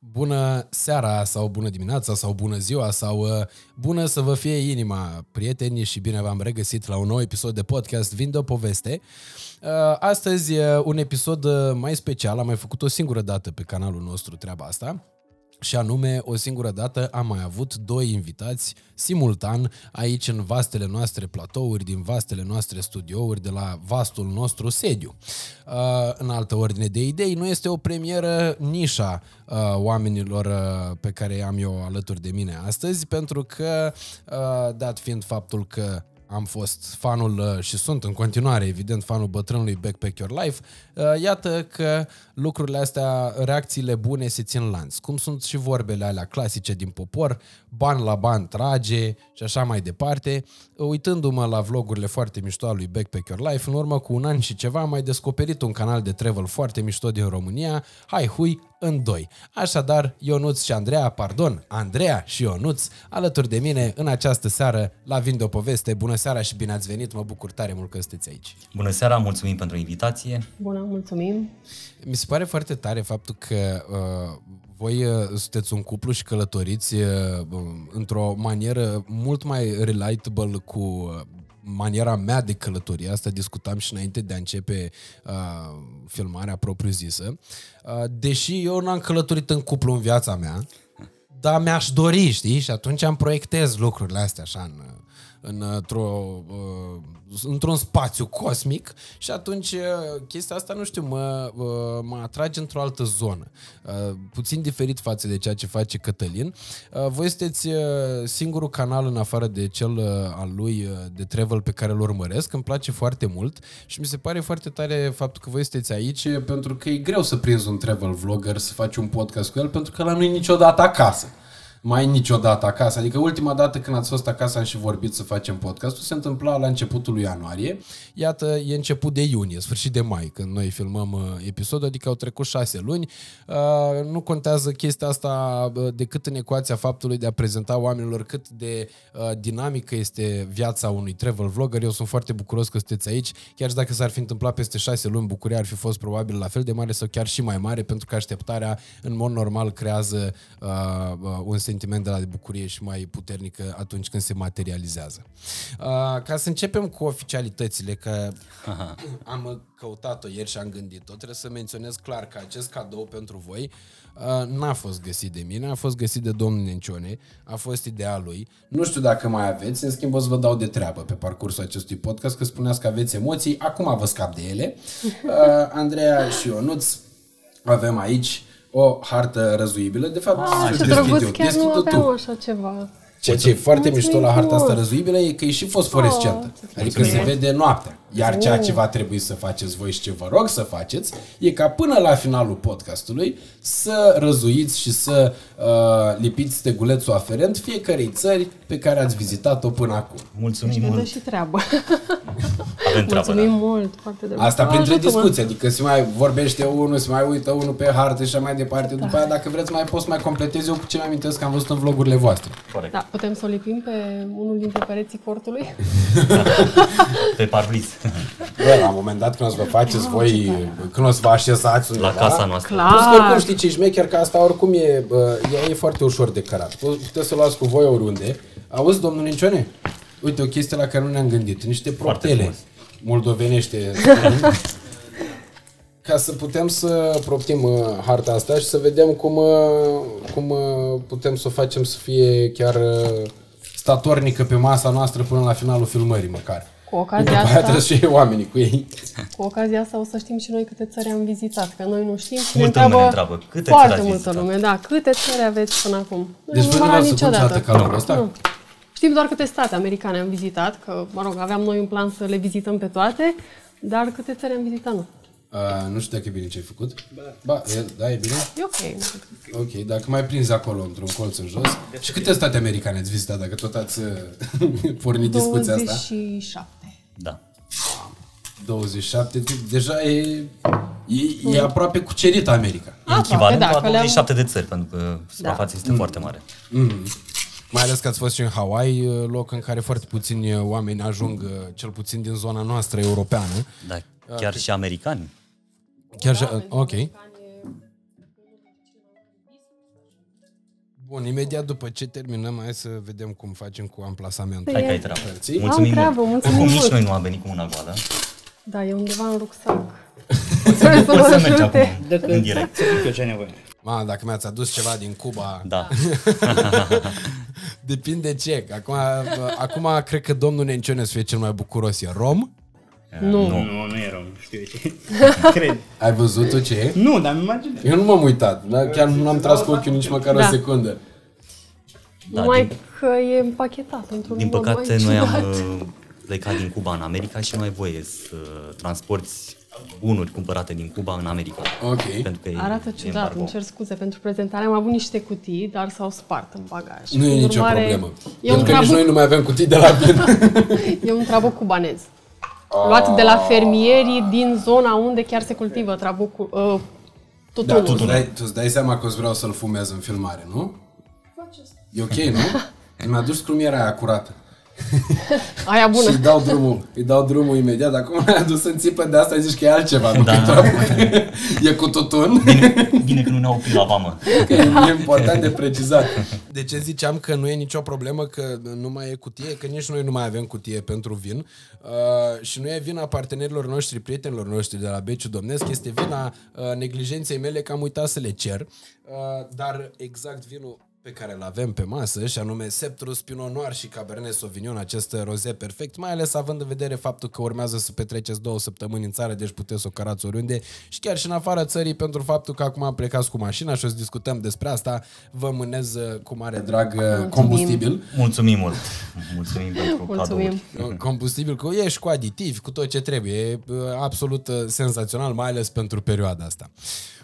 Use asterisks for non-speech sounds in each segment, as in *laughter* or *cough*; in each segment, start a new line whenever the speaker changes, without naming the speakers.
bună seara sau bună dimineața sau bună ziua sau uh, bună să vă fie inima, prieteni și bine v-am regăsit la un nou episod de podcast Vinde o poveste. Uh, astăzi uh, un episod uh, mai special, am mai făcut o singură dată pe canalul nostru treaba asta. Și anume, o singură dată am mai avut doi invitați simultan aici în vastele noastre platouri, din vastele noastre studiouri, de la vastul nostru sediu. Uh, în altă ordine de idei, nu este o premieră nișa uh, oamenilor uh, pe care am eu alături de mine astăzi, pentru că, dat fiind faptul că am fost fanul uh, și sunt în continuare, evident, fanul bătrânului Backpack Your Life, uh, iată că lucrurile astea, reacțiile bune se țin lanț. Cum sunt și vorbele alea clasice din popor, ban la ban trage și așa mai departe. Uitându-mă la vlogurile foarte mișto al lui Backpack Your Life, în urmă cu un an și ceva am mai descoperit un canal de travel foarte mișto din România, Hai Hui, în doi. Așadar, Ionuț și Andreea, pardon, Andreea și Ionuț, alături de mine în această seară la Vin de o poveste. Bună seara și bine ați venit, mă bucur tare mult că sunteți aici.
Bună seara, mulțumim pentru invitație.
Bună, mulțumim.
Mi se pare foarte tare faptul că uh, voi uh, sunteți un cuplu și călătoriți uh, într-o manieră mult mai relatable cu uh, maniera mea de călătorie, asta discutam și înainte de a începe uh, filmarea propriu-zisă, uh, deși eu n-am călătorit în cuplu în viața mea, dar mi-aș dori, știi? Și atunci am proiectez lucrurile astea așa în, într-o, uh, într-un spațiu cosmic și atunci uh, chestia asta, nu știu, mă, uh, mă atrage într-o altă zonă. Puțin diferit față de ceea ce face Cătălin. Voi sunteți singurul canal în afară de cel al lui de travel pe care îl urmăresc. Îmi place foarte mult și mi se pare foarte tare faptul că voi sunteți aici pentru că e greu să prinzi un travel vlogger, să faci un podcast cu el pentru că la nu e niciodată acasă mai niciodată acasă. Adică ultima dată când ați fost acasă am și vorbit să facem podcastul, se întâmpla la începutul lui ianuarie. Iată, e început de iunie, sfârșit de mai, când noi filmăm uh, episodul, adică au trecut șase luni. Uh, nu contează chestia asta uh, decât în ecuația faptului de a prezenta oamenilor cât de dinamică este viața unui travel vlogger. Eu sunt foarte bucuros că sunteți aici, chiar și dacă s-ar fi întâmplat peste șase luni, bucuria ar fi fost probabil la fel de mare sau chiar și mai mare, pentru că așteptarea în mod normal creează uh, un sentiment de la de bucurie și mai puternică atunci când se materializează. Uh, ca să începem cu oficialitățile, că Aha. am căutat-o ieri și am gândit-o, trebuie să menționez clar că acest cadou pentru voi uh, n-a fost găsit de mine, a fost găsit de domnul Nencione, a fost ideea lui. Nu știu dacă mai aveți, în schimb o să vă dau de treabă pe parcursul acestui podcast, că spuneați că aveți emoții, acum vă scap de ele. Uh, Andreea și Ionuț avem aici o hartă răzuibilă. De fapt,
ah, ce drăguț, chiar nu aveam așa ceva.
Ceea ce e foarte Mulțumim mișto la harta asta răzuibilă e că e și fosforescentă. Oh, adică se vede noaptea. Iar ceea ce va trebui să faceți voi și ce vă rog să faceți e ca până la finalul podcastului să răzuiți și să uh, lipiți stegulețul aferent fiecarei țări pe care ați vizitat-o până acum.
Mulțumim deci mult!
și treabă. *laughs*
Avem treabă,
Mulțumim da. mult, foarte de
Asta printre discuții, adică se mai vorbește unul, se mai uită unul pe hartă și așa mai departe. Da. După aia, dacă vreți, mai poți mai completezi eu cu ce mi-amintesc că am văzut în vlogurile voastre.
Corect. Da, putem să o lipim pe unul dintre pereții cortului? *laughs*
pe parbriz.
Bă, la un moment dat când o să vă faceți oh, voi, când o să vă așezați
undeva, La casa noastră.
Clar. Plus că
oricum știi ce șmecher, că asta oricum e, ea e foarte ușor de cărat. Puteți să o luați cu voi oriunde. Auzi, domnul Nincione? Uite, o chestie la care nu ne-am gândit. Niște proptele moldovenește. *laughs* ca să putem să proptim uh, harta asta și să vedem cum, uh, cum uh, putem să o facem să fie chiar uh, statornică pe masa noastră până la finalul filmării măcar.
Cu ocazia asta...
trebuie să oamenii cu ei.
Cu ocazia asta o să știm și noi câte țări am vizitat, că noi nu știm
și multă ne întreabă, întreabă câte
foarte
țări
multă lume, da, câte țări aveți până acum.
Deci nu vreau niciodată ca lor ăsta? Nu.
Știm doar câte state americane am vizitat, că, mă rog, aveam noi un plan să le vizităm pe toate, dar câte țări am vizitat, nu.
Uh, nu știu dacă e bine ce ai făcut. Ba, ba e, da, e bine?
E ok.
Ok, dacă mai prinzi acolo într-un colț în jos. Și câte state americane ați vizitat, dacă tot ați *laughs* pornit discuția asta?
27.
Da.
27, deja e, e, e aproape cucerit America.
E echivalent da, la 27 de țări, pentru că suprafața da. este mm. foarte mare.
Mm. Mai ales că ați fost și în Hawaii, loc în care foarte puțini oameni ajung, cel puțin din zona noastră europeană.
Da, chiar și americani.
Chiar și, ok. Bun, imediat după ce terminăm, hai să vedem cum facem cu amplasamentul.
Hai că ai treabă.
Hărții.
Mulțumim
treabă,
mult.
mulțumim
Oricum, nici
mult.
noi nu am venit cu una goală.
Da, e undeva în rucsac. Sper *laughs* să
Poți
nu
să mergi acum,
ajute.
Dacă
în direct.
Să zic eu ce ai nevoie.
Ma, dacă mi-ați adus ceva din Cuba,
Da. *laughs*
depinde ce. Acum, acum cred că domnul Nencione să fie cel mai bucuros. E rom?
Nu.
Nu, nu e rău, știu eu ce. *laughs* Cred.
Ai văzut tu ce e?
Nu, dar îmi imaginez.
Eu nu m-am uitat, da? chiar nu am tras cu ochiul nici măcar o
Da.
secundă.
Da,
Numai
din-
că e împachetat într-un
Din
mod
păcate,
mai
noi am
ciudat.
uh, plecat din Cuba în America și nu ai voie să uh, transporti bunuri cumpărate din Cuba în America.
Ok.
Pentru că e
Arată
e
ciudat,
embargo.
îmi cer scuze pentru prezentare. Am avut niște cutii, dar s-au spart în bagaj.
Nu e
Prin
nicio
urmare,
problemă.
E un,
Pentru că nici
trabuc,
noi nu mai avem cutii de la vin. *laughs*
e un trabuc cubanez. Luat de la fermierii din zona unde chiar se cultivă trabucul, uh,
Da,
tutunul.
tu îți dai, tu îți dai seama că îți vreau să-l fumez în filmare, nu? E ok, nu? *laughs* Îmi aduci scrumiera aia curată. *laughs*
Aia bună.
Și îi dau drumul, îi dau drumul imediat. Acum ai adus în țipă de asta, zici că e altceva, nu da. că e trabuc. E cu tutun.
Bine că nu ne-au oprit la vamă.
Că e important de precizat. De ce ziceam că nu e nicio problemă că nu mai e cutie? Că nici noi nu mai avem cutie pentru vin. Uh, și nu e vina partenerilor noștri, prietenilor noștri de la Beciu Domnesc, este vina uh, neglijenței mele că am uitat să le cer. Uh, dar exact vinul pe care îl avem pe masă, și anume Septrus Pinot Noir și Cabernet Sauvignon, acest roze perfect, mai ales având în vedere faptul că urmează să petreceți două săptămâni în țară, deci puteți să o cărați oriunde și chiar și în afara țării, pentru faptul că acum plecați cu mașina și o să discutăm despre asta, vă mânez uh, cu mare drag uh, combustibil.
Mulțumim mult. Mulțumim *laughs* pentru
Mulțumim.
cadouri.
Combustibil cu e și cu aditivi, cu tot ce trebuie. E uh, absolut uh, senzațional, mai ales pentru perioada asta.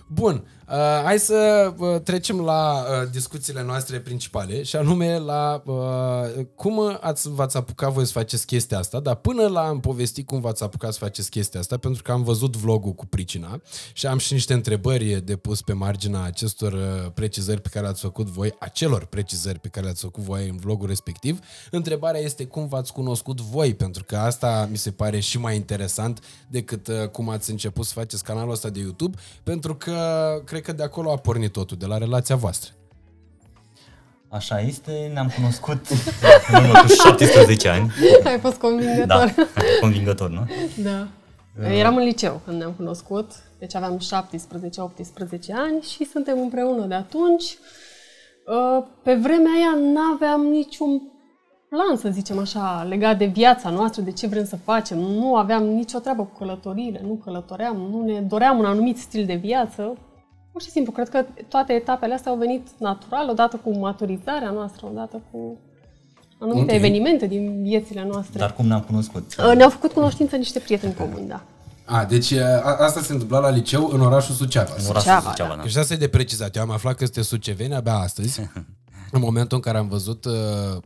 Bun, uh, hai să uh, trecem la uh, discuțiile noastre principale și anume la uh, cum ați, v-ați apucat voi să faceți chestia asta, dar până la am povestit cum v-ați apucat să faceți chestia asta, pentru că am văzut vlogul cu pricina și am și niște întrebări de pus pe marginea acestor uh, precizări pe care le-ați făcut voi, acelor precizări pe care le-ați făcut voi în vlogul respectiv. Întrebarea este cum v-ați cunoscut voi, pentru că asta mi se pare și mai interesant decât uh, cum ați început să faceți canalul ăsta de YouTube, pentru că cred că de acolo a pornit totul, de la relația voastră.
Așa este, ne-am cunoscut *laughs* în urmă cu 17 ani.
Ai fost convingător.
Da, convingător, nu?
Da. Eram în liceu când ne-am cunoscut, deci aveam 17-18 ani și suntem împreună de atunci. Uh, Pe vremea aia n-aveam niciun plan, să zicem așa, legat de viața noastră, de ce vrem să facem. Nu aveam nicio treabă cu călătoriile, nu călătoream, nu ne doream un anumit stil de viață. Pur și simplu, cred că toate etapele astea au venit natural, odată cu maturizarea noastră, odată cu anumite
Ok.
evenimente din viețile noastre.
Dar cum ne-am cunoscut?
Uh, Ne-au făcut cunoștință niște prieteni comuni, da.
A, deci a, asta se întâmpla la liceu în orașul Suceava.
În orașul
Suceava,
Suceava, da.
Că și asta e de precizat. Eu am aflat că sunteți suceveni abia astăzi. *laughs* În momentul în care am văzut uh,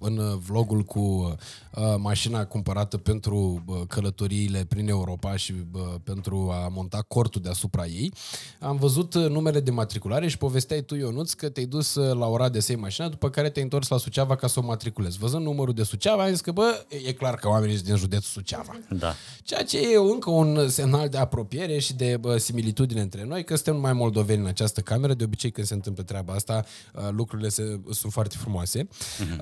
în vlogul cu uh, mașina cumpărată pentru uh, călătoriile prin Europa și uh, pentru a monta cortul deasupra ei, am văzut uh, numele de matriculare și povesteai tu, Ionuț, că te-ai dus uh, la Oradea să iei mașina, după care te-ai întors la Suceava ca să o matriculezi. Văzând numărul de Suceava, am zis că, bă, e clar că oamenii sunt din județul Suceava.
Da.
Ceea ce e încă un semnal de apropiere și de bă, similitudine între noi, că suntem numai moldoveni în această cameră. De obicei, când se întâmplă treaba asta, uh, lucrurile se, sunt foarte frumoase.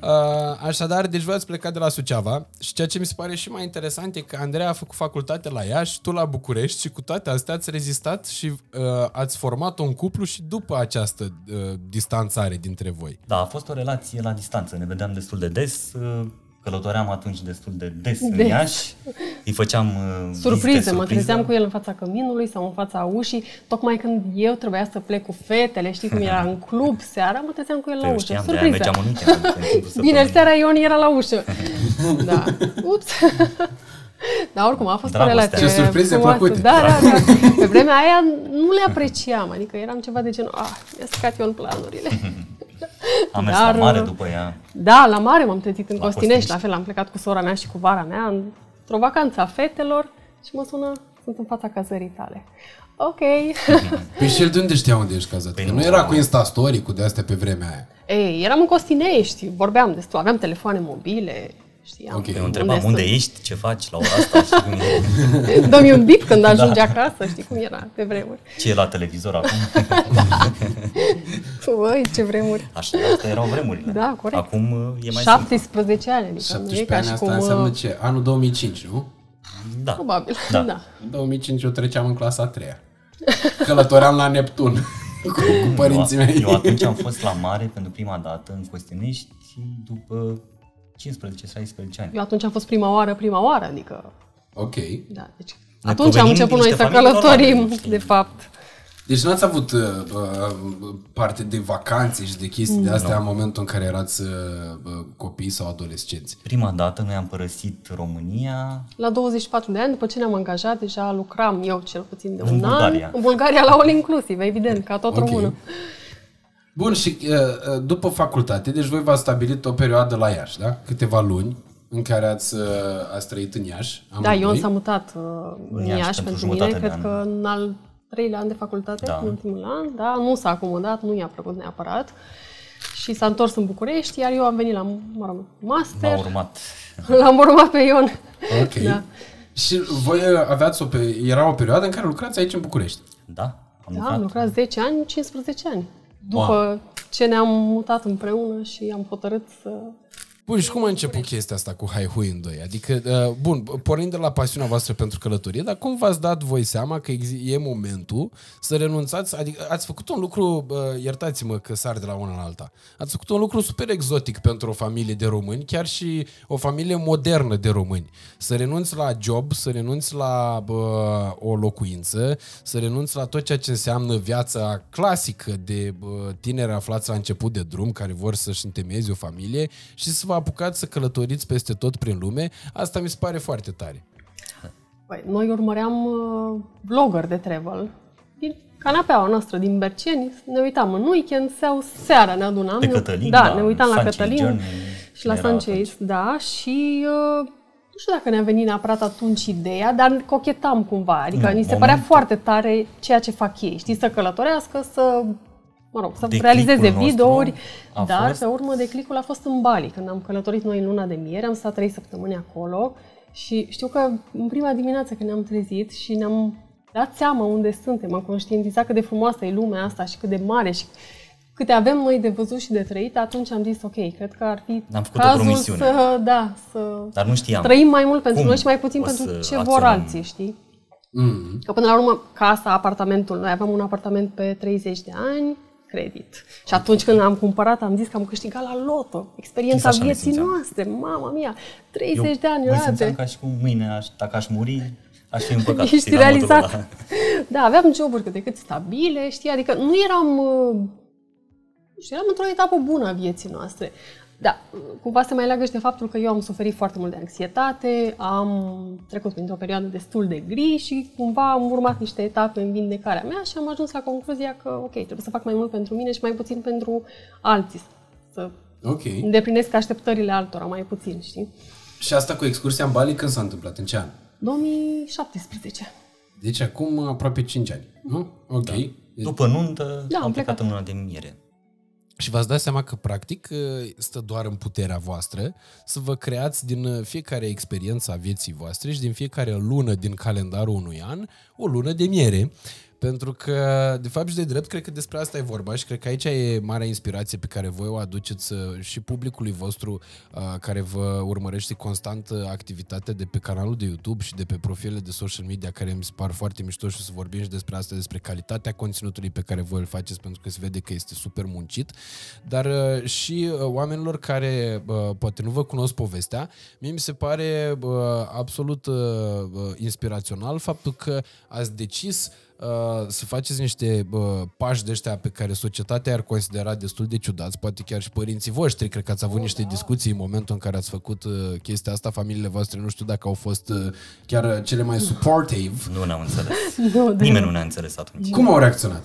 Uh, Așadar, deci voi ați plecat de la Suceava și ceea ce mi se pare și mai interesant e că Andreea a făcut facultate la Iași, tu la București și cu toate astea ați rezistat și uh, ați format un cuplu și după această uh, distanțare dintre voi.
Da, a fost o relație la distanță. Ne vedeam destul de des. uh, Călătoream atunci destul de des, în
Des.
Iași. Îi făceam uh, vizite
Surprize, mă
surpriză.
trezeam cu el în fața căminului sau în fața ușii, tocmai când eu trebuia să plec cu fetele, știi cum era în club seara, mă trezeam cu el la
Eu
ușă.
știam, de-aia
Surpriză.
mergeam în weekend. în timpul *laughs*
Bine,
săptămânii.
seara Ion era la ușă. da. Ups. *laughs* Dar oricum a fost
Dragostea.
o relație
Ce surprize
frumoasă.
plăcute.
Da, da, da. *laughs* Pe vremea aia nu le apreciam, adică eram ceva de genul, ah, mi-a stricat Ion planurile.
Am mers
Dar,
la mare
uh,
după ea.
Da, la mare m-am trezit în
La
Costinești,
Costinești.
la fel am plecat cu sora mea și cu vara mea într-o vacanță a fetelor și mă sună, sunt în fața cazării tale. Ok. *laughs*
Păi și el de unde știa unde ești cazat?
Păi
Că
nu,
nu era
nu.
cu Instastory, cu de-astea pe vremea aia.
Ei, eram în Costinești, vorbeam destul, aveam telefoane mobile, știam.
Ok.
Eu întrebam unde
sunt.
ești, ce faci la ora asta, știi cum e,
Dă-mi un bip când ajungi acasă, știi cum era pe vremuri.
ce e la televizor acum. *laughs*
Ui, ce vremuri.
Așa, astea erau vremurile.
Da, corect.
Acum uh, e mai
17 ani, adică nu e
17
ca
ani
și
asta
cum...
înseamnă
uh,
ce? Anul 2005, nu?
simplu. Da.
Probabil,
Da.
da.
În 2005 eu treceam în clasa a treia. Călătoream la Neptun *laughs* cu, cu părinții
eu,
mei.
eu atunci am fost la mare pentru prima dată în Costinești după 15-16 ani.
Eu atunci am fost prima oară, prima oară, adică...
Ok.
Da, deci
Noi
atunci am
provenim
început
din
noi să
niște familii
călătorim,
normale, știi?
de fapt.
Deci n-ați avut uh, uh, parte de vacanțe și de chestii de astea în momentul în care erați uh, uh, copii sau adolescenți.
Prima dată noi am părăsit România
La 24 de ani, după ce ne-am angajat, deja lucram eu cel puțin de
În
un
Bulgaria.
an. În Bulgaria la All Inclusiv, evident, ca tot
Ok.
română.
Bun, și uh, uh, după facultate, deci voi v-ați stabilit o perioadă la Iași, da? Câteva luni în care ați, uh, ați trăit în Iași.
Da,
amândoi.
Ion s-a mutat uh, în
Iași
Iași
pentru
pentru
jumătate
mine,
de
cred
an.
că în al treilea an de facultate,
Da.
în ultimul an, da, nu s-a acomodat, nu i-a plăcut neapărat și s-a întors în București, iar eu am venit la, mă rog,
m-a
master,
urmat. *laughs*
l-am urmat pe Ion.
Ok.
Da.
Și voi uh, aveați o, pe- era o perioadă în care lucrați aici în București.
Da, am
Da,
lucrat.
am lucrat 10 ani, 15 ani. După
Wow.
ce ne-am mutat împreună și am hotărât să...
Bun, și cum a început chestia asta cu Hai Hui în doi? Adică, uh, bun, pornind de la pasiunea voastră pentru călătorie, dar cum v-ați dat voi seama că exi- e momentul să renunțați? Adică ați făcut un lucru, uh, iertați-mă că sar de la una la alta, ați făcut un lucru super exotic pentru o familie de români, chiar și o familie modernă de români. Să renunți la job, să renunți la bă, o locuință, să renunți la tot ceea ce înseamnă viața clasică de bă, tineri aflați la început de drum, care vor să-și întemeieze o familie și să vă apucați să călătoriți peste tot prin lume, asta mi se pare foarte tare.
Băi, noi urmăream uh, vlogger de travel. Din canapeaua noastră din Berceni, ne uitam în weekend sau seara ne adunam.
Pe
ne-
Cătălin,
da,
da,
ne uitam la
Sanchez
Cătălin
Journey
și la
era
Sanchez, da, și uh, nu știu dacă ne-a venit neapărat atunci ideea, dar cochetam cumva, adică
Nu,
ni se
momentul-
părea foarte tare ceea ce fac ei, știi, să călătorească, să mă rog, să
Declicul
realizeze
nostru
videouri,
a
dar
fost-
pe urmă declicul a fost în Bali, când am călătorit noi în luna de miere, am stat trei săptămâni acolo și știu că în prima dimineață când ne-am trezit și ne-am dat seama unde suntem, am conștientizat cât de frumoasă e lumea asta și cât de mare și câte avem noi de văzut și de trăit, atunci am zis, ok, cred că ar fi
Am făcut o
cazul
promisiune.
să, da, să
Dar nu știam.
trăim mai mult pentru
cum
noi și mai puțin
o
pentru
să
ce vor
acționăm.
alții, știi?
Mm.
Că până la urmă, casa, apartamentul, noi aveam un apartament pe 30 de ani, credit. Și atunci când am cumpărat, am zis că am câștigat la loto. Experiența
Așa ne
vieții
simțeam.
noastre, mama mea, 30
Eu
de ani,
mă
rate.
simțeam ca și cum mâine, aș, dacă aș muri, aș fi împăcat.
Ești
știi, la modul
realizat.
ăla. *laughs*
Da, aveam joburi cât de cât stabile, știi, adică nu eram, uh, nu știu, eram într-o etapă bună a vieții noastre. Da, cumva se mai leagă și de faptul că eu am suferit foarte mult de anxietate, am trecut printr-o perioadă destul de gri și cumva am urmat niște etape în vindecarea mea și am ajuns la concluzia că, ok, trebuie să fac mai mult pentru mine și mai puțin pentru alții. Să
Ok.
îndeplinesc așteptările altora mai puțin, știi?
Și asta cu excursia în Bali când s-a întâmplat? În ce an?
2017.
Deci acum aproape 5 ani, nu? Ok. Da.
După nuntă,
Da, am
am plecat
plecat.
în luna de miere.
Și v-ați dat seama că, practic, stă doar în puterea voastră să vă creați din fiecare experiență a vieții voastre și din fiecare lună din calendarul unui an o lună de miere. Pentru că, de fapt și de drept, cred că despre asta e vorba și cred că aici e marea inspirație pe care voi o aduceți uh, și publicului vostru uh, care vă urmărește constant uh, activitatea de pe canalul de YouTube și de pe profilele de social media care mi se par foarte mișto și o să vorbim și despre asta, despre calitatea conținutului pe care voi îl faceți pentru că se vede că este super muncit, dar uh, și uh, oamenilor care uh, poate nu vă cunosc povestea, mie mi se pare uh, absolut uh, uh, inspirațional faptul că ați decis uh, să faceți niște uh, pași de ăștia pe care societatea ar considera destul de ciudați, poate chiar și părinții voștri, cred că ați avut niște discuții în momentul în care ați făcut uh, chestia asta, familiile voastre nu știu dacă au fost uh, chiar uh, cele mai supportive.
Nu ne-am înțeles. *laughs*
Nu, de-
Nimeni nu ne-a înțeles atunci.
Cum au reacționat?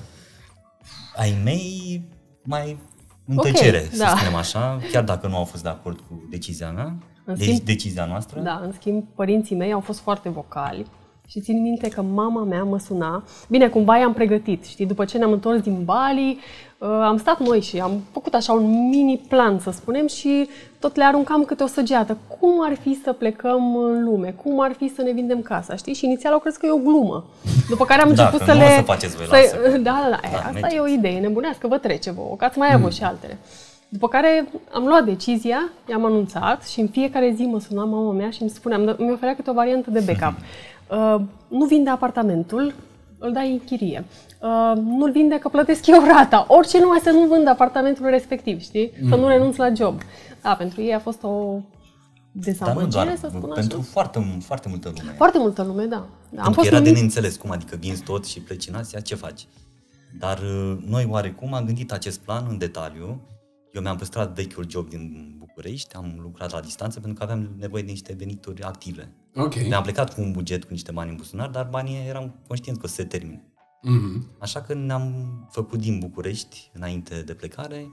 Ai mei mai în tăcere, să
da.
spunem așa, chiar dacă nu au fost de acord cu decizia mea,
În
de-
schimb-
decizia noastră.
Da, în schimb, părinții mei au fost foarte vocali Și țin minte că mama mea mă suna. Bine, cumva i-am pregătit, știi? După ce ne-am întors din Bali, uh, am stat noi și am făcut așa un mini plan, să spunem, și tot le aruncam câte o săgeată. Cum ar fi să plecăm în lume? Cum ar fi să ne vindem casa, știi? Și inițial au crezut că e o glumă. După care am
Da,
început
că
să
nu o
le...
să faceți voi,
să-
lasă. *laughs*
Da, da, da.
Da,
Asta
mergeți.
e o idee nebunească, vă trece vouă, că ați mai avut și altele. După care am luat decizia, i-am anunțat și în fiecare zi mă suna mama mea și îmi spunea, îmi mi oferea câte o variantă de backup. *laughs* Uh, nu vinde apartamentul, îl dai în chirie. Uh, nu-l vinde că plătesc eu rata. Orice numai să nu vând apartamentul respectiv, știi? Să nu renunț la job. Da, pentru ei a fost o
Dar nu
dezamăgire,
doar,
să spun
pentru
așa.
foarte, foarte multă lume.
Foarte multă lume, da. da
Pentru că era de
numit-
neînțeles cum, adică vinzi tot și pleci în Asia, ce faci? Dar uh, noi oarecum am gândit acest plan în detaliu. Eu mi-am păstrat vechiul job din București, am lucrat la distanță pentru că aveam nevoie de niște venituri active.
Ok.
Mi-am plecat cu un buget, cu niște bani în buzunar, dar banii eram conștient că o să se termine.
Mhm.
Așa că ne-am făcut din București, înainte de plecare,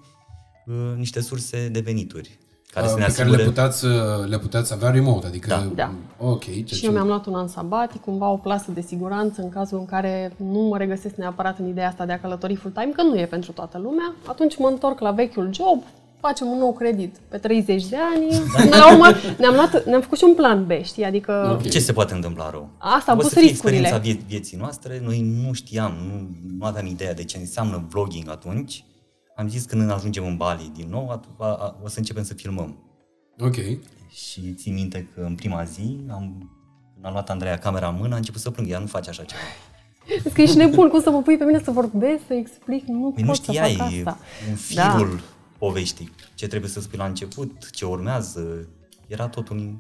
uh, niște surse de venituri care să ne
Uh, pe care le
asigure...
puteți, uh, le puteți avea remote, adică...
Da.
Da.
Ok. ce
Și eu mi-am luat un an sabatic, cumva o plasă de siguranță în cazul în care nu mă regăsesc neapărat în ideea asta de a călători full-time, că nu e pentru toată lumea. Atunci mă întorc la vechiul job, facem un nou credit pe 30 de ani. Până la urmă ne-am, luat, ne-am făcut și un plan B, știi? Adică
Ok.
Ce se poate întâmpla rău?
Asta, am
o
pus
să fie
riscurile.
experiența vie- vieții noastre. Noi nu știam, nu, nu aveam ideea de ce înseamnă vlogging atunci. Am zis că când ajungem în Bali din nou, atu- a, a, o să începem să filmăm.
Ok.
Și țin minte că în prima zi am, când a luat Andreea camera în mână, a început să plângă. Ea nu face așa ceva. *laughs*
Zic că ești nebun, cum să mă pui pe mine să vorbesc, să explic, nu
Păi nu
pot să
știai
fac asta.
un
Da.
Firul poveștii. Ce trebuie să spui la început, ce urmează. Era tot un...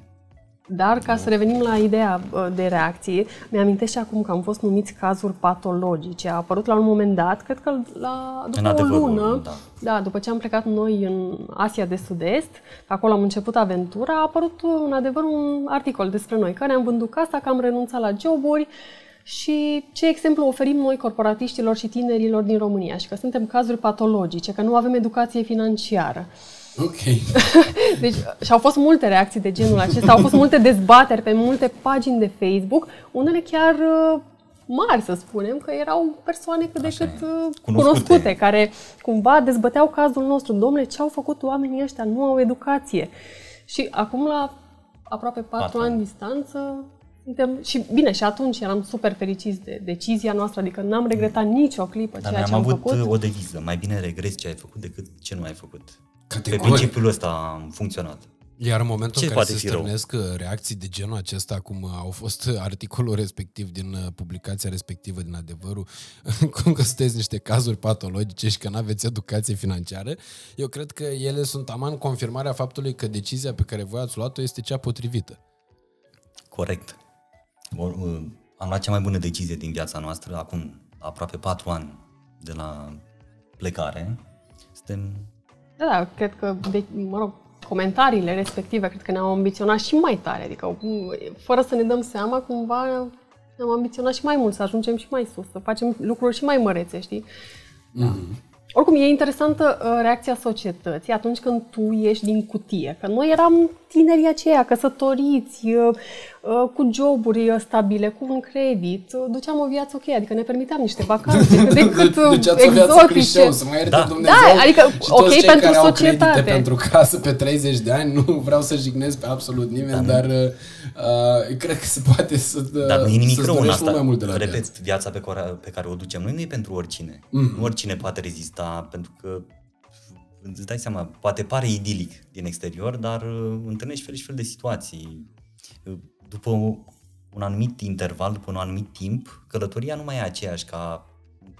Dar ca să revenim la ideea uh, de reacție, mi-amintesc și acum că am fost numiți cazuri patologice. A apărut la un moment dat, cred că la, după
În
o
adevărul,
lună,
da.
da, după ce am plecat noi în Asia de Sud-Est, acolo am început aventura, a apărut uh, în adevăr un articol despre noi, că ne-am vândut casa, că am renunțat la joburi și ce exemplu oferim noi corporatiștilor și tinerilor din România și că suntem cazuri patologice, că nu avem educație financiară.
Ok. *laughs*
Deci, și au fost multe reacții de genul acesta, au fost multe dezbateri pe multe pagini de Facebook, unele chiar uh, mari, să spunem, că erau persoane cât de
Așa
cât
e.
uh,
Cunoscute.
cunoscute, care cumva dezbăteau cazul nostru. Domnule, ce au făcut oamenii ăștia? Nu au educație. Și acum, la aproape patru
Patru
ani
ani.
distanță, suntem... Și bine, și atunci eram super fericiți de decizia noastră, adică n-am regretat nicio clipă
Dar
ceea
noi
ce
am
am
avut
făcut.
o deviză. Mai bine regrezi ce ai făcut decât ce nu ai făcut. Pe
Categoric.
principiul ăsta am funcționat.
Iar în momentul
Ce
în care se
poate fi rău?
stârnesc uh, reacții de genul acesta, cum uh, au fost uh, articolul respectiv din uh, publicația respectivă din adevărul, *laughs* cum că sunteți niște cazuri patologice și că nu aveți educație financiară, eu cred că ele sunt aman confirmarea faptului că decizia pe care voi ați luat-o este cea potrivită.
Corect. Or, uh, am luat cea mai bună decizie din viața noastră, acum aproape patru ani de la plecare. Suntem
Da, da, cred că, de, mă rog, comentariile respective, cred că ne-au ambiționat și mai tare. Adică, m, fără să ne dăm seama, cumva ne-am ambiționat și mai mult, să ajungem și mai sus, să facem lucruri și mai mărețe, știi? Da. Oricum, e interesantă uh, reacția societății atunci când tu ieși din cutie. Că noi eram tinerii aceia, căsătoriți, uh, uh, cu joburi uh, stabile, cu un credit, uh, duceam o viață ok, adică ne permiteam niște vacanțe cât de cât uh,
deci ați o viață
exotice.
clișeu, să mă ierte
Da.
Dumnezeu.
Da, adică,
și
ok,
toți cei
pentru
care au
societate.
credite pentru casă pe 30 de ani, nu vreau să jignesc pe absolut nimeni, dar uh, uh, cred că se poate să
Dar nu e nimic
să-ți
rău în
dorești mult
asta.
mai mult de la
Repet,
viață.
viața pe care, pe care o ducem noi nu e pentru oricine.
Mhm.
Nu oricine poate rezista, pentru că îți dai seama, poate pare idilic din exterior, dar uh, întâlnești fel și fel de situații. Uh, După un anumit interval, după un anumit timp, călătoria nu mai e aceeași ca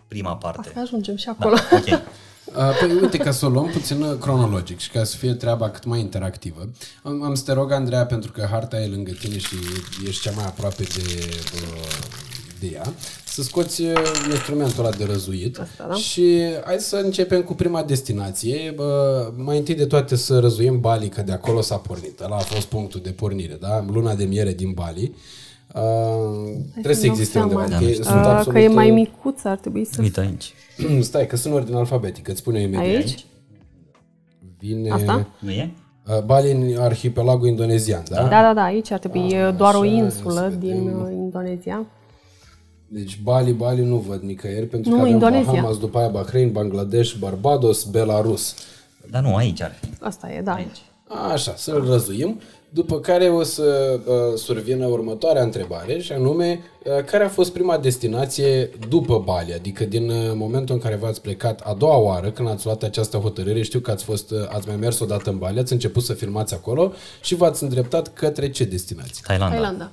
prima parte.
Asta ajungem și
Da,
acolo.
ok. *laughs*
Uh, Păi uite, ca să o luăm puțin uh, cronologic și ca să fie treaba cât mai interactivă, am, am să te rog, Andreea, pentru că harta e lângă tine și ești cea mai aproape de, uh, de ea, să scoți uh, instrumentul ăla de răzuit
Asta, da.
și hai să începem cu prima destinație. Uh, mai întâi de toate să răzuim Bali, că de acolo s-a pornit. Ăla a fost punctul de pornire, da? Luna de miere din Bali. Uh, trebuie să
Îmi dau
existe
seama.
undeva.
Da,
că e-
știu.
sunt
Uh,
absolut,
că e mai
uh,
micuț, ar trebui să...
Uite aici. *clears throat*
Stai, că sunt în ordine alfabetică, îți spune eu imediat.
Aici?
Vine...
Asta?
Nu e?
Uh, Bali în arhipelagul indonezian, da?
Da, da, da, aici ar trebui e doar o
așa,
insulă
să
din
vedem.
uh, Indonezia.
Deci Bali, Bali nu văd nicăieri, pentru
Nu,
că avem
Indonezia.
Bahamas, după aia Bahrain, Bangladesh, Barbados, Belarus.
Dar nu, aici ar fi.
Asta e, da, aici.
Așa, să-l răzuim. După care o să uh, survină următoarea întrebare și anume, uh, care a fost prima destinație după Bali? Adică din uh, momentul în care v-ați plecat a doua oară, când ați luat această hotărâre, știu că ați, fost, uh, ați mai mers odată în Bali, ați început să filmați acolo și v-ați îndreptat către ce destinație?
Thailanda.
Thailanda.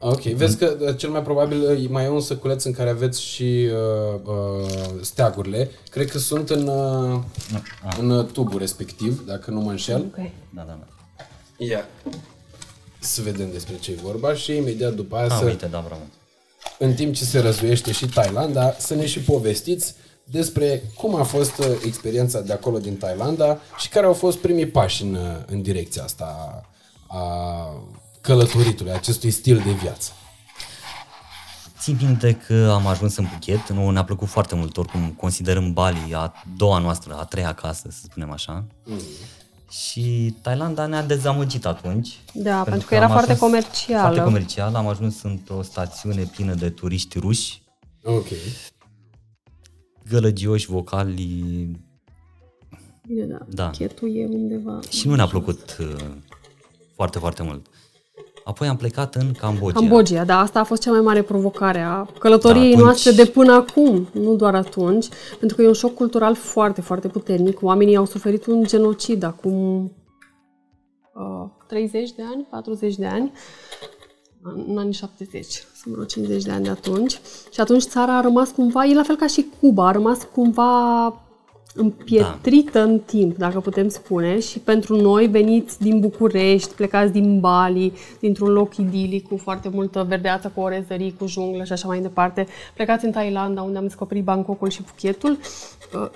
Ok, vezi că uh, cel mai probabil uh, mai e un săculeț în care aveți și uh, uh, steagurile. Cred că sunt în, uh, în uh, tubul respectiv, dacă nu mă înșel.
Ok.
Da, da, da.
Ia. Să vedem despre ce e vorba și imediat după aia
Ah,
să,
uite, da, bravo.
în timp ce se răzuiește și Thailanda, să ne și povestiți despre cum a fost uh, experiența de acolo din Thailanda și care au fost primii pași în, uh, în direcția asta a călătoritului, acestui stil de viață.
Țin minte că am ajuns în Phuket, nu ne-a plăcut foarte mult, oricum considerăm Bali a doua noastră, a treia casă, să spunem așa.
Mm.
Și Thailanda ne-a dezamăgit atunci.
Da, pentru că era
am
foarte
ajuns
comercială.
Foarte comercial, am ajuns într-o stațiune plină de turiști ruși,
Ok.
gălăgioși, vocali
Bine, da.
Da.
Chetul e undeva...
și nu ne-a plăcut uh, foarte, foarte mult. Apoi am plecat în Cambodgia.
Cambodgia, da, asta a fost cea mai mare provocare a călătoriei
Da, atunci-
noastre de până acum, nu doar atunci, pentru că e un șoc cultural foarte, foarte puternic. Oamenii au suferit un genocid acum uh, 30 de ani, 40 de ani, în anii 70, sunt vreo 50 de ani de atunci. Și atunci țara a rămas cumva, e la fel ca și Cuba, a rămas cumva împietrită în timp, dacă putem spune, și pentru noi veniți din București, plecați din Bali, dintr-un loc idilic cu foarte multă verdeață, cu orezării, cu junglă și așa mai departe, plecați în Thailanda, unde am descoperit Bangkokul și Phuketul, uh,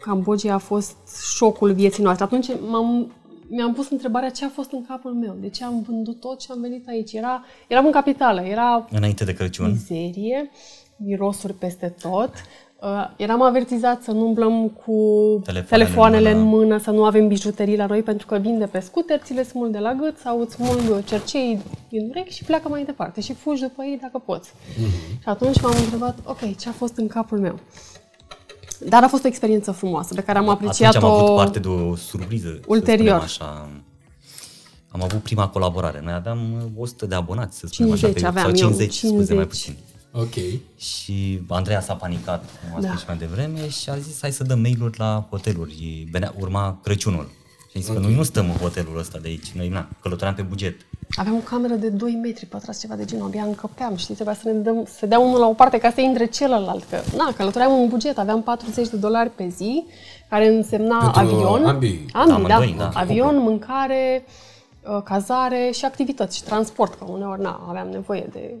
Cambodgia a fost șocul vieții noastre. Atunci m-am, mi-am pus întrebarea ce a fost în capul meu, de ce am vândut tot și am venit aici. Era, eram în capitală, era
Înainte de Crăciun.
mizerie, mirosuri peste tot. Uh, eram avertizat să nu umblăm cu
Telefoanele
telefoanele
în
în
mână.
mână, să nu avem bijuterii la noi, pentru că vin de pe scooter, ți le smul de la gât sau îți smulg cercei din urechi și pleacă mai departe și fugi după ei dacă poți. Și atunci m-am întrebat, ok, ce a fost în capul meu? Dar a fost o experiență frumoasă, pe care am
Atunci
apreciat-o...
am avut parte de o surpriză.
ulterior.
Să spunem așa. Am avut prima colaborare. Noi aveam uh, 100 de abonați, să spunem
50
așa.
aveam
sau
eu,
50, scuze, mai
50.
puțin.
Ok.
Și Andreea s-a panicat, cum a
Da.
spus și mai devreme, și a zis hai să dăm mail-uri la hoteluri. Venea, urma Crăciunul. Și a zis că noi nu stăm în hotelul ăsta de aici. Noi na, călătoream pe buget.
Aveam o cameră de 2 metri pătrați, ceva de genul, abia încăpeam, știi, trebuia să ne dăm, să dea unul la o parte ca să intre celălalt, că, na, călătoream în buget, aveam 40 de dolari pe zi, care însemna
Pentru
avion,
ambii.
ambii da,
Amândoi, da.
avion, mâncare, uh, cazare și activități și transport, că uneori, na, aveam nevoie de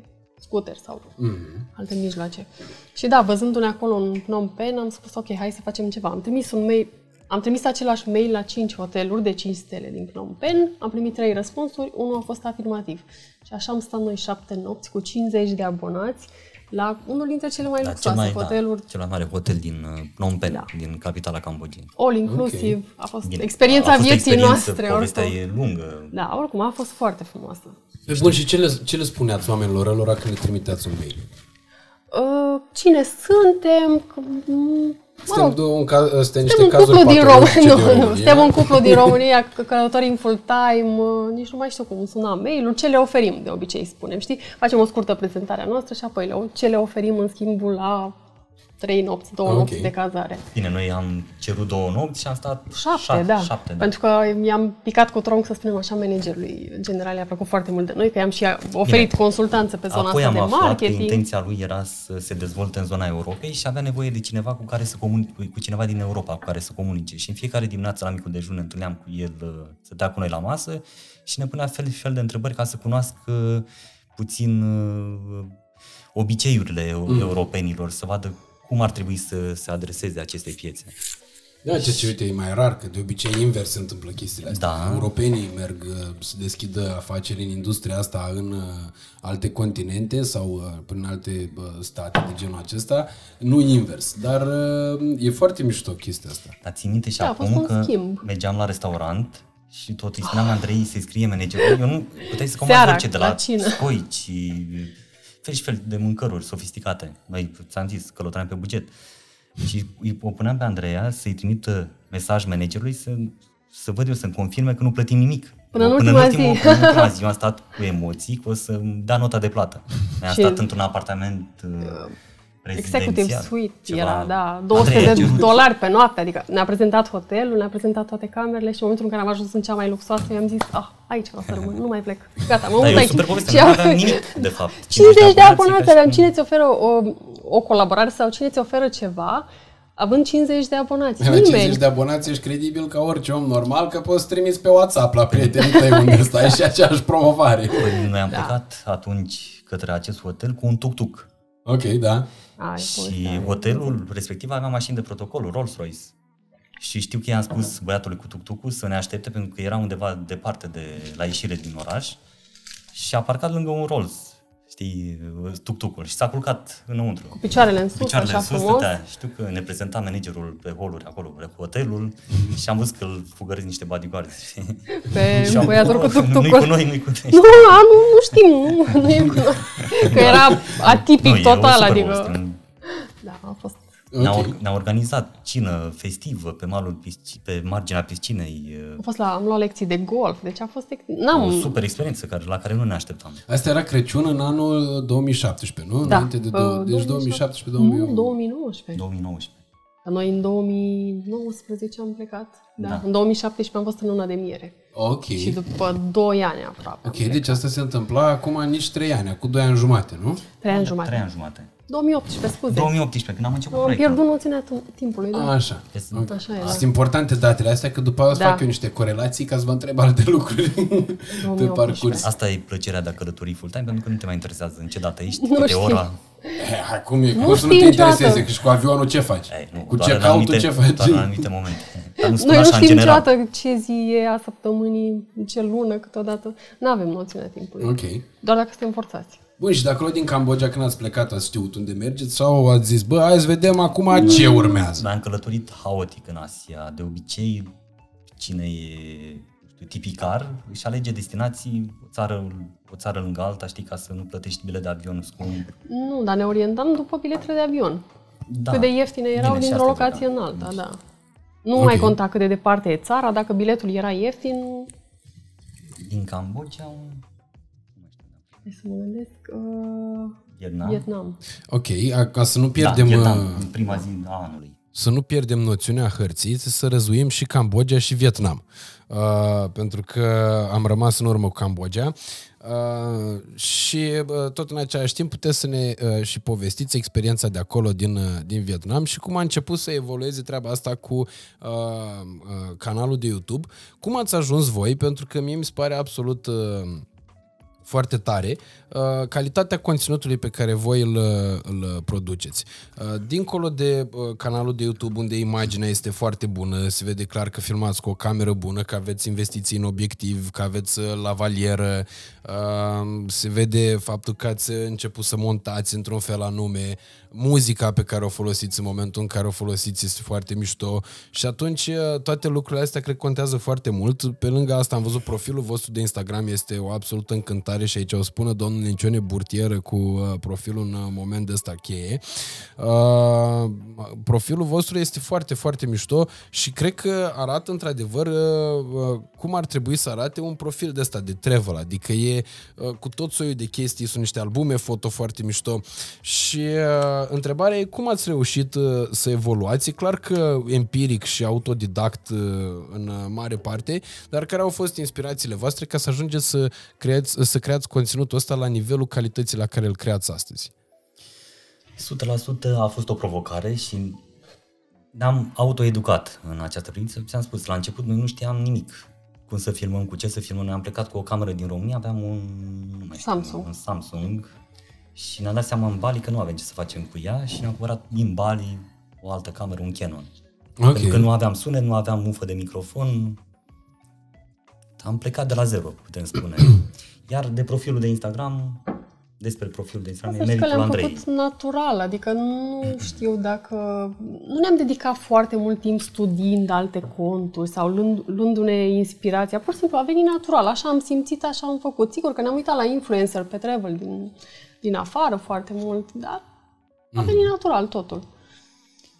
scooter sau mm-hmm. alte mijloace. Și da, văzându-ne acolo în Phnom Penh, am spus, ok, hai să facem ceva. Am trimis un mail, am trimis același mail la 5 hoteluri de 5 stele din Phnom Penh, am primit 3 răspunsuri, unul a fost afirmativ. Și așa am stat noi 7 nopți cu 50 de abonați la unul dintre cele mai
Da,
luxoase
cel mai,
hoteluri,
da, cel mai mare hotel din uh, Phnom Penh,
Da.
din capitala Cambodgiei.
all inclusive. A fost
Bine,
experiența
a fost o
vieții
experiență,
noastre.
Povestea
oricum.
e lungă.
Da, oricum a fost foarte frumoasă.
Pe bun, și ce le, ce le spuneați oamenilor ălora când le trimiteați un mail?
Uh, cine suntem? Că, mm, mă
Suntem,
rog,
două, un ca, suntem niște
Suntem un
cazuri
cuplu din
patologice
România.
din
Nu, nu,
România. *laughs*
suntem un cuplu din România, că *laughs* călătorim full-time, uh, nici nu mai știu cum suna mail ce le oferim, de obicei spunem, știi? Facem o scurtă prezentare a noastră și apoi le, ce le oferim în schimbul la trei nopți, două
Ok.
nopți de cazare.
Bine, noi am cerut două nopți și am stat
Șapte,
șapte,
da.
șapte, da.
Pentru că i-am picat cu tronc, să spunem așa, managerului general, i-a plăcut foarte mult de noi, că i-am și oferit
Bine.
consultanță pe zona
Apoi
asta
am
de
aflat că
marketing.
intenția lui era să se dezvolte în zona Europei și avea nevoie de cineva cu care să comunice, cu cineva din Europa cu care să comunice. Și în fiecare dimineață la micul dejun ne întâlneam cu el, uh, stătea cu noi la masă și ne punea fel și fel de întrebări ca să cunoască puțin uh, obiceiurile mm. europenilor, să vadă cum ar trebui să se adreseze acestei piețe.
Da, ce ce uite, e mai rar, că de obicei invers se întâmplă chestiile astea.
Da.
Europenii merg uh, să deschidă afaceri în industria asta în uh, alte continente sau uh, prin alte uh, state de genul acesta, nu invers. Dar uh, e foarte mișto chestia asta.
Dar țin minte și
Da, a fost
acum
un
că
schimb.
mergeam la restaurant Și tot îi spuneam Andrei să-i scrie managerul. Eu nu puteai să comanzi
Seara,
orice de
la
la
cină.
scoici, fel și fel de mâncăruri sofisticate. Noi, ți-am zis, călătoream pe buget. Și îi- o puneam pe Andreea să-i trimită mesaj managerului să, să văd eu, să-mi confirme că nu plătim nimic.
Până în
Până
ultima
ultimul,
zi.
Până în ultima zi, eu am stat cu emoții că o să dea nota de plată. Noi am
Și-
stat într-un apartament uh,
Executive
prezidențial.
Suite
Ceva-
era, da, 200
Andrei a
de
cerut-
dolari pe noapte, adică ne-a prezentat hotelul, ne-a prezentat toate camerele și în momentul în care am ajuns în cea mai luxoasă, i-am zis, ah, aici vreau să rămân, nu mai plec, gata, mă
Da,
mut
e o
aici.
super poveste,
Și
nu
am-
aveam nimic, de fapt.
50 de abonați
ca și
aveam,
cum-
cine ți oferă o, o colaborare sau cine ți oferă ceva, având 50 de abonați,
La 50
nimeni.
de abonați ești credibil ca orice om normal că poți trimiți pe WhatsApp la prietenii tăi unde stai și aceeași promovare.
Păi, noi am
Da.
plecat atunci către acest hotel cu un tuk-tuk.
Ok, da.
Ai,
Și
povestea.
hotelul respectiv avea mașini de protocol, Rolls-Royce. Și știu că i-am spus băiatului cu tuk-tuk să ne aștepte pentru că era undeva departe de la ieșire din oraș și a parcat lângă un Rolls, știi, tuk-tukul și s-a culcat înăuntru.
Picioarele în sus,
Picioarele
așa
în sus
frumos.
stătea. Știu că ne prezenta managerul pe holuri acolo, pe hotelul și am văzut că îl fugăresc niște bodyguards.
Pe *laughs*
Și am-
băiatul cu
Nu-i cu
tuctucul.
noi, nu-i cu noi.
Nu, a, nu, nu știm, nu, nu e cu *laughs* noi. Că era atipic
Nu, e o
total,
super
adică...
poveste.
Da, a fost...
Ne-a,
Ok.
or- ne-a organizat cină festivă pe malul pisci- pe marginea piscinei.
A fost la, am luat lecții de golf, deci a fost... ex-
O
N-am...
super experiență care, la care nu ne așteptam.
Asta era Crăciun în anul 2017, nu?
Da.
Înainte de două,
uh,
deci 2017 2018
Nu, 2019.
2019.
Dar Noi în 2019 am plecat. Da.
Da.
În 2017 am fost în luna de miere.
Ok.
Și după 2 ani aproape.
Ok, deci asta se întâmpla acum nici 3 ani, acum 2 ani jumate, nu?
3 ani jumate.
Trei ani jumate.
2018, scuze.
2018, când am început
Am
proiectul.
pierdut noțiunea t- timpului, da.
Așa.
Este-
Așa e, da.
Sunt importante datele astea, că după aia o să
Da.
fac eu niște corelații ca să vă întreb alte lucruri *laughs* pe
2018.
parcurs.
Asta e plăcerea de a călători full-time, pentru că nu te mai interesează în ce dată ești,
Nu
câte
știu.
ora.
Eh, acum e,
Nu
cum să nu
știi
te
niciodată.
intereseze, că și cu avionul ce faci?
Ei, nu,
cu
doar în
check-out-ul
anumite-
ce faci?
Doar în anumite momente. Dar nu *laughs* spun
Noi nu
așa în
știm
general.
niciodată ce zi e a săptămânii, ce lună, câteodată. Nu avem noțiunea timpului.
Ok.
Doar dacă suntem forțați.
Bun, și de acolo din Cambodgia, când ați plecat, ați știut unde mergeți sau ați zis, bă, hai să vedem acum ce urmează?
Noi am călătorit haotic în Asia. De obicei, cine e nu știu, tipicar, își alege destinații o țară, o țară lângă alta, știi, ca să nu plătești bilet de avion scump.
Nu, dar ne orientam după biletele de avion.
Da.
Cât de ieftine erau
Bine, și
dintr-o
asta
locație
vreau.
în alta, da. Nu
Ok.
mai conta cât de departe e țara, dacă biletul era ieftin,
Din Cambodgia, un
hai să mă gândesc, uh,
Vietnam.
Vietnam.
Ok, a- ca să nu
Da,
pierdem...
Vietnam,
uh,
în prima zi a anului.
să nu pierdem noțiunea hărții, să răzuim și Cambodgia și Vietnam. Uh, pentru că am rămas în urmă cu Cambodgia uh, și uh, tot în același timp puteți să ne uh, și povestiți experiența de acolo din, uh, din Vietnam și cum a început să evolueze treaba asta cu uh, uh, canalul de YouTube. Cum ați ajuns voi? Pentru că mie mi se pare absolut... Uh, foarte tare, uh, calitatea conținutului pe care voi îl, îl produceți. Uh, Dincolo de uh, canalul de YouTube unde imaginea este foarte bună, se vede clar că filmați cu o cameră bună, că aveți investiții în obiectiv, că aveți uh, lavalieră, uh, se vede faptul că ați început să montați într-un fel anume, muzica pe care o folosiți în momentul în care o folosiți este foarte mișto și atunci uh, toate lucrurile astea cred că contează foarte mult. Pe lângă asta am văzut profilul vostru de Instagram, este o absolută încântare și aici o spună domnul Nincione Burtieră cu uh, profilul în uh, moment ăsta cheie. Uh, profilul vostru este foarte, foarte mișto și cred că arată într-adevăr uh, uh, cum ar trebui să arate un profil de ăsta de travel, adică e uh, cu tot soiul de chestii, sunt niște albume foto foarte mișto și uh, întrebarea e cum ați reușit uh, să evoluați? E clar că empiric și autodidact uh, în uh, mare parte, dar care au fost inspirațiile voastre ca să ajungeți să creați, să creați conținutul ăsta la nivelul calității la care îl creați astăzi?
100% a fost o provocare și ne-am autoeducat în această privință. Ți-am spus, la început noi nu știam nimic. Cum să filmăm, cu ce să filmăm. Noi am plecat cu o cameră din România, aveam un, nu mai știu,
Samsung.
un Samsung și ne-am dat seama în Bali că nu avem ce să facem cu ea și ne-am cumpărat din Bali o altă cameră, un Canon.
Ok.
Pentru că nu aveam sunet, nu aveam mufă de microfon. Am plecat de la zero, putem spune. *clears throat* Iar de profilul de Instagram despre profilul de Instagram, e
Asta și că
meritul
le-am
Andrei.
făcut natural, adică nu știu dacă... Nu ne-am dedicat foarte mult timp studiind alte conturi sau luând, luându-ne inspirația. Pur și simplu a venit natural, așa am simțit, așa am făcut. Sigur că ne-am uitat la influencer pe travel din, din afară foarte mult, dar a
Mhm.
venit natural totul.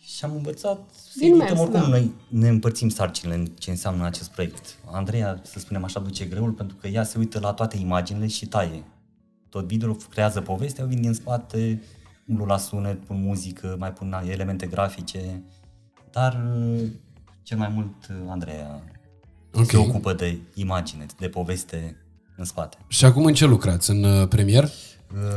Și am învățat să
Din
edităm
mers,
oricum.
da.
Noi ne împărțim sarcinile în ce înseamnă acest proiect. Andreea, să spunem așa, duce greul pentru că ea se uită la toate imaginile și taie. Tot video creează povestea, eu vin din spate, umblu la sunet, pun muzică, mai pun elemente grafice, dar uh, cel mai mult uh, Andreea
Ok.
se ocupă de imagine, de poveste în spate.
Și acum în ce lucrați? În uh, premier?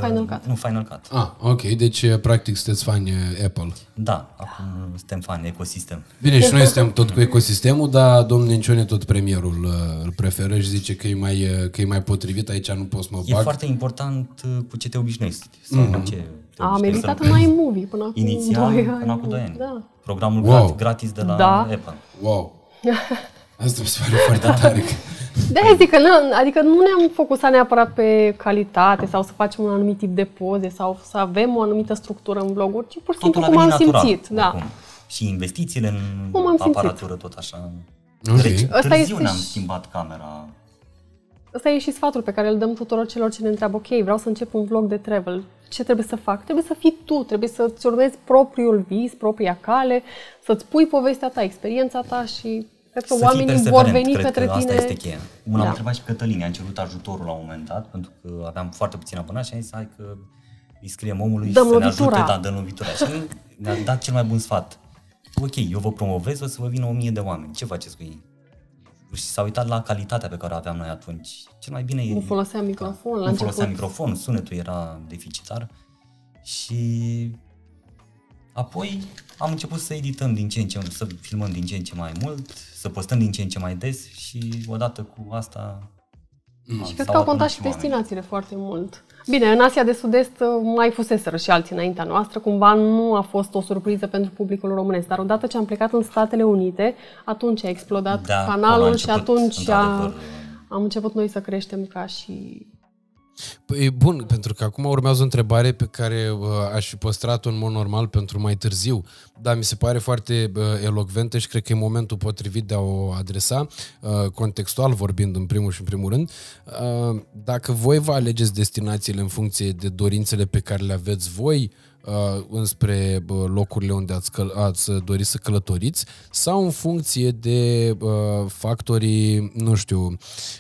Final Cut.
Nu, Final Cut.
Ah, ok, deci uh, practic sunteți fani uh, Apple.
Da, acum uh, suntem fani ecosistem.
Bine, și noi suntem tot cu ecosistemul, dar domnul Nencione tot premierul uh, îl preferă și zice că e mai, uh, că e mai potrivit, aici nu pot să mă
E
bag.
foarte important uh, cu ce te obișnuiești sau mm-hmm. ce te
Am
obișnuiești
editat
să
în iMovie până acum
Inițial,
2 ani.
până acum 2 ani.
Da.
Programul
Wow.
wow. gratis de la
Da.
Apple.
Wow! *laughs* Asta mi se pare foarte tare. *laughs*
de zic că nu, adică nu ne-am focusat neapărat pe calitate sau să facem un anumit tip de poze sau să avem o anumită structură în vloguri, ci pur și simplu
Totul
cum
a
am
venit natural.
simțit. Da.
oricum. Și investițiile în
Cum am simțit.
aparatură tot așa.
Ok.
Deci,
Ăsta
târziu
este
ne-am
și-
schimbat camera.
Ăsta e și sfatul pe care îl dăm tuturor celor ce ne întreabă, ok, vreau să încep un vlog de travel. Ce trebuie să fac? Trebuie să fii tu, trebuie să-ți urmezi propriul vis, propria cale, să-ți pui povestea ta, experiența ta și cred că
să fii
oamenii vor
perseverent,
veni
cred
către
că
tine.
asta este cheia. Una
Da.
am întrebat și pe Cătălin, am cerut ajutorul la un moment dat, pentru că aveam foarte puțin abonați și am zis, hai că îi scriem omului
Dăm
și să
lovitura.
ne ajute, da, dăm lovitura. Și ne-a dat cel mai bun sfat. Ok, eu vă promovez, o să vă vină o mie de oameni. Ce faceți cu ei? Și s-a uitat la calitatea pe care o aveam noi atunci. Cel mai bine e...
Nu foloseam microfon la
nu
început.
foloseam microfon, sunetul era deficitar și apoi am început să edităm din ce în ce, să filmăm din ce în ce mai mult, să postăm din ce în ce mai des și odată cu asta
Și cred că au contat și destinațiile foarte mult. Bine, în Asia de Sud-Est uh, mai fuseseră și alții înaintea noastră, cumva nu a fost o surpriză pentru publicul românesc, dar odată ce am plecat în Statele Unite, atunci a explodat
Da, acolo a
canalul și
început,
atunci a,
într-adevăr,
am început noi să creștem ca și...
Păi e bun, pentru că acum urmează o întrebare pe care uh, aș fi păstrat-o în mod normal pentru mai târziu, dar mi se pare foarte uh, elocventă și cred că e momentul potrivit de a o adresa, uh, contextual vorbind în primul și în primul rând. Uh, dacă voi vă alegeți destinațiile în funcție de dorințele pe care le aveți voi, uh, înspre uh, locurile unde ați, căl- ați dori să călătoriți sau în funcție de uh, factorii, nu știu,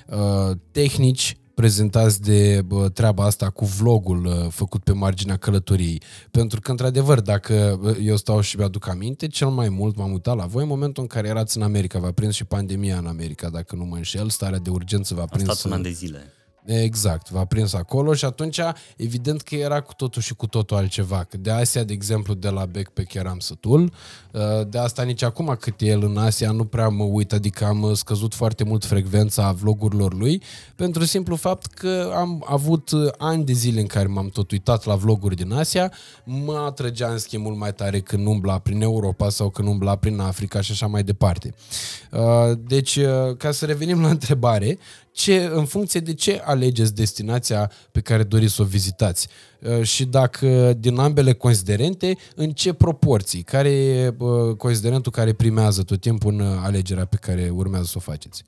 uh, tehnici prezentați de bă, treaba asta cu vlogul uh, făcut pe marginea călătoriei. Pentru că, într-adevăr, dacă uh, eu stau și mi-aduc aminte, cel mai mult m-am uitat la voi în momentul în care erați în America. V-a prins și pandemia în America, dacă nu mă înșel, starea de urgență v-a
Am
prins...
stat un an
uh,
de zile.
Exact, v-a prins acolo și atunci evident că era cu totul și cu totul altceva. Că de Asia, de exemplu, de la backpack eram sătul, uh, de asta nici acum cât e el în Asia nu prea mă uit, adică am uh, scăzut foarte mult frecvența vlogurilor lui, pentru simplu fapt că am avut uh, ani de zile în care m-am tot uitat la vloguri din Asia, mă atrăgea în schimb mult mai tare când umbla prin Europa sau când umbla prin Africa și așa mai departe. Uh, Deci, uh, ca să revenim la întrebare, ce, în funcție de ce alegeți destinația pe care doriți să o vizitați. Uh, și dacă din ambele considerente, în ce proporții, care e uh, considerentul care primează tot timpul în uh, alegerea pe care urmează să o faceți.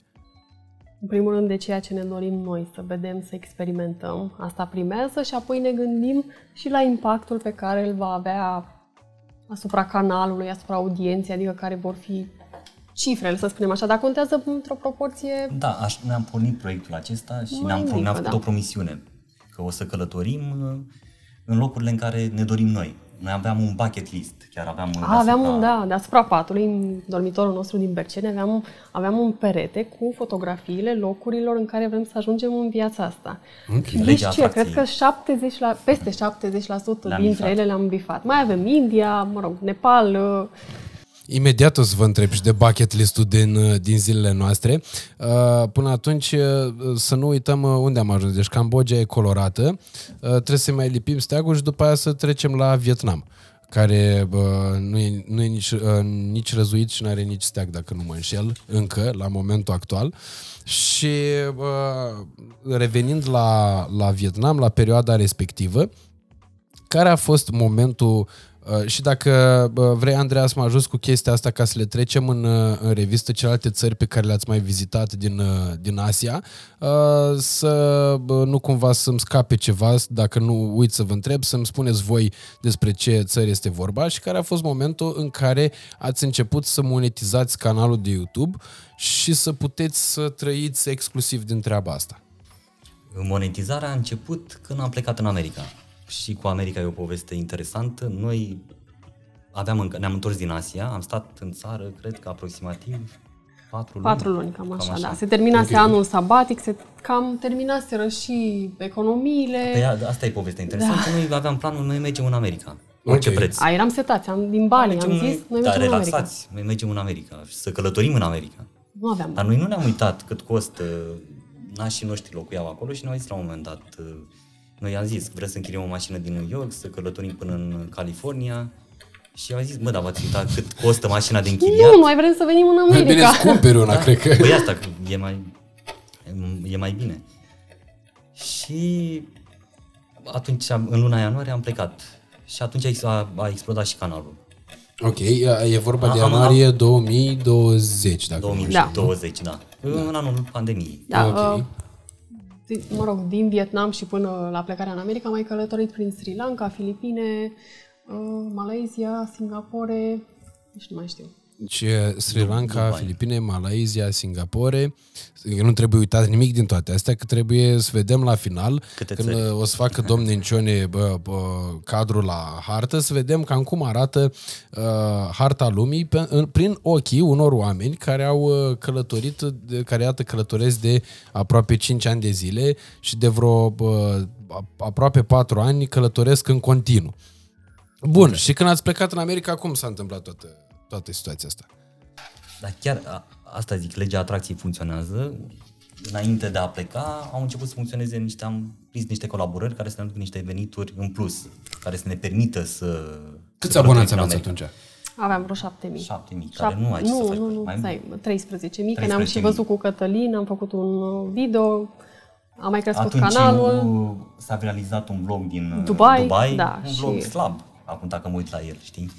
În primul rând de ceea ce ne dorim noi, să vedem, să experimentăm, asta primează și apoi ne gândim și la impactul pe care îl va avea asupra canalului, asupra audienței, adică care vor fi cifrele, să spunem așa, dar contează într-o proporție
Da, aș, ne-am pornit proiectul acesta și
Mai
ne-am,
mică,
ne-am făcut
da.
o promisiune că o să călătorim uh, în locurile în care ne dorim noi. Noi aveam un bucket list, chiar aveam... uh,
A, aveam
deasupra-
un, da, deasupra patului, în dormitorul nostru din Berceni, aveam, aveam un perete cu fotografiile locurilor în care vrem să ajungem în viața asta.
Ok.
Și
Legea
ce? Cred
atracției.
că 70 la, peste 70%
Le-am
dintre
bifat.
ele le-am bifat. Mai avem India, mă rog, Nepal, uh,
Imediat o să vă întreb și de bucket list-ul din, uh, din zilele noastre. Uh, Până atunci uh, să nu uităm uh, unde am ajuns. Deci Cambodgia e colorată, uh, trebuie să mai lipim steagul și după aia să trecem la Vietnam. care bă, nu, e, nu e nici, uh, nici răzuit și nu are nici steag, dacă nu mă înșel, încă, la momentul actual. Și bă, revenind la, la Vietnam, la perioada respectivă, care a fost momentul Uh, și dacă uh, vrei, Andreea, să mă ajut cu chestia asta ca să le trecem în, uh, în revistă celelalte țări pe care le-ați mai vizitat din, din Asia, să nu cumva să-mi scape ceva, dacă nu uit să vă întreb, să-mi spuneți voi despre ce țări este vorba și care a fost momentul în care ați început să monetizați canalul de YouTube și să puteți să trăiți exclusiv din treaba asta.
Monetizarea a început când am plecat în America și cu America e o poveste interesantă. Noi aveam încă, ne-am întors din Asia, am stat în țară, cred că aproximativ patru luni.
Patru luni, cam așa, cam așa. da. Se terminase okay. anul sabatic, se cam terminaseră și economiile.
Păi asta e povestea interesantă. Da. Noi aveam planul, noi mergem în America. Orice okay. preț.
A, eram setați, am, din Bali, am zis, noi
da,
mergem
în
America.
noi mergem în America, să călătorim în America.
Nu aveam
Dar noi nu ne-am uitat cât costă, nașii noștri locuiau acolo și ne-au zis la un moment dat, noi am zis, vrem să închiriem o mașină din New York, să călătorim până în California. Și au zis, mă, dar v-ați uitat cât costă mașina de închiriat?
Nu, noi vrem să venim în America.
Mai bine îți cumperi una, da. cred că.
Păi asta e mai, e mai bine. Și atunci, în luna ianuarie, am plecat. Și atunci a, a explodat și canalul.
Ok, e vorba a, de ianuarie am, 2020, dacă
2020, da. da. În anul pandemiei.
Da, okay. Uh, mă rog, din Vietnam și până la plecarea în America, am mai călătorit prin Sri Lanka, Filipine, uh, Malaysia, Singapore, nici nu mai știu.
Deci Sri Lanka, Dubai. Filipine, Malaysia, Singapore. Nu trebuie uitat nimic din toate astea, că trebuie să vedem la final, Câte când țări? o să facă domn Nencione bă, bă, cadrul la hartă, să vedem cam cum arată uh, harta lumii pe, în, prin ochii unor oameni care au uh, călătorit, de, care iată călătoresc de aproape 5 ani de zile și de vreo bă, aproape 4 ani călătoresc în continuu. Bun, okay. și când ați plecat în America, cum s-a întâmplat toată toată situația asta.
Dar chiar a, asta zic, legea atracției funcționează. Înainte de a pleca, au început să funcționeze niște, am prins niște colaborări care să ne aducă niște venituri în plus, care să ne permită să...
Câți abonați aveți atunci?
Aveam vreo 7000.
7000, care nu ai ce
nu,
să faci.
Nu, nu, stai, 13.000, că ne-am și văzut cu Cătălin, am făcut un video, am mai crescut
Atunci
canalul.
s-a realizat un vlog din
Dubai,
Dubai
da,
un vlog și... slab, acum dacă mă uit la el, știi?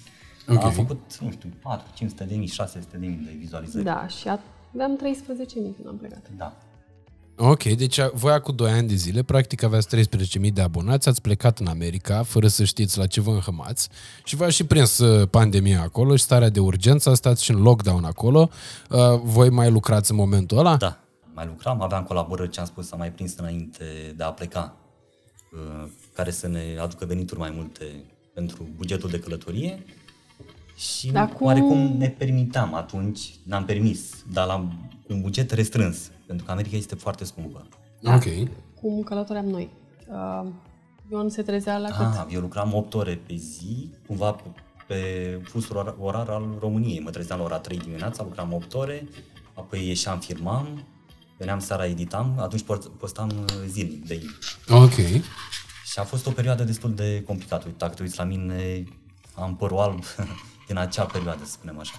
Okay. Am făcut, nu știu, 4, 500 de mii, 600 de mii de vizualizări.
Da, și aveam 13 mii când am plecat.
Da.
Ok, deci voi cu 2 ani de zile, practic aveați 13.000 de abonați, ați plecat în America fără să știți la ce vă înhămați și v-a și prins uh, pandemia acolo și starea de urgență, stați și în lockdown acolo. Uh, voi mai lucrați în momentul ăla?
Da, mai lucram, aveam colaborări, ce am spus, am mai prins înainte de a pleca, uh, care să ne aducă venituri mai multe pentru bugetul de călătorie și Dar cum... oarecum ne permiteam atunci, n-am permis, dar la un buget restrâns, pentru că America este foarte scumpă.
Da. Ok.
Cum călătoream noi. Uh, Ion se trezea la cât?
Ah, eu lucram 8 ore pe zi, cumva pe fusul orar, orar al României. Mă trezeam la ora 3 dimineața, lucram 8 ore, apoi ieșeam, firmam, veneam seara, editam, atunci postam zilnic de ei.
Ok.
Și a fost o perioadă destul de complicată. Uite, dacă te uiți la mine, am părul alb *laughs* din acea perioadă, să spunem așa.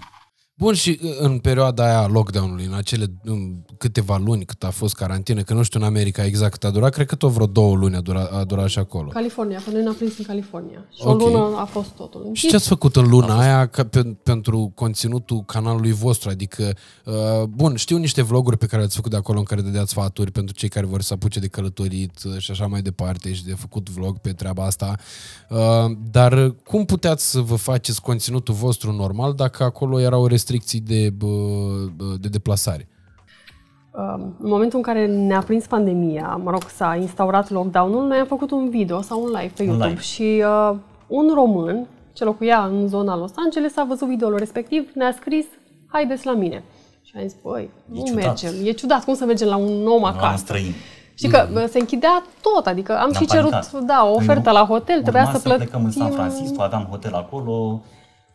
Bun, și uh, în perioada aia lockdown-ului, în acele în câteva luni cât a fost carantină, că nu știu în America exact cât a durat, cred că tot vreo două luni a durat, a durat și acolo.
California, că noi ne-am prins în California. Și okay. o lună a fost totul.
Și ce ați făcut în luna aia ca pe, pentru conținutul canalului vostru? Adică, uh, bun, știu niște vloguri pe care le-ați făcut de acolo în care dădeați sfaturi pentru cei care vor să apuce de călătorit uh, și așa mai departe și de făcut vlog pe treaba asta. Uh, dar cum puteați să vă faceți conținutul vostru normal dacă acolo erau restricții de, de deplasare?
Um, în momentul în care ne-a prins pandemia, mă rog, s-a instaurat lockdown-ul, noi am făcut un video sau un live pe YouTube live. și uh, un român ce locuia în zona Los Angeles a văzut videoul respectiv, ne-a scris, haideți la mine. Și am zis, băi, nu ciudat. mergem, e ciudat, cum să mergem la un om acasă? La un
străin.
Și că mm. se închidea tot, adică am și cerut da, o ofertă la hotel, trebuia să plătim.
plecăm în San Francisco, aveam hotel acolo,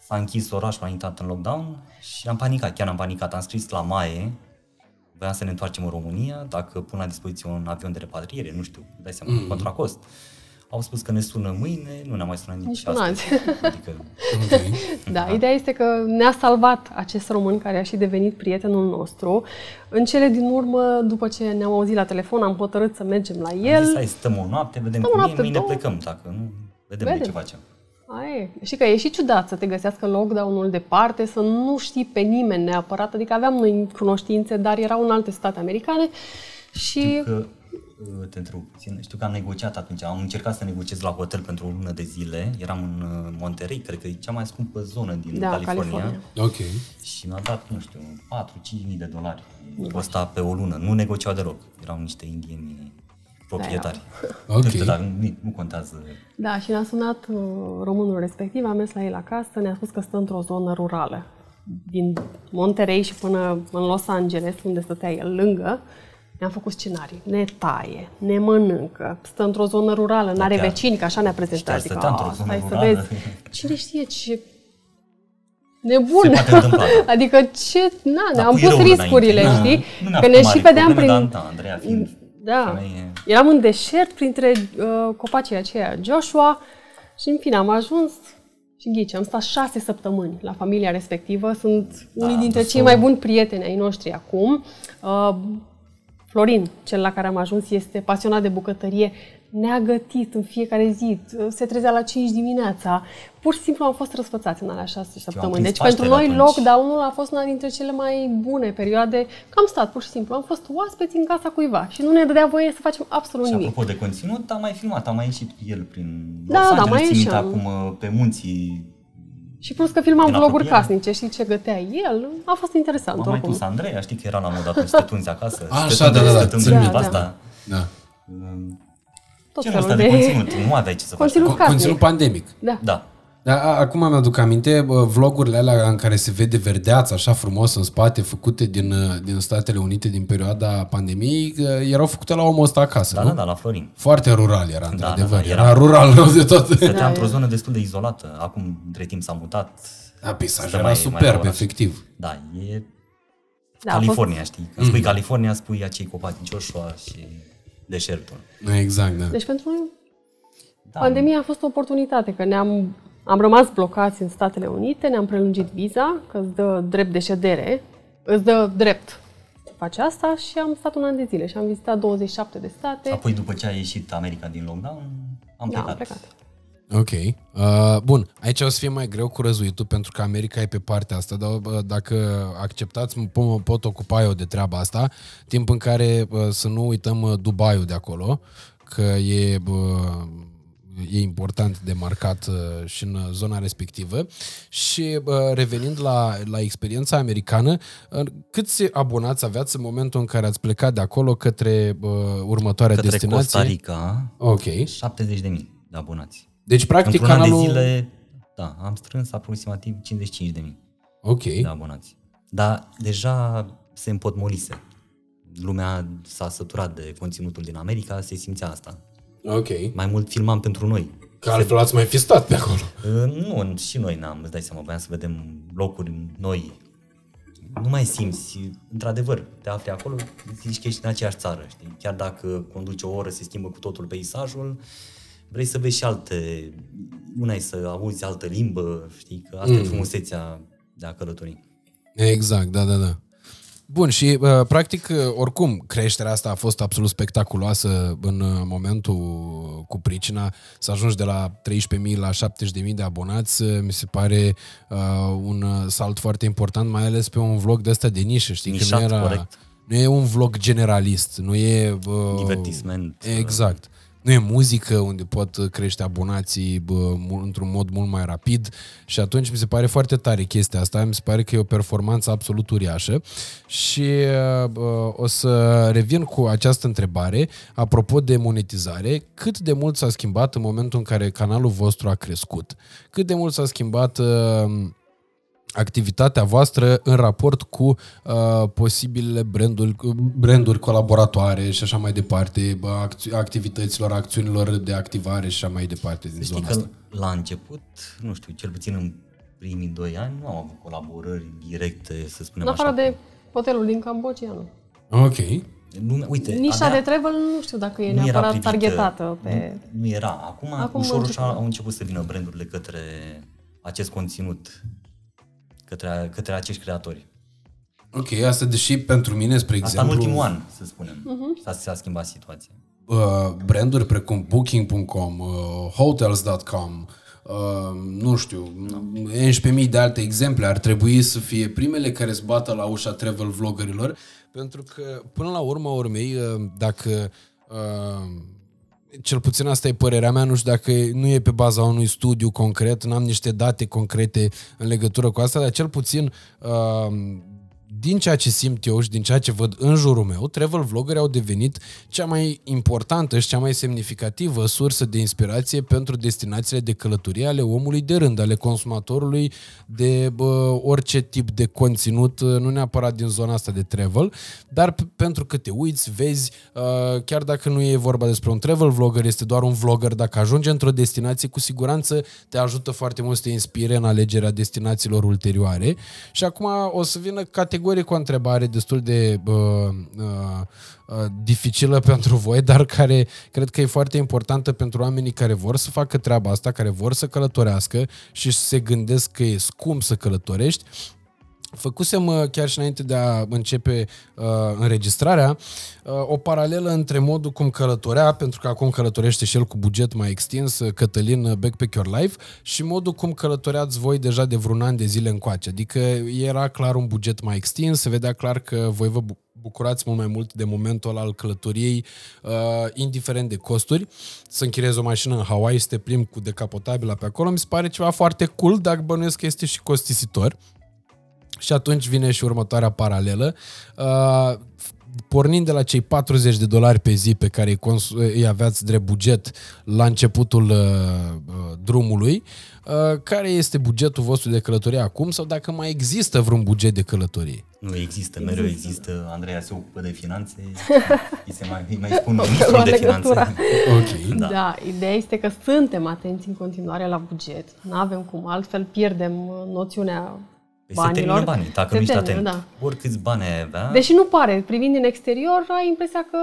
s-a închis orașul, a intrat în lockdown și am panicat, chiar am panicat. Am scris la Mae, voiam să ne întoarcem în România, dacă pun la dispoziție un avion de repatriere, nu știu, dai seama, mm-hmm. contra cost. Au spus că ne sună mâine, nu ne-a mai sunat nici,
Nici
și
până
astăzi. Adică,
Ok. *laughs*
Da, ideea este că ne-a salvat acest român care a și devenit prietenul nostru. În cele din urmă, după ce ne-am auzit la telefon, am hotărât să mergem la
el...
el.
zis, hai, stăm o noapte, vedem
Stăm o
cum
noapte,
e, mâine
două.
plecăm, dacă nu, vedem,
Vedem.
de ce facem.
Aia e. Știi că e și ciudat să te găsească lockdown-ul departe, să nu știi pe nimeni neapărat. Adică aveam noi cunoștințe, dar erau în alte state americane și...
Că, uh, te întreb puțin, știu că am negociat atunci, am încercat să negociez la hotel pentru o lună de zile, eram în uh, Monterey, cred că e cea mai scumpă zonă din
Da,
California,
California.
Ok.
și mi-a dat, nu știu, 4-5 mii de dolari costa pe o lună, nu negociau deloc, erau niște indieni proprietari.
Ok.
Nu știu, dar nu, nu contează.
Da, și ne-a sunat uh, românul respectiv, am mers la el acasă, ne-a spus că stă într-o zonă rurală. Din Monterey și până în Los Angeles, unde stătea el lângă, ne-am făcut scenarii. Ne taie, ne mănâncă, stă într-o zonă rurală, n-are
chiar.
vecini, că așa ne-a prezentat.
Chiar
Zic,
stătea într-o
"A,
zonă
stai să
rurală."
vezi. Cine știe ce nebun.
Se poate întâmpla, da. *laughs*
adică ce, na,
Dar
ne-am
cu
pus
răul
riscurile,
înainte.
știi?
Nu ne-a
că ne
făcut
și
mari
vedeam
probleme,
prin...
dar, da, Andreea fiind
Da.
femeie,
Eram în deșert printre uh, copacii aceia Joshua și în fine am ajuns și ghici, am stat șase săptămâni la familia respectivă. Sunt
Da,
unii dintre
dus-o-
cei mai buni prieteni ai noștri acum. Uh, Florin, cel la care am ajuns, este pasionat de bucătărie. Ne-a gătit în fiecare zi, se trezea la 5 dimineața. Pur și simplu am fost răsfățați în alea șase săptămâni.
prins
Deci pentru
Paștele
noi
atunci.
lockdown-ul a fost una dintre cele mai bune perioade. Că am stat, pur și simplu. Am fost oaspeți în casa cuiva și nu ne dădea voie să facem absolut
Și
nimic.
apropo de conținut, am mai filmat, am mai ieșit cu el prin
Da,
Los
da,
Angeles,
mai
țin minte
ieșeam.
acum uh, pe munții.
Și plus că filmam
Din
vloguri
apropiere.
casnice, știi ce gătea el, a fost interesant
Am mai
oricum.
pus Andreea, știi că era la mod atunci stătunzi acasă.
Așa,
stătunzi,
da, da, da,
stătunzi
țin
în
minte.
asta.
Da,
Da.
Um,
Tot
Genul
felul
ăsta de
de...
conținut, nu aveai ce să faci.
Conținut
Co-
casnic.
Conținut pandemic.
Da.
Da.
Da, a- acum mi-aduc aminte, bă, vlogurile alea în care se vede verdeața așa frumos în spate, făcute din, uh, din Statele Unite din perioada pandemiei, uh, erau făcute la omul ăsta acasă,
Da,
nu?
da, da, la Florin.
Foarte rural era, într-adevăr.
da,
era,
era-
rural rău de tot.
Stătea
Da,
într-o
e.
zonă destul de izolată. Acum, între timp, s-a mutat.
Da, peisajul
Stă
era
mai- mai la
superb,
oraș.
efectiv.
Da, e
Da, a fost-
California, știi? Când spui California, spui acei copaci Joshua și deșertul.
Exact, da.
Deci pentru noi
Da,
pandemia a fost o oportunitate, că ne-am am rămas blocați în Statele Unite, ne-am prelungit viza, că îți dă drept de ședere, îți dă drept să faci asta și am stat un an de zile și am vizitat 27 de state.
Apoi, după ce a ieșit America din lockdown, am
Da,
plecat.
am plecat.
Ok. Uh, bun, aici o să fie mai greu cu răzuitul pentru că America e pe partea asta, dar uh, dacă acceptați, mă pot, mă pot ocupa eu de treaba asta, timp în care uh, să nu uităm uh, Dubaiul de acolo, că e, uh, e important de marcat uh, și în zona respectivă. Și uh, revenind la, la experiența americană, uh, câți abonați aveați în momentul în care ați plecat de acolo către uh, următoarea
Către
destinație?
Costa Rica,
Ok.
70.000 de abonați.
Deci, practic,
Într-un an
canalul...
de zile, da, am strâns aproximativ 55.000
Ok.
de abonați. Dar deja se împotmolise. Lumea s-a săturat de conținutul din America, se simțea asta.
Ok.
Mai mult filmam pentru noi.
Că altfel ați mai fi stat pe acolo.
Uh, Nu, și noi n-am, îți dai seama, voiam să vedem locuri noi. Nu mai simți, într-adevăr, te afli acolo, zici că ești în aceeași țară, știi? Chiar dacă conduci o oră, se schimbă cu totul peisajul, vrei să vezi și alte, una e să auzi altă limbă, știi? Că asta mm. e frumusețea de a călători.
Exact, da, da, da. Bun, și uh, practic, uh, oricum, creșterea asta a fost absolut spectaculoasă în uh, momentul cu pricina. Să ajungi de la 13.000 la 70.000 de abonați, uh, mi se pare uh, un uh, salt foarte important, mai ales pe un vlog de ăsta de nișă, știi? că
Nișat,
nu, era,
corect.
nu e un vlog generalist, nu e... Uh,
Divertisment.
Exact. Nu e muzică unde pot crește abonații bă, mu- într-un mod mult mai rapid și atunci mi se pare foarte tare chestia asta, mi se pare că e o performanță absolut uriașă și bă, o să revin cu această întrebare apropo de monetizare, cât de mult s-a schimbat în momentul în care canalul vostru a crescut? Cât de mult s-a schimbat uh, activitatea voastră în raport cu uh, posibilele branduri, branduri colaboratoare și așa mai departe, bă, acți- activităților, acțiunilor de activare și așa mai departe din
Știi
zona
că
asta.
la început, nu știu, cel puțin în primii doi ani, nu am avut colaborări directe, să spunem
În afară
așa.
de hotelul din Cambodgia, nu.
Ok.
Lume, uite,
Nișa
abia-
de travel nu știu dacă e
nu era
neapărat
privită,
targetată pe...
Nu, nu era. Acum,
Acum
Acum ușor,
au
ușor
început.
au început să vină brandurile către acest conținut, către, către acești creatori.
Ok, asta deși pentru mine, spre
Asta
exemplu...
în ultimul an, să spunem.
Mhm.
S-a, s-a schimbat situația.
uh, branduri precum Booking.com, uh, Hotels.com, uh, nu știu, 11.000 de alte exemple ar trebui să fie primele care să bată la ușa travel vloggerilor, pentru că până la urma urmei, uh, dacă uh, cel puțin asta e părerea mea, nu știu dacă nu e pe baza unui studiu concret, n-am niște date concrete în legătură cu asta, dar cel puțin uh, din ceea ce simt eu și din ceea ce văd în jurul meu, travel vloggeri au devenit cea mai importantă și cea mai semnificativă sursă de inspirație pentru destinațiile de călătorie ale omului de rând, ale consumatorului de bă, orice tip de conținut, nu neapărat din zona asta de travel, dar p- pentru că te uiți, vezi, uh, chiar dacă nu e vorba despre un travel vlogger, este doar un vlogger, dacă ajunge într-o destinație, cu siguranță te ajută foarte mult să te inspire în alegerea destinațiilor ulterioare. Și acum o să vină categoric o întrebare destul de uh, uh, uh, dificilă pentru voi, dar care cred că e foarte importantă pentru oamenii care vor să facă treaba asta, care vor să călătorească și se gândesc că e scump să călătorești. Făcusem uh, chiar și înainte de a începe uh, înregistrarea uh, o paralelă între modul cum călătorea, pentru că acum călătorește și el cu buget mai extins, uh, Cătălin uh, Backpack Your Life, și modul cum călătoreați voi deja de vreun an de zile încoace. Adică era clar un buget mai extins, se vedea clar că voi vă bu- bucurați mult mai mult de momentul ăla al călătoriei, uh, indiferent de costuri. Să închiriezi o mașină în Hawaii, să te plimbi cu decapotabila pe acolo, mi se pare ceva foarte cool, dar bănuiesc că este și costisitor. Și atunci vine și următoarea paralelă. Uh, pornind de la cei 40 de dolari pe zi pe care îi, cons- îi aveați drept buget la începutul uh, uh, drumului, uh, care este bugetul vostru de călătorie acum sau dacă mai există vreun buget de călătorie?
Nu există, mereu există. Andreea se ocupă de finanțe, *laughs* îi se mai, îi mai spun ministrul de
legătura.
finanțe.
Ok.
Da.
Da. da, ideea este că suntem atenți în continuare la buget. Nu avem cum, altfel pierdem uh, noțiunea
Păi se termină
banilor.
banii, dacă
Se
nu ești
termină,
atent.
Da.
Oricâți bani ai avea,
Deși nu pare, privind din exterior, ai impresia că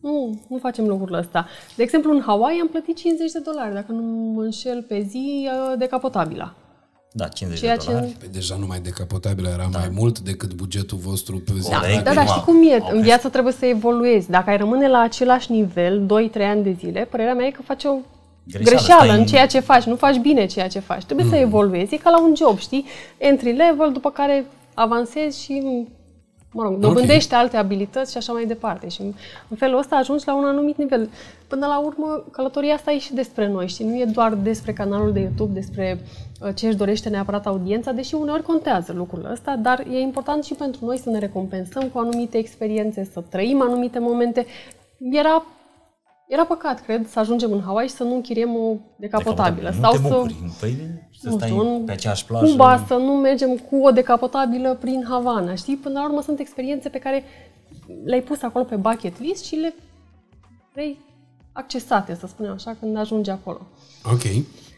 nu, nu facem lucrul ăsta. De exemplu, în Hawaii am plătit 50 de dolari, dacă nu mă înșel pe zi, uh, decapotabila.
da, 50
Ceea
de
ce...
dolari.
Păi deja numai decapotabilă era da. mai mult decât bugetul vostru pe zi.
Da,
Corect.
da, dar
Acum,
știi cum e?
au
În
crescut.
viață trebuie să evoluezi. Dacă ai rămâne la același nivel 2-3 ani de zile, părerea mea e că faci o
Greșeală,
greșeală,
stai
în
în-
ceea ce faci. Nu faci bine ceea ce faci. Trebuie să evoluezi. E ca la un job, știi? Entry level, după care avansezi și mă rog, dobândești alte abilități și așa mai departe. Și în în felul ăsta ajungi la un anumit nivel. Până la urmă, călătoria asta e și despre noi, știi? Nu e doar despre canalul de YouTube, despre uh, ce își dorește neapărat audiența, deși uneori contează lucrul ăsta, dar e important și pentru noi să ne recompensăm cu anumite experiențe, să trăim anumite momente. Era, era păcat, cred, să ajungem în Hawaii și să nu închiriem o decapotabilă.
Nu
sau
te
să,
bucuri. Păi să
nu
stai
știu, în
pe aceeași plajă.
Cuba să nu mergem cu o decapotabilă prin Havana, știi? Până la urmă sunt experiențe pe care le-ai pus acolo pe bucket list și le vrei accesate, să spunem așa, când ajungi acolo.
Ok.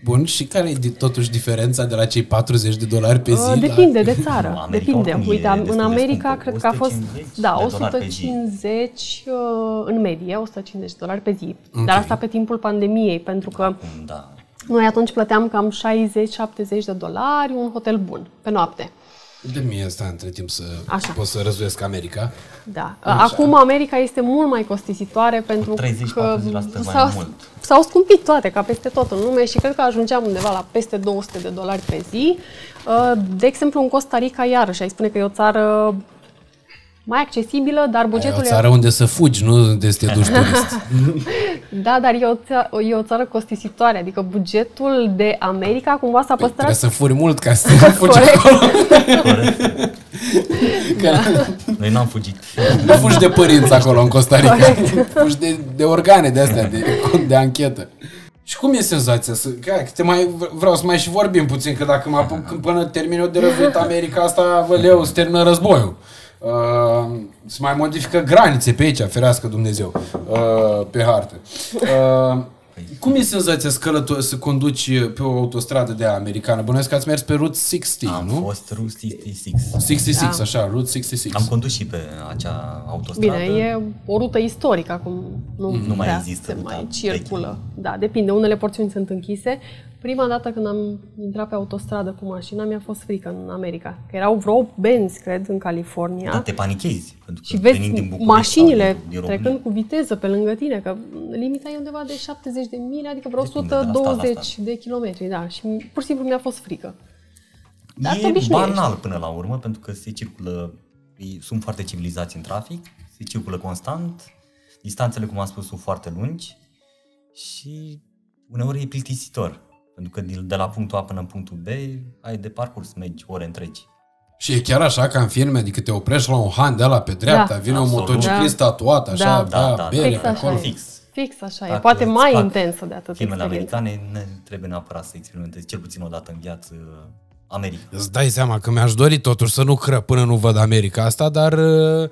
Bun, și care e di- totuși diferența de la cei 40 de dolari pe zi?
Uh,
la...
Depinde de țară.
Nu, America
depinde.
oricum e
Uite, am-
destul
în
de
America
scumpă.
cred că a fost
150
da,
de dolari pe zi.
150 uh, în medie, 150 de dolari pe zi. Dar asta pe timpul pandemiei, pentru că
Da.
noi atunci plăteam cam 60-70 de dolari un hotel bun pe noapte.
De mie asta între timp să
Așa.
pot să răzuiesc America.
Da. Acum America este mult mai costisitoare pentru
30-40%
că
mai
s-au,
mult.
s-au scumpit toate, ca peste tot în lume și cred că ajungeam undeva la peste 200 de dolari pe zi. Uh, De exemplu, în Costa Rica, iarăși, ai spune că e o țară mai accesibilă, dar
E
bugetul
o țară unde să fugi, nu unde să te duci *laughs* turist.
Da, dar e o, țară, e o țară costisitoare, adică bugetul de America cumva s-a
Păi,
păstrat
trebuie să furi mult ca să te *laughs* fugi
Corect.
acolo. Că
Noi n-am fugit.
nu fugi de părinți acolo în Costa Rica. Fugi de, de organe de astea, de, de anchetă. Și cum e senzația? Să, că, că te mai, vreau să mai și vorbim puțin, că dacă mă apuc când până termin eu de războit America asta, vă leu, se termină războiul. Uh, se mai modifică granițe pe aici, ferească Dumnezeu, uh, pe hartă. Uh, Cum e senzația să, călăto- să conduci pe o autostradă de aia americană? Bănuiesc că ați mers pe Route 60,
Am
nu?
fost Route 66.
66,
Da.
așa, Route 66.
Am condus și pe acea autostradă.
Bine, e o rută istorică acum. Nu,
Nu mai
prea
există
se
ruta
mai
veche.
circulă. Da, depinde. Unele porțiuni sunt închise. Prima dată când am intrat pe autostradă cu mașina, mi-a fost frică în America. Că erau vreo benzi, cred, în California.
Da, te panichezi. Pentru că
Și vezi
venind din București
mașinile
sau din, din România,
trecând cu viteză pe lângă tine, că limita e undeva de 70 de mile, adică vreo
Depinde de la stat la
120
stat.
de kilometri, da. Și pur și simplu mi-a fost frică. Dar te
E
obișnuiești.
banal până la urmă, pentru că se circulă, ei sunt foarte civilizați în trafic, se circulă constant, distanțele, cum am spus, sunt foarte lungi și uneori e plictisitor. Pentru că de- de la punctul A până în punctul B ai de parcurs, mergi ore întregi.
Și e chiar așa ca în filme, adică te oprești la un han de la pe dreapta,
Da.
vine un
Absolut.
motociclist tatuat, așa,
Da.
da,
Da, da,
bere
Fix
pe
așa
acolo.
e.
Fix.
Fix așa e.
Dacă
Poate
îți
mai
plac
intensă de atât
Filmele
experiența.
americane ne trebuie neapărat să experimentezi cel puțin o dată în viață America.
Îți dai seama că mi-aș dori totuși să nu crăp până nu văd America asta, dar uh, uh,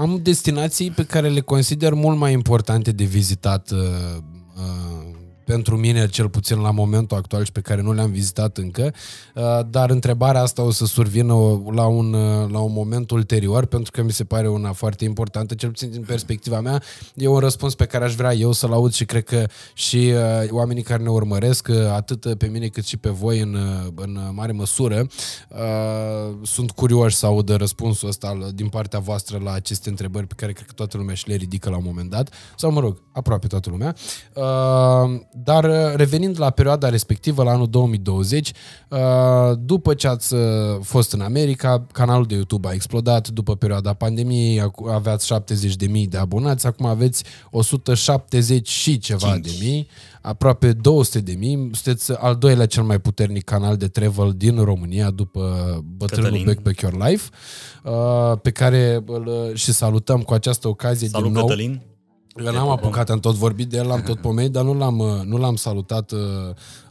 am destinații pe care le consider mult mai importante de vizitat uh, uh, pentru mine, cel puțin la momentul actual și pe care nu le-am vizitat încă, uh, dar întrebarea asta o să survină la un, uh, la un moment ulterior, pentru că mi se pare una foarte importantă, cel puțin din perspectiva mea, e un răspuns pe care aș vrea eu să-l aud și cred că și uh, oamenii care ne urmăresc, uh, atât pe mine cât și pe voi în, uh, în mare măsură, uh, sunt curioși să audă răspunsul ăsta al- din partea voastră la aceste întrebări pe care cred că toată lumea și le ridică la un moment dat, sau mă rog, aproape toată lumea. Uh, dar uh, revenind la perioada respectivă, la anul 2020, uh, după ce ați uh, fost în America, canalul de YouTube a explodat, după perioada pandemiei acu- aveați 70.000 de abonați, acum aveți 170 și ceva
Cinci.
de mii, aproape 200 de mii, sunteți al doilea cel mai puternic canal de travel din România după bătrânul
Cătălin.
Backpack Your Life, uh, pe care îl și salutăm cu această ocazie
Salut,
din nou.
Cătălin!
Eu n-am apucat, am tot vorbit de el, l-am tot pomenit, dar nu l-am, uh, nu l-am salutat uh,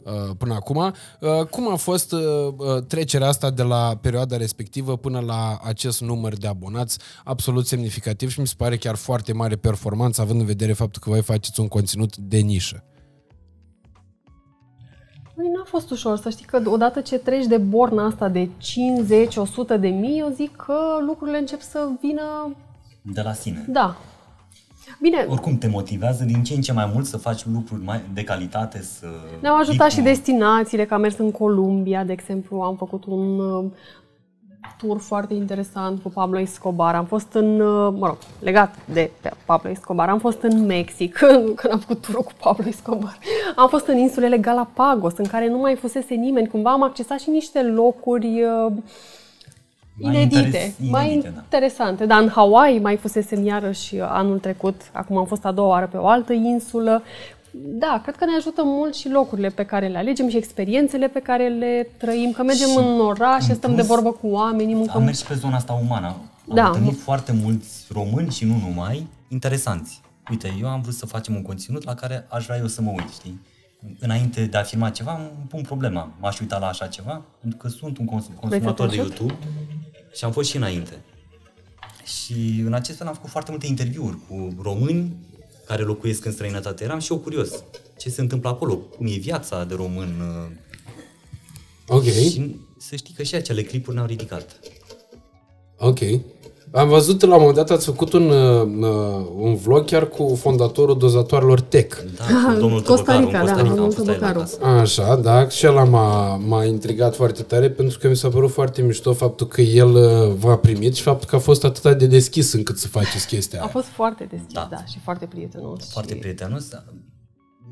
uh, până acum. Uh, cum a fost uh, uh, trecerea asta de la perioada respectivă până la acest număr de abonați absolut semnificativ și mi se pare chiar foarte mare performanță, având în vedere faptul că voi faceți un conținut de nișă.
Păi n-a fost ușor, să știi că odată ce treci de borna asta de 50-100 de mii, eu zic că lucrurile încep să vină,
De la sine.
da. Bine,
Oricum te motivează din ce în ce mai mult să faci lucruri mai de calitate, să...
ne-au ajutat
vii
și
cu-
destinațiile, că am mers în Columbia, de exemplu, am făcut un uh, tur foarte interesant cu Pablo Escobar. Am fost în, uh, mă rog, legat de pe Pablo Escobar, am fost în Mexic, *laughs* când am făcut turul cu Pablo Escobar. Am fost în insulele Galapagos, în care nu mai fusese nimeni. Cumva am accesat și niște locuri uh,
Mai
inedite,
interes-
mai
inedite, da.
interesante. Dar în Hawaii mai fusesem iarăși anul trecut, acum am fost a doua oară pe o altă insulă. Da, cred că ne ajută mult și locurile pe care le alegem și experiențele pe care le trăim, că mergem
Și
în oraș,
în
stăm de
plus,
vorbă cu oamenii,
Am
mâncăm...
mers și pe zona asta umană. Am
Da.
întâlnit foarte mulți români și nu numai, interesanți. Uite, eu am vrut să facem un conținut la care aș vrea eu să mă uit, știi? Înainte de a filma ceva, îmi pun problema. M-aș uita la așa ceva, pentru că sunt un cons- consumator de
ajut?
YouTube și am fost și înainte. Și în acest fel am făcut foarte multe interviuri cu români care locuiesc în străinătate. Eram și eu curios. Ce se întâmplă acolo? Cum e viața de român? uh,
Ok,
Și să știi că și acele clipuri ne-au ridicat.
ok. Am văzut la un moment dat ați făcut un, uh, uh, un vlog chiar cu fondatorul dozatoarelor tech.
Da, cu domnul
Costa
Tăbăcaru,
Rica,
în Costa
da,
Rica, am
domnul
fost la el
Tăbăcaru.
acasă.
Așa, da, și ăla m-a, m-a intrigat foarte tare pentru că mi s-a părut foarte mișto faptul că el uh, v-a primit și faptul că a fost atât de deschis încât să faceți chestia
A
aia.
fost foarte deschis, da,
Da.
da și foarte prietenos.
Foarte
și...
prietenos.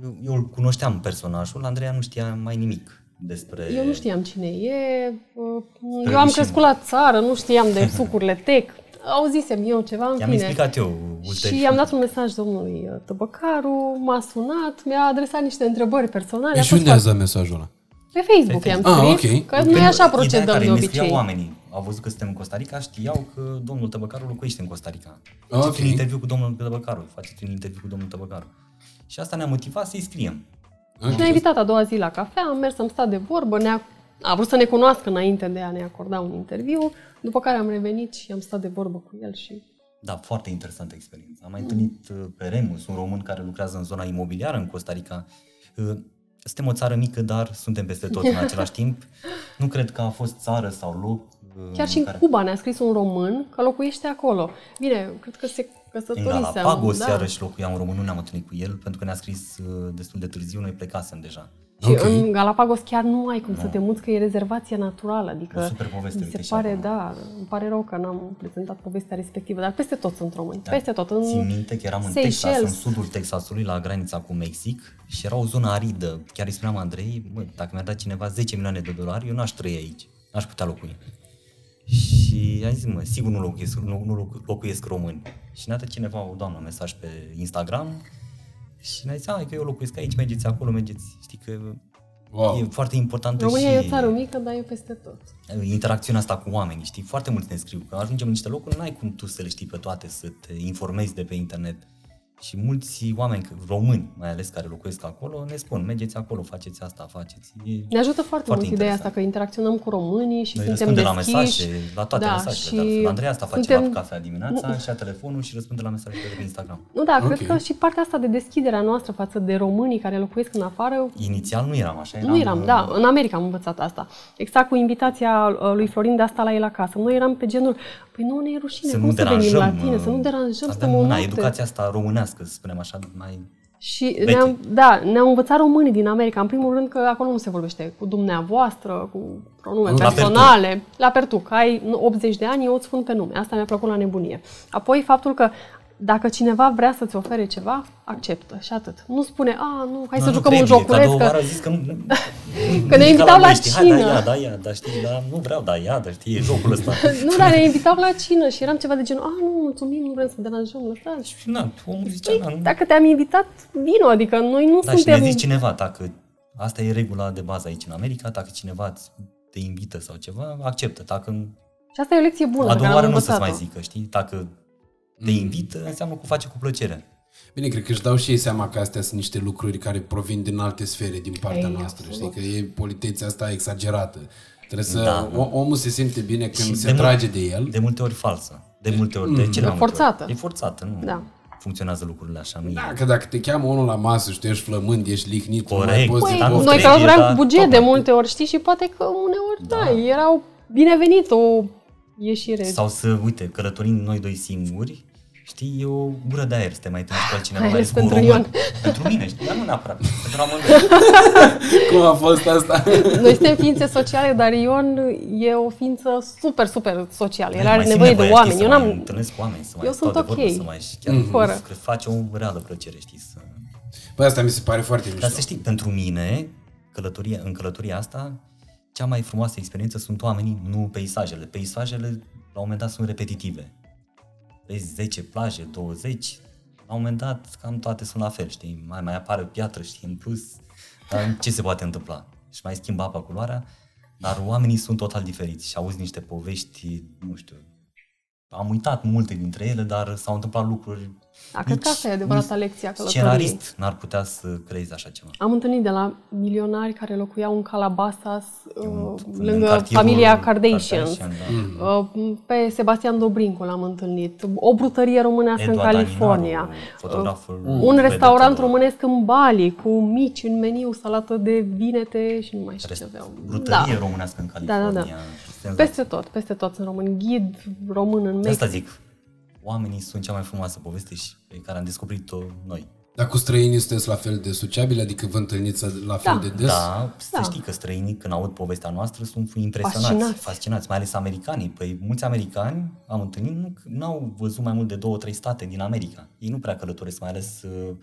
Eu, eu îl cunoșteam personajul, Andreea nu știa mai nimic despre...
Eu nu știam cine e, uh, eu
Spre
am
rușine.
crescut la țară, nu știam de *laughs* sucurile tech. Auzisem eu ceva, în
I-am
fine.
explicat eu ulterior.
Și i-am dat un mesaj domnului uh, Tăbăcaru, m-a sunat, mi-a adresat niște întrebări personale. a
Și
fost
unde ați
foarte-
dat mesajul ăla?
Pe Facebook
Pe
i-am
Facebook.
scris,
Ah, ok.
că
Pentru
noi așa
Ideea
procedăm
care
de
ne
obicei.
scriau oamenii. Au văzut că suntem în Costa Rica, știau că domnul Tăbăcaru locuiește în Costa Rica.
Ok.
Faceți un interviu cu domnul Tăbăcaru, faceți un interviu cu domnul Tăbăcaru. Și asta ne-a motivat să-i scriem.
Și ne-a invitat a doua zi la cafea, am mers, am stat de vorbă, ne-a, a vrut să ne cunoască înainte de a ne acorda un interviu, după care am revenit și am stat de vorbă cu el și
Da, foarte interesantă experiență. Am mai întâlnit uh, pe Remus, un român care lucrează în zona imobiliară în Costa Rica. Uh, Suntem o țară mică, dar suntem peste tot în *laughs* același timp. Nu cred că a fost țară sau loc uh,
Chiar și în
care...
Cuba ne-a scris un român că locuiește acolo. Bine, cred că se
În
căsătorisem.
Galapagos,
da.
iarăși locuia un român, nu ne-am întâlnit cu el, pentru că ne-a scris uh, destul de târziu, noi plecasem deja.
Și
Ok.
în Galapagos chiar nu ai cum să te muți, că e rezervație naturală. Adică
O super poveste,
mi
uite,
se
și
pare,
acum.
da, îmi pare rău că n-am prezentat povestea respectivă, dar peste tot sunt români. Peste tot. În...
Da. Țin minte că eram în Texas,
Seychelles.
în sudul Texasului, la granița cu Mexic și era o zonă aridă. Chiar îi spuneam Andrei, mă, dacă mi-ar da cineva 10 milioane de dolari, eu n-aș trăi aici, n-aș putea locui. Și a zis, mă, sigur nu locuiesc, nu, nu locu- locuiesc români. Și ne-a dat cineva, o doamnă, un mesaj pe Instagram și ne-a zis, "Ai, că eu locuiesc aici, mergeți acolo, mergeți. Știi că
Wow.
e foarte importantă
România
și
e o țară mică, dar e peste tot.
interacțiunea asta cu oamenii, știi? Foarte mulți ne scriu că ajungem în niște locuri, n-ai cum tu să le știi pe toate, să te informezi de pe internet. Și mulți oameni români, mai ales care locuiesc acolo, ne spun, mergeți acolo, faceți asta, faceți. E...
Ne ajută foarte,
Foarte
mult ideea
interesant.
asta că interacționăm cu românii și
Noi
suntem
răspundem la
deschiși.
mesaje, la toate
da,
mesajele.
și
de altfel. Andrei asta face
suntem...
la cafea dimineața și a telefonul și răspunde la mesajele de pe Instagram.
Nu, da,
Ok.
cred că și partea asta de deschiderea noastră față de românii care locuiesc în afară
Inițial nu eram așa, eram,
Nu eram,
uh,
da, în America am învățat asta. Exact cu invitația uh, lui Florin de asta la el acasă. Noi eram pe genul, păi nu ne e rușine,
Să
cum
nu
să venim
deranjăm.
la tine, să nu
uh,
deranjăm,
avem,
stăm o
na,
noapte.
educația asta românească, să spunem așa, mai
Și
veche.
ne-am, da, ne-au învățat românii din America. În primul rând că acolo nu se vorbește cu dumneavoastră, cu pronume
La
personale. La pertuc. Ai 80 de ani, eu îți spun pe nume. Asta mi-a plăcut la nebunie. Apoi faptul că dacă cineva vrea să-ți ofere ceva, acceptă și atât. Nu spune, a, nu, hai
Nu,
să
nu
jucăm un
trebuie,
joculeț.
Ca două
Că...
oară a zis că nu... *laughs*
Că ne
ca
invitau la
noi, știi, Hai,
cină.
da, ia, da, ia, dar știi, da, nu vreau, da, ia, dar știi, e jocul ăsta. *laughs*
Nu, dar ne invitau la cină și eram ceva de genul, a, nu, mulțumim, nu vrem să deranjăm, lăsați.
Și na, omul zicea,
Păi,
na, nu.
dacă te-am invitat, vino, adică noi nu
Da, și
suntem...
ne-a zis cineva, dacă asta e regula de bază aici în America, dacă cineva îți- te invită sau ceva, acceptă. Dacă
Și asta e o lecție bună
a
pe care
doua
am
oară nu o să-ți
învățat-o.
mai zică, știi? Dacă te invită, înseamnă că o face cu plăcere.
Bine, cred că își dau și ei seama că astea sunt niște lucruri care provin din alte sfere din partea
Ei,
noastră.
absolut.
Știi că e politețea asta exagerată. Trebuie să...
Da.
O, omul se simte bine când
Și
se
de mult-
trage de el.
De multe ori falsă. De multe ori, de cele mai multe
Forțată.
ori. E forțată, nu
Da.
funcționează lucrurile așa. Nu e.
Da, că dacă te cheamă unul la masă și tu ești flămând, ești lihnit, nu mai
Corect.
poți
Păi,
să
dar nu
Noi
trebuie,
călătoream
dar
cu buget
tot
de
mai-
multe ori, știi, și poate că uneori, da, erau binevenit o ieșire.
Sau să, uite, călătorim noi doi singuri, știi, e o gură de aer să te mai întâlni cu altcineva,
Mai
mai
ales
ales cu un
pentru
român. Pentru mine, știi, dar nu neapărat. Pentru amândoi. *laughs*
Cum a fost asta?
Noi suntem ființe sociale, dar Ion e o ființă super, super socială. El
Mai
are
simt
nevoie de
nevoia,
oameni.
Știi,
Eu
să mai
n-am...
întâlnesc cu oameni, să mai
Eu
stau
sunt
de vorbă,
ok.
să mai chiar
Fără.
Fără. face o reală plăcere, știi, să...
Păi asta mi se pare foarte mișto.
Dar să știi, pentru mine, călătoria, în călătoria asta, cea mai frumoasă experiență sunt oamenii, nu peisajele. Peisajele, la un moment dat, sunt repetitive. Vezi 10 plaje, 20, la un moment dat, cam toate sunt la fel, știi? Mai, mai apare o piatră, știi, în plus, dar ce se poate întâmpla? Și mai schimbă apa culoarea, dar oamenii sunt total diferiți și auzi niște povești, nu știu, am uitat multe dintre ele, dar s-au întâmplat lucruri
Da, cred că asta e adevărata lecție a călătoriei.
Scenarist n-ar putea să creezi așa ceva.
Am întâlnit de la milionari care locuiau în Calabasas, uh,
în
lângă
cartierul
familia Kardashians.
Kardashian, da.
Uh, Pe Sebastian Dobrincu l-am întâlnit, o brutărie românească
Eduard
în California,
Daninaru, fotograful
uh, un restaurant
vedetelor.
românesc în Bali, cu mici în meniu, salată de vinete și nu mai știu ce
Rest-
aveau.
Brutărie
Da.
românească în
Da,
California.
da, da.
Senzație.
Peste tot, peste tot sunt români. Ghid român în
De asta
Mexic.
zic, oamenii sunt cea mai frumoasă poveste și pe care am descoperit-o noi.
Dar cu străinii sunteți la fel de sociabili? Adică vă întâlniți la fel
Da.
de des?
Da, să
Da.
știi că străinii, când aud povestea noastră, sunt impresionați,
Fascinați.
fascinați, fascinați mai ales americanii. Păi mulți americani, am întâlnit, nu n-au văzut mai mult de două, trei state din America. Ei nu prea călătoresc, mai ales uh,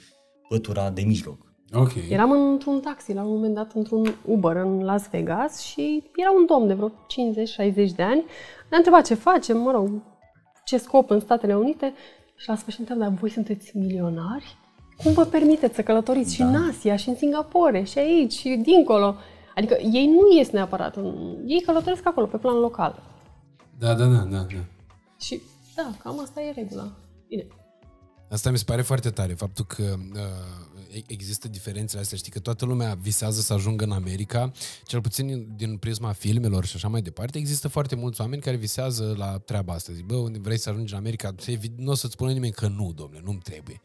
pătura de mijloc.
Ok.
Eram într-un taxi la un moment dat, într-un Uber în Las Vegas și era un domn de vreo 50-60 de ani. Ne-a întrebat ce facem, mă rog, ce scop în Statele Unite și la sfârșit am dar voi sunteți milionari? Cum vă permiteți să călătoriți și în Asia, și în Singapore, și aici, și dincolo? Adică ei nu ies neapărat, în... ei călătoresc acolo, pe plan local.
Da, da, da, da, da.
Și da, cam asta e regula. Bine,
Asta mi se pare foarte tare, faptul că uh, există diferențele astea. Știi că toată lumea visează să ajungă în America, cel puțin din prisma filmelor și așa mai departe. Există foarte mulți oameni care visează la treaba asta. Zic, bă, unde vrei să ajungi în America? Nu o să-ți spună nimeni că nu, domnule, nu-mi trebuie.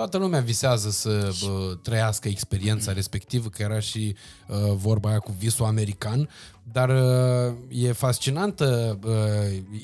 Toată lumea visează să bă, trăiască experiența respectivă, că era și uh, vorba aia cu visul american, dar uh, e fascinantă uh,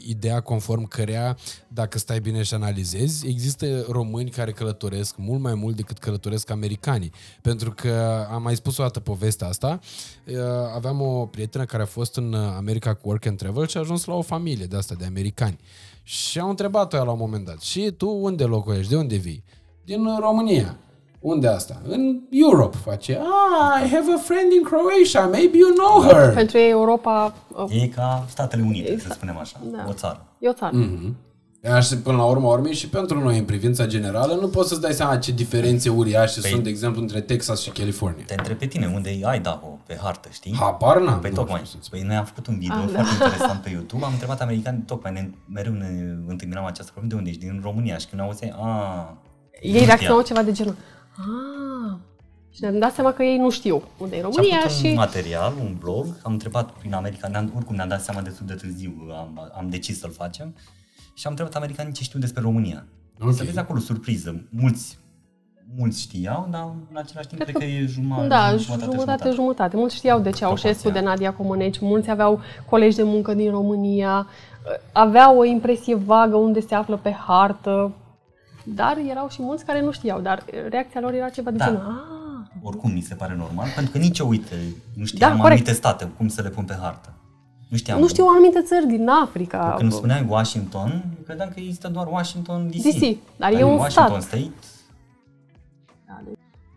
ideea conform cărea, dacă stai bine și analizezi, există români care călătoresc mult mai mult decât călătoresc americanii. Pentru că am mai spus o dată povestea asta, uh, aveam o prietenă care a fost în America cu Work and Travel și a ajuns la o familie de asta de americani. Și au întrebat-o ea la un moment dat, și tu unde locuiești, de unde vii? Din România. Unde asta? În Europe face. Ah, I have a friend in Croatia, maybe you know her.
Pentru ei Europa uh,
E ca Statele Unite, exact. să
Exact.
spunem așa,
Da.
o țară.
e o țară.
Mhm. Așa, până la urmă, urmei și pentru noi, în privința generală, nu poți să-ți dai seama ce diferențe uriașe
Păi-
sunt, de exemplu, între Texas și California.
Te întreb pe tine, unde e Idaho pe hartă, știi?
Habar n-am.
Păi
nu
tocmai.
știu să-ți
Păi noi am făcut un video
Ah,
foarte interesant pe YouTube, am întrebat americani, tocmai ne, mereu ne întâlneam această problemă, de unde ești? Din România. Și când ne auzeai, a
Ei reacționau ceva de genul. Ah. Și ne-am dat seama că ei nu știu unde e
Și am
România
făcut
și...
un material, un blog, am întrebat prin America, ne-am, oricum ne-am dat seama destul de târziu, am, am decis să-l facem, și am întrebat americanii ce știu despre România.
Ok.
Să vezi acolo surpriză, mulți, mulți știau, dar în același timp
Cred
cred că e jumătate,
Da,
jumătate,
jumătate,
jumătate.
jumătate, jumătate. Mulți știau de Ceaușescu,
Proporția.
de Nadia Comăneci, mulți aveau colegi de muncă din România, aveau o impresie vagă unde se află pe hartă, dar erau și mulți care nu știau, dar reacția lor era ceva de
Da.
genul, ah,
Oricum mi se pare normal, pentru că nici eu, uite, nu știam
Da, corect.
anumite state, cum să le pun pe hartă. Nu știam.
nu știu anumite țări din Africa.
Când îmi spuneai Washington, eu credeam că există doar Washington DC.
DC, dar e un
Washington
stat.
State,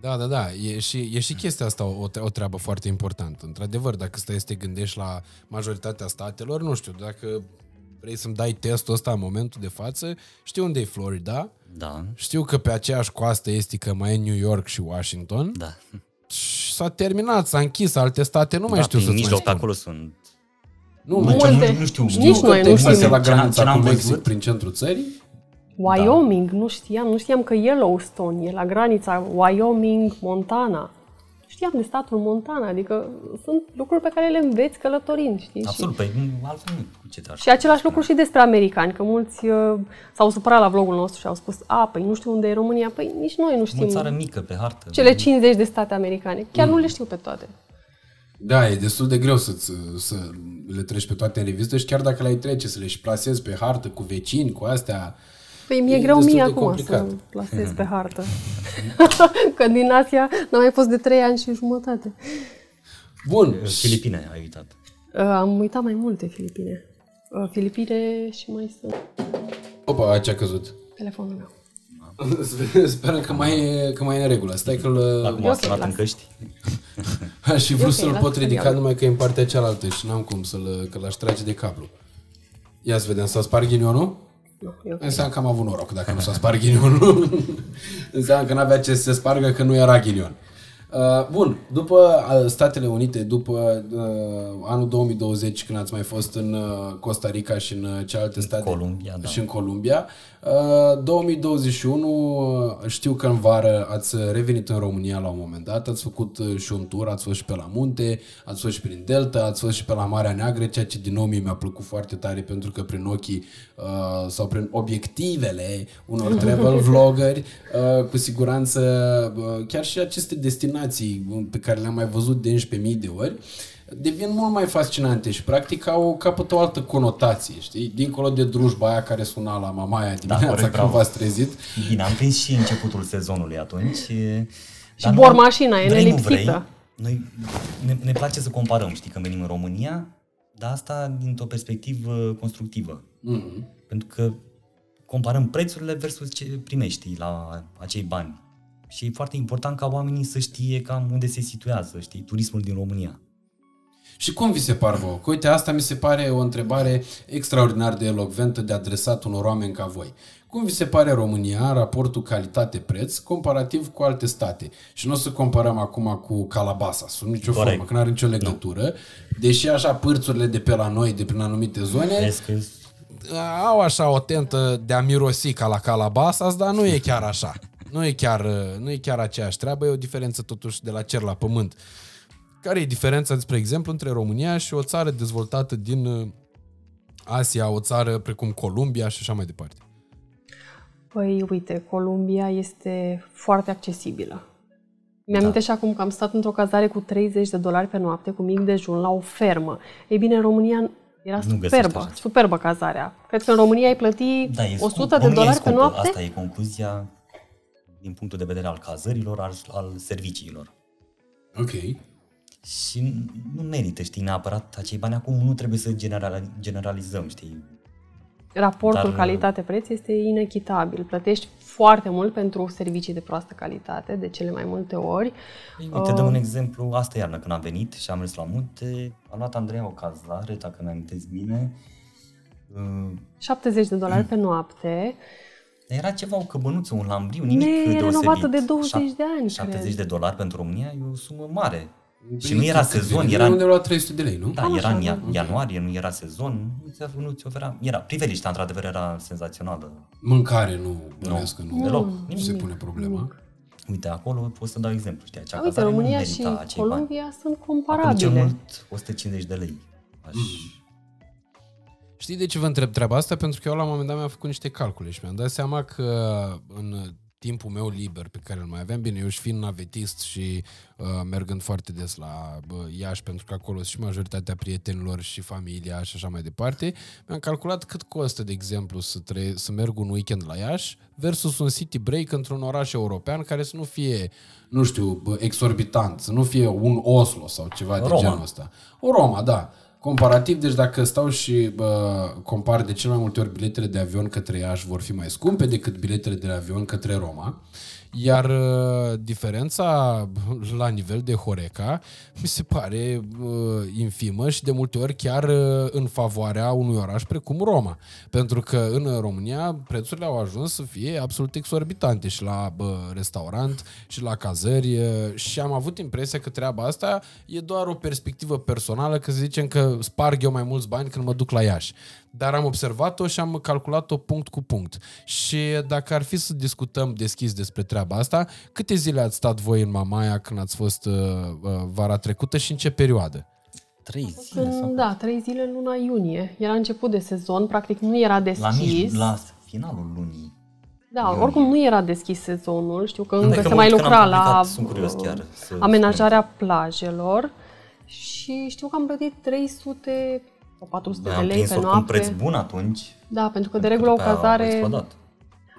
Da, da, da. E și, e și chestia asta o, tre- o treabă foarte importantă. Într-adevăr, dacă stai să te gândești la majoritatea statelor, nu știu, dacă vrei să-mi dai testul ăsta în momentul de față, știu unde e Florida,
da,
știu că pe aceeași coastă estică mai e New York și Washington
da.
și s-a terminat, s-a închis, alte state nu mai
da,
știu
prin
să-ți mai
mijloc
spun.
acolo sunt.
Nu,
Nu,
mai
Multe.
nu, nu știu.
Nici
știu
noi
că
nu
Texas
știm.
e la
Ce n-am-
granița
ce n-am
cu Mexic
văzut?
prin centrul țării.
Wyoming, nu știam, nu știam că Yellowstone e la granița Wyoming-Montana. Știam de statul Montana, adică sunt lucruri pe care le înveți călătorind, știi? Și-
Absolut, păi nu, altfel nu, cu ce te
Și același lucru și despre americani, că mulți uh, s-au supărat la vlogul nostru și au spus, a, păi nu știu unde e România, păi nici noi nu
O
știm
țară mică pe hartă.
cele 50 de state americane. Chiar nu le știu pe toate.
Da, e destul de greu să, să le treci pe toate în revistă și chiar dacă le-ai trece, să le și plasezi pe hartă cu vecini, cu astea.
Păi mi-e
E
greu
destul
mie
de
acum
complicat.
să plasez pe hartă. *laughs* că din Asia n-am mai fost de 3 ani și jumătate.
Bun,
Filipine, ai uitat.
Uh, am uitat mai multe Filipine. Uh, Filipine și mai sunt
opa, ce a căzut?
telefonul meu. *laughs*
Sper că mai, e, că mai e în regulă. Stai că
Acum
E
a
ok,
sunat în
lasă.
căști. *laughs*
aș fi vrut
ok,
să-l
lasă
pot
să
ridica
iau.
numai că e în partea cealaltă și n-am cum să-l, că l-aș trage de cablu. Ia să vedem, s-a spart ghinionul?
Nu, e ok.
Înseamnă că am avut noroc dacă nu s-a spart ghinionul. *laughs* Înseamnă că n-avea ce să se spargă că nu era ghinion. Uh, bun, după uh, Statele Unite, după uh, anul 2020, când ați mai fost în uh, Costa Rica și în uh, celelalte state
Columbia, da.
și în Columbia, uh, 2021 uh, știu că în vară ați revenit în România la un moment dat, ați făcut uh, și un tur, ați fost și pe la munte, ați fost și prin Delta, ați fost și pe la Marea Neagră, ceea ce din nou mie mi-a plăcut foarte tare pentru că prin ochii uh, sau prin obiectivele unor *laughs* travel vloggeri, uh, cu siguranță uh, chiar și aceste destinații pe care le-am mai văzut de 11.000 de ori, devin mult mai fascinante și practic au capătă o altă conotație, știi? Dincolo de drujba aia care suna la mamaia dimineața
corect,
când
bravo.
v-ați trezit.
Bine, am prins și începutul sezonului atunci. Și
bormașina e nelipsită.
noi ne, ne place să comparăm, știi, când venim în România, dar asta dintr-o perspectivă constructivă.
Mm-hmm.
Pentru că comparăm prețurile versus ce primești la acei bani. Și e foarte important ca oamenii să știe cam unde se situează, știi, turismul din România.
Și cum vi se par vouă? Că uite, asta mi se pare o întrebare extraordinar de elocventă de adresat unor oameni ca voi. Cum vi se pare România în raportul calitate-preț comparativ cu alte state? Și nu o să comparăm acum cu Calabasa, sub nicio
Corect.
formă, că nu are nicio legătură. Deși așa pârțurile de pe la noi, de prin anumite zone,
Vezi că
au așa o tentă de a mirosi ca la Calabasas, dar nu e chiar așa. Nu e chiar, nu e chiar aceeași treabă, e o diferență totuși de la cer la pământ. Care e diferența, spre exemplu, între România și o țară dezvoltată din uh, Asia, o țară precum Columbia și așa mai departe?
Păi, uite, Columbia este foarte accesibilă. Mi-am da. și acum că am stat într-o cazare cu 30 de dolari pe noapte, cu mic dejun, la o fermă. Ei bine, în România era
Nu
superbă, superbă cazarea. Cred că în România ai plăti
Da, e
100
scump.
de
România e
dolari pe
scumpă.
noapte.
Asta e concluzia din punctul de vedere al cazărilor, al, al serviciilor.
Ok.
Și nu merită, știi, neapărat acei bani. Acum nu trebuie să general, generalizăm, știi.
Raportul
Dar-
calitate-preț este inechitabil. Plătești foarte mult pentru servicii de proastă calitate, de cele mai multe ori.
Ei, Uite, dăm un exemplu. Asta iarnă, când am venit și am mers la munte, a luat Andreea o cazare, dacă mi-am bine. Uh,
70 de dolari pe noapte.
Era ceva, o căbănuță, un lambriu, nimic deosebit.
Nerenovată de 20 de ani,
70
cred.
de dolari pentru România e o sumă mare. Și nu era
Cât
sezon,
vine?
era...
Unde la 300 de lei, nu?
Da,
Cam
era
așa,
în ia-
da.
ianuarie, nu era sezon, nu ți, nu ți oferea... Era, priveliștea, într-adevăr, era senzațională.
Mâncare nu, bănuiesc că nu.
Deloc,
Nu
nimic.
se pune problema.
Uite, acolo pot să dau exemplu, știi, acea
A, Uite,
cazare nu
România
merita
și
acei bani.
Columbia sunt
Acolo cel
comparabile.
mult 150 de lei. Aș...
Știi de ce vă întreb treaba asta? Pentru că eu la un moment dat mi-am făcut niște calcule și mi-am dat seama că în timpul meu liber pe care îl mai aveam, bine, eu și fiind navetist și uh, mergând foarte des la uh, Iași, pentru că acolo sunt și majoritatea prietenilor și familia și așa mai departe, mi-am calculat cât costă, de exemplu, să, tre- să merg un weekend la Iași versus un city break într-un oraș european care să nu fie, nu știu, bă, exorbitant, să nu fie un Oslo sau ceva de
Roma.
genul ăsta. O Roma, da. Comparativ, deci dacă stau și bă, compar de cel mai multe ori biletele de avion către Iași vor fi mai scumpe decât biletele de avion către Roma, iar uh, diferența la nivel de Horeca mi se pare uh, infimă și de multe ori chiar uh, în favoarea unui oraș precum Roma. Pentru că în România prețurile au ajuns să fie absolut exorbitante și la bă, restaurant și la cazări uh, și am avut impresia că treaba asta e doar o perspectivă personală, că să zicem că sparg eu mai mulți bani când mă duc la Iași. Dar am observat-o și am calculat-o punct cu punct. Și dacă ar fi să discutăm deschis despre treaba asta, câte zile ați stat voi în Mamaia când ați fost uh, uh, vara trecută și în ce perioadă?
Trei zile sau...
În, da, trei zile în luna iunie. Era început de sezon, practic nu era
La,
deschis.
mic, la finalul lunii.
Da, oricum nu era deschis sezonul. Știu că încă
Adică
se
mă
mai
uit când
lucra
am
la
publicat, sunt curios chiar să
amenajarea plajelor și știu că am plătit 300 sau 400 de
Am
lei
prins
pe
oricum un
noapte.
preț bun atunci.
Da, pentru că de
pentru
regulă o
după aia a
cazare...
explodat.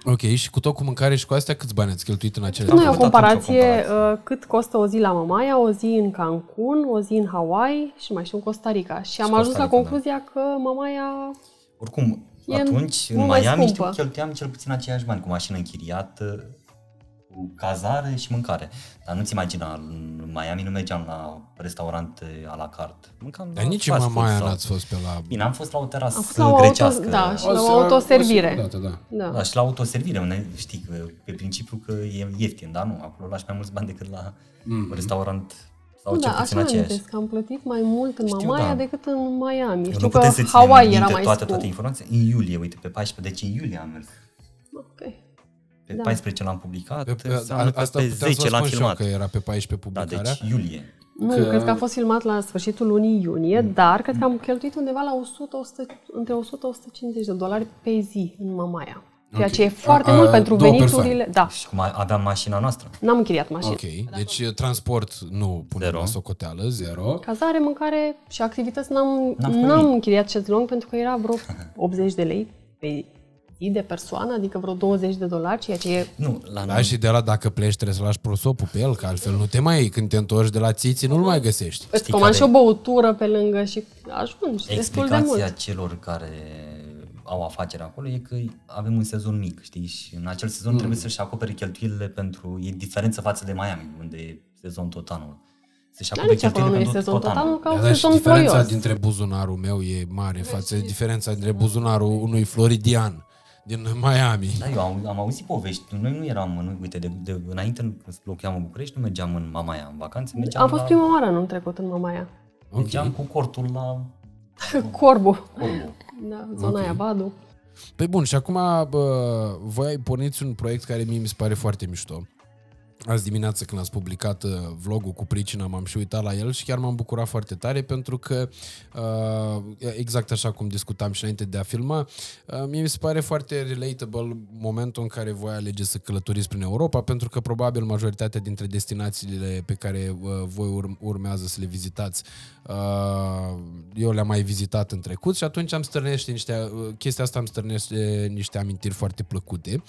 Ok, și cu tot cu mâncare și cu astea, câți bani ați cheltuit în acele
Nu e o
făcut atunci o
comparație,
comparație.
uh, cât costă o zi la Mamaia, o zi în Cancun, o zi în Hawaii și nu mai știu în Costa Rica. Și am
Costa
ajuns la
Rica, da.
concluzia că Mamaia
Oricum,
E
atunci, în
mult mai
Miami, știu
scumpă.
că cheltuiam cel puțin aceiași bani cu mașină închiriată, cu cazare și mâncare. Dar nu-ți imagina, în Miami nu mergeam la restaurante a la carte. Mâncam
Dar
la
nici în
fast food
Mamaia
sau-
n-ați fost pe la...
Bine, am fost la o terasă
am fost la o, auto,
grecească.
da, și
O
la
să-
o autoservire.
o singură dată, da.
Da.
Da, și la autoservire, unde știi că pe principiu că e ieftin, dar nu, acolo lași mai mulți bani decât la
Mhm.
un restaurant sau
Nu,
cel
da,
puțin
așa
aceeași.
amintesc că am plătit mai mult în
Știu,
Mamaia
da.
decât în Miami.
Eu
Știu
nu
că
putem să ținem
Hawaii
minte
era mai
toate,
scump.
toate informații. În iulie, uite, pe 14, deci în iulie am mers.
Ok.
Pe
Da.
14 l-am publicat,
Pe, pe,
înseamnă că
asta
pe
puteam să
10
vă
l-am
spun și eu
filmat.
că era pe 14
Da,
publicarea.
deci iulie.
Nu,
Că-
cred că a fost filmat la sfârșitul lunii iunie,
Mm.
dar cred că am cheltuit undeva la 100, 100 între 100-150 de dolari pe zi în Mamaia. Ceea
Ok.
ce e foarte
A- a,
mult pentru
două
veniturile.
persoane.
Da,
Și cum a- aveam mașina noastră.
n-am închiriat mașină.
Ok, deci uh, transport nu punem
Zero.
la socoteală, zero.
Cazare, mâncare și activități n-am,
N-am făcut
n-am
nimic.
închiriat șezlong pentru că era vreo 80 de lei pe zi de persoană, adică vreo 20 de dolari, ceea ce e
Nu, la
Da,
noi.
și de la dacă pleci trebuie să lași prosopul pe el, că altfel nu te mai, când te întorci de la țiții, nu-l mai găsești.
Îți
Știi
comand
care-
și o băutură pe lângă și ajungi destul de
Explicația
mult.
celor care au afacere acolo e că avem un sezon mic, știi? Și în acel sezon trebuie să-și acopere cheltuielile pentru... E diferență față de Miami, unde e sezon tot anul. Să-și
Dar
acopere
nici acolo nu e
cheltuielile
sezon
pentru
tot anul, ca un
Da, și
sezon
diferența
ploios.
dintre buzunarul meu e mare față de diferența dintre buzunarul unui floridian din Miami.
Da, eu am, am auzit povești. Noi nu eram, în, uite, de, de, înainte când locuiam în București, nu mergeam în Mamaia în vacanțe, mergeam
Am fost
la,
prima oară anul trecut în Mamaia.
Ok.
mergeam cu cortul la *laughs*
Corbu.
Corbu.
Da, zona
Ok.
aia, Badu.
Păi bun, și acum bă, voi ai porniți un proiect care mie mi se pare foarte mișto. Azi dimineață când ați publicat uh, vlogul cu pricina m-am și uitat la el și chiar m-am bucurat foarte tare pentru că uh, exact așa cum discutam și înainte de a filma, uh, mie mi se pare foarte relatable momentul în care voi alegeți să călătoriți prin Europa pentru că probabil majoritatea dintre destinațiile pe care uh, voi ur- urmează să le vizitați uh, eu le-am mai vizitat în trecut și atunci am stârnește niște, uh, chestia asta îmi stârnește niște amintiri foarte plăcute.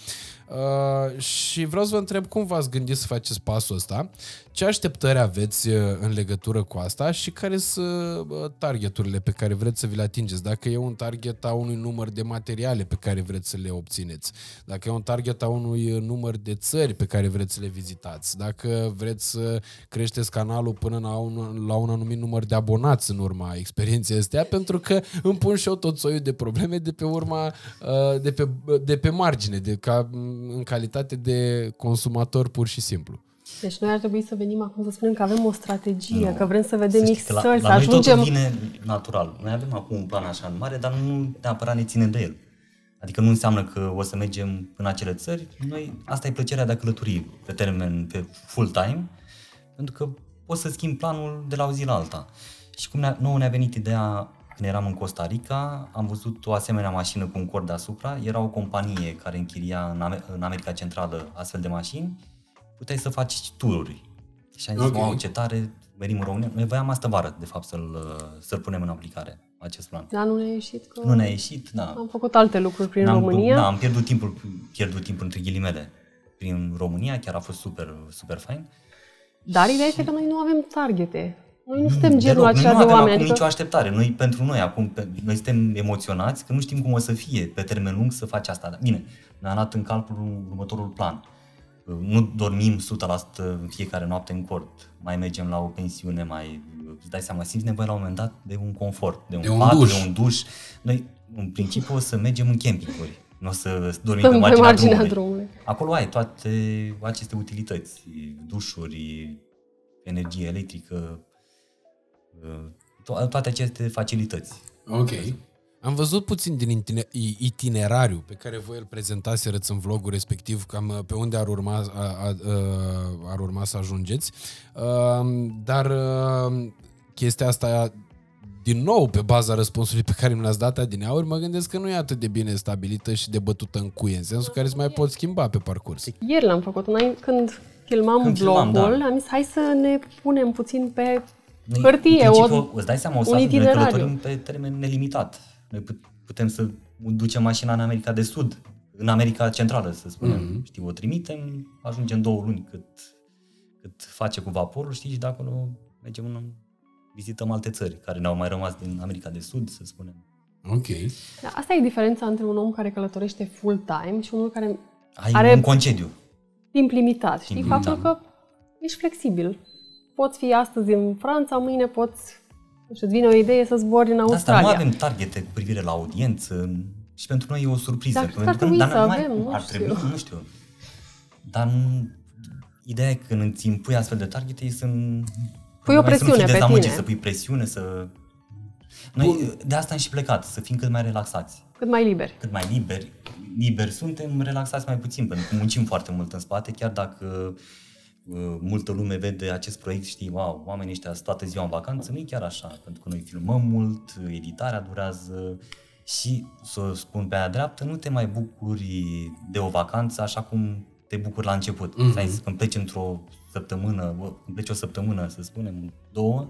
Uh, și vreau să vă întreb cum v-ați gândit să faceți pasul ăsta, ce așteptări aveți uh, în legătură cu asta și care sunt uh, targeturile pe care vreți să vi le atingeți. Dacă e un target a unui număr de materiale pe care vreți să le obțineți, dacă e un target a unui uh, număr de țări pe care vreți să le vizitați, dacă vreți să creșteți canalul până la un, la un anumit număr de abonați în urma experienței astea, pentru că îmi pun și eu tot soiul de probleme de pe urma, uh, de pe, de pe margine, de ca, în calitate de consumator pur și simplu.
Deci noi ar trebui să venim acum să spunem că avem o strategie, că vrem să vedem
Să știi
mixări,
că la,
să
la noi
ajungem...
totul vine natural. Noi avem acum un plan așa în mare, dar nu neapărat ne ținem de el. Adică nu înseamnă că o să mergem în acele țări. Noi, asta e plăcerea de a călători pe termen, pe full time, pentru că poți să schimbi planul de la o zi la alta. Și cum ne-a, nouă ne-a venit ideea când eram în Costa Rica, am văzut o asemenea mașină cu un cord deasupra. Era o companie care închiria în, Amer- în America Centrală astfel de mașini. Puteai să faci tururi. Și am zis,
Ok.
okay. wow, ce tare, venim în România. Noi voiam astă vară, de fapt, să-l, să-l punem în aplicare, acest plan.
Dar nu ne-a ieșit că
Nu ne-a ieșit, da.
am făcut alte lucruri prin
N-am-
România.
Da, am pierdut timpul, pierdut timpul între ghilimele prin România, chiar a fost super, super fain.
Dar ideea este că noi nu avem targete. Noi nu suntem genul
Deloc. Noi
acela
nu
de
avem
oameni.
acum
Adică
nicio așteptare. Noi, pentru noi, acum, pe, noi suntem emoționați că nu știm cum o să fie pe termen lung să faci asta. Dar, Bine, ne-am luat în calcul următorul plan. Nu dormim 100% în fiecare noapte în cort. Mai mergem la o pensiune, mai... Îți dai seama, simți nevoie la un moment dat de un confort, de un,
De un
pat,
duș.
de un duș. Noi, în principiu, o să mergem în campinguri. Nu o să dormim
Stăm
pe
pe
marginea,
marginea
drumului.
drumului.
Acolo ai toate aceste utilități, dușuri, energie electrică, to- toate aceste facilități.
Ok. Am văzut puțin din itine- i- itinerariu pe care voi îl prezentaserăți în vlogul respectiv, cam uh, pe unde ar urma, a, a, a, ar urma să ajungeți. Uh, Dar uh, chestia asta, din nou, pe baza răspunsului pe care mi l-ați dat adineauri, mă gândesc că nu e atât de bine stabilită și de bătută în cuie, în sensul care se mai pot schimba pe parcurs.
Ieri l-am făcut, înainte, când filmam
Când filmam,
vlogul,
da.
am zis hai să ne punem puțin pe
Noi,
hârtie,
în
o,
principiu, îți dai seama, o să
un
noi
itinerariu.
călătorim pe termen nelimitat. Noi put- putem să ducem mașina în America de Sud, în America Centrală, să spunem. Mm-hmm. Știi, o trimitem, ajungem două luni cât, cât face cu vaporul, știi, și de acolo mergem în, vizităm alte țări care ne-au mai rămas din America de Sud, să spunem.
Ok.
Da, asta e diferența între un om care călătorește full-time și unul care
Ai
Are-
un concediu.
timp limitat. Știi?
Timp
Faptul
limitat.
că ești flexibil. Poți fi astăzi în Franța, mâine poți, nu știu, îți vine o idee să zbori în
De asta
Australia.
nu avem targete cu privire la audiență și pentru noi e o surpriză.
Dar
Pentru
ar
că-
trebui
dar
să
nu mai-
avem, nu
ar
știu.
trebui, nu știu. Dar nu, ideea e că când îți impui astfel de targete e să
Pui o
mai să nu
presiune
fii
pe
dezamăgit,
tine.
Să pui presiune, să... Noi de asta am și plecat, să fim cât mai relaxați,
Cât mai liberi.
cât mai liberi. Liberi suntem, relaxați mai puțin, pentru că muncim foarte mult în spate, chiar dacă uh, multă lume vede acest proiect, știi, wow, oamenii ăștia sunt toată ziua în vacanță, nu e chiar așa, pentru că noi filmăm mult, editarea durează și, să o spun pe aia dreaptă, nu te mai bucuri de o vacanță așa cum te bucuri la început. Mm-hmm. Zis, când pleci într-o săptămână, bă, când pleci o săptămână, să spunem, două,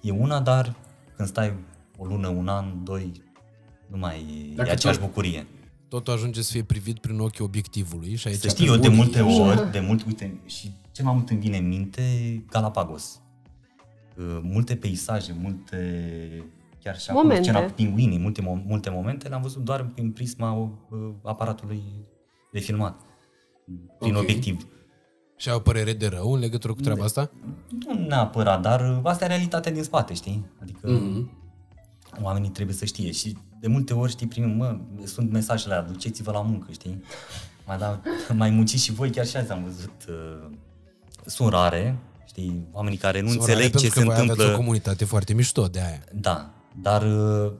e una, dar când stai o lună, un an, doi, nu mai e
Dacă
aceeași
tot-
bucurie.
Totul ajunge să fie privit prin ochii obiectivului și aici...
Să știi,
pe
eu de
bun,
multe
ești-
ori, de mult, uite, și ce mai mult îmi vine în minte, Galapagos. Uh, Multe peisaje, multe, chiar și acolo
Momente.
scena cu pinguinii, multe, mo- multe momente le-am văzut doar prin prisma uh, aparatului de filmat, prin
Ok.
obiectiv.
Și ai o părere de rău în legătură cu treaba asta?
Nu neapărat, dar uh, asta e realitatea din spate, știi? Adică
Mhm.
oamenii trebuie să știe și de multe ori, știi, primim, mă, sunt mesajele alea, duceți-vă la muncă, știi? *laughs* Mai, da, mai munciți și voi, chiar și azi am văzut, uh, sunt rare, știi, oamenii care nu
Sunt
înțeleg
rare
ce
pentru
se
că voi aveți
întâmplă.
o comunitate foarte mișto de aia.
Da, Dar uh,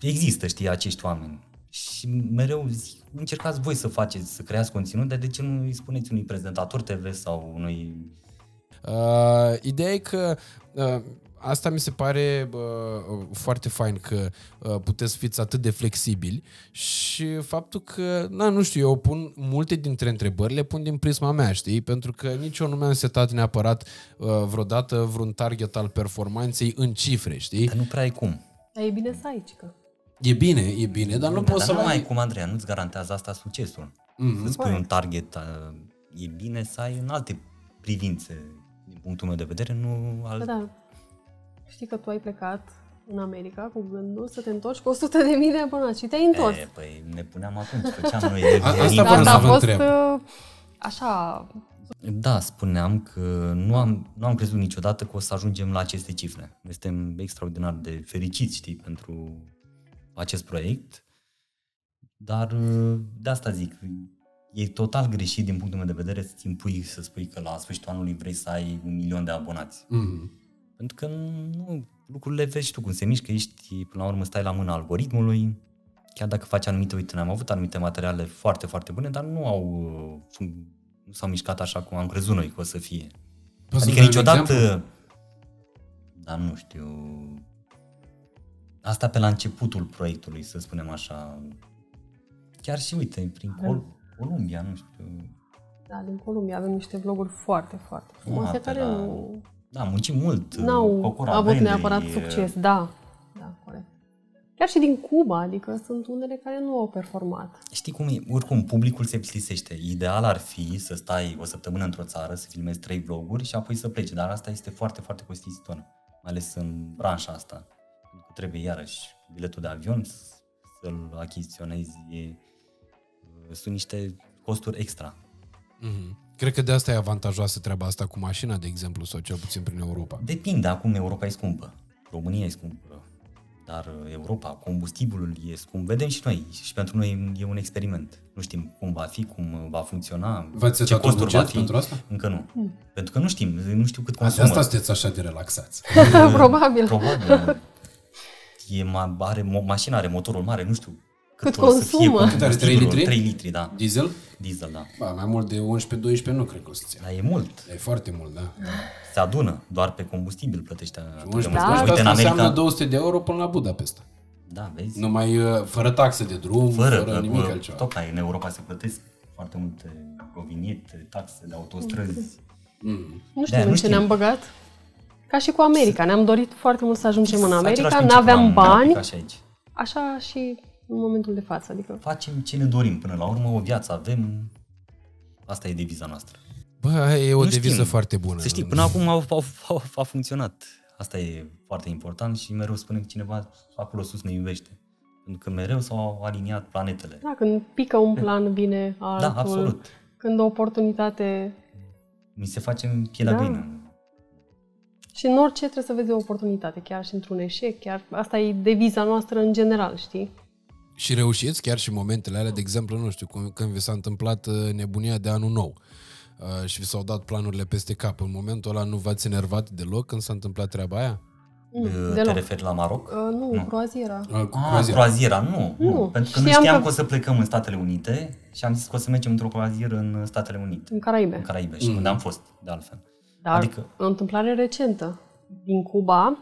există, știi, acești oameni. Și mereu zic, încercați voi să faceți, să creați conținut, dar de ce nu îi spuneți unui prezentator TV sau unui...
Uh, ideea e că uh, asta mi se pare uh, foarte fain că uh, puteți fiți atât de flexibili și faptul că, na, nu știu, eu pun multe dintre întrebări, le pun din prisma mea, știi? Pentru că nici eu nu mi-am setat neapărat uh, vreodată vreun target al performanței în cifre, știi?
Dar nu prea ai cum.
Dar e bine să ai, cică.
E bine, e bine, dar nu poți
Dar
să
nu mai ai
ai...
cum, Andreea, nu-ți garantează asta succesul.
Mhm.
Să spui un target, uh, e bine să ai în alte privințe, din punctul meu de vedere, nu al...
Da, da. Știi că tu ai plecat în America cu gândul să te întorci cu 100 de mii de abonați și te-ai întors.
E, păi ne puneam atunci, făceam noi de
A- asta
venit.
vreau
Dar
să
a
vă
fost
întreb.
uh, așa,
Da, spuneam că nu am, nu am crezut niciodată că o să ajungem la aceste cifre. Noi suntem extraordinar de fericiți, știi, pentru acest proiect, dar de asta zic, e total greșit din punctul meu de vedere să-ți impui să spui că la sfârșitul anului vrei să ai un milion de abonați.
Mhm.
Pentru că nu, lucrurile vezi și tu cum se mișcă, ești, până la urmă stai la mâna algoritmului, chiar dacă faci anumite, uite, am avut anumite materiale foarte, foarte bune, dar nu au, uh, fun- nu s-au mișcat așa cum am crezut noi că o să fie.
Poți să
adică
dai un
niciodată,
exemplu?
dar nu știu, asta pe la începutul proiectului, să spunem așa, chiar și uite, prin Col- Columbia, nu știu,
da, din Columbia avem niște vloguri foarte, foarte frumoase
pe
care
la-
nu
da, am muncit mult,
n-au
Cocora
avut
Valley,
neapărat
e-
succes, da. Da, corect. Chiar și din Cuba, adică sunt unele care nu au performat.
Știi cum e? Oricum, publicul se plictisește. Ideal ar fi să stai o săptămână într-o țară, să filmezi trei vloguri și apoi să pleci. Dar asta este foarte, foarte costisitor. Mai ales în branșa asta. Pentru că trebuie iarăși biletul de avion s- să-l achiziționezi. E, sunt niște costuri extra.
Mhm. Cred că de asta e avantajoasă treaba asta cu mașina, de exemplu, sau cel puțin prin Europa.
Depinde, acum Europa e scumpă. România e scumpă. Dar Europa, combustibilul e scump. Vedem și noi. Și pentru noi e un experiment. Nu știm cum va fi, cum va funcționa,
V-ați
ce
setat un
costuri va
buget
fi.
pentru asta?
Încă nu. Pentru că nu știm, nu știu cât
De
consumă.
asta sunteți așa de relaxați. *laughs*
Probabil.
Probabil. E ma, are, mo, mașina are motorul mare, nu știu
Cât
o să
consumă.
fie
Cât are, trei
combustibilul.
litri?
3 litri, da.
Diesel?
Diesel, da.
Ba, mai mult de 11-12 nu cred că o să țină.
Dar e mult.
E foarte mult, da.
Se adună. Doar pe combustibil plătește atât de
11
mult.
Da.
da,
Uite, în
asta înseamnă
America...
200 de euro până la Budapesta.
Da, vezi?
Numai uh, fără taxe de drum,
Fără,
fără, fără nimic
uh,
altceva.
Tocmai în Europa se plătesc foarte multe proviniete, taxe de autostrăzi.
Mm.
Nu știu
Da,
în
nu
ce
știm.
ne-am băgat. Ca și cu America. Ne-am dorit foarte mult să ajungem în
Același
America,
principiu
n-aveam
am
bani,
aplicat și aici.
așa și în momentul de față. Adică
Facem ce ne dorim până la urmă, o viață avem. Asta e deviza noastră.
Bă, e o
Nu
deviză
știm.
foarte bună.
Să știi, până acum a, a, a, a funcționat. Asta e foarte important și mereu spune că cineva acolo sus ne iubește. Pentru că mereu s-au aliniat planetele.
da, când pică un plan, vine altul.
Da, absolut.
Când o oportunitate...
Mi se face pielea
Da.
găină.
Și în orice trebuie să vezi o oportunitate, chiar și într-un eșec, chiar asta e deviza noastră în general, știi?
Și reușiți chiar și momentele alea, de exemplu, nu știu, cum, când vi s-a întâmplat uh, nebunia de anul nou uh, și vi s-au dat planurile peste cap. În momentul ăla nu v-ați enervat deloc când s-a întâmplat treaba aia?
Nu,
Te
deloc.
referi la Maroc?
Uh, nu,
Nu.
croaziera.
Uh, cu
Ah,
croaziera.
croaziera, nu, nu.
Nu.
Pentru că nu
Știam
știam
că-
că... o să plecăm în Statele Unite și am zis că o să mergem într-o croazieră în Statele Unite,
În Caraibe.
în Caraibe și unde am fost, de altfel.
Dar
Adică-
adică... o întâmplare recentă. Din Cuba,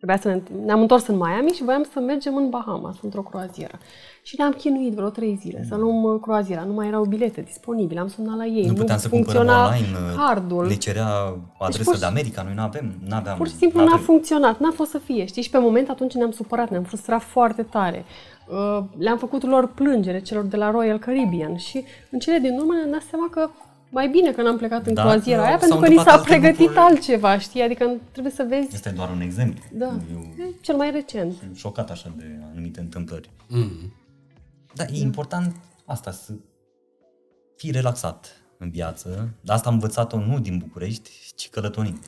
trebuia să ne, ne-am întors în Miami și voiam să mergem în Bahamas, într-o croazieră. Și ne-am chinuit vreo trei zile să luăm uh, croaziera. Nu mai erau bilete disponibile. Am sunat la ei.
Nu puteam să cumpărăm
funcționa
online, uh,
cardul.
ne cerea o adresă
pur și-
de America, noi nu avem, nu aveam.
Pur și simplu n-a funcționat, n-a fost să fie. Știi, și pe moment atunci ne-am supărat, ne-am frustrat foarte tare. Uh, Le-am făcut lor plângere celor de la Royal Caribbean și în cele din urmă ne-am dat seama că mai bine că n-am plecat în
Da,
croaziera
că
aia,
s-au
pentru că ni
întâmplat
s-a
alte
pregătit
lucruri.
altceva, știi? Adică trebuie să vezi,
Este doar un exemplu.
da,
Eu
e cel mai recent.
sunt șocat așa de anumite întâmplări.
Mm.
Da, e important asta, să fii relaxat în viață. Dar asta am învățat-o nu din București, ci călătorind.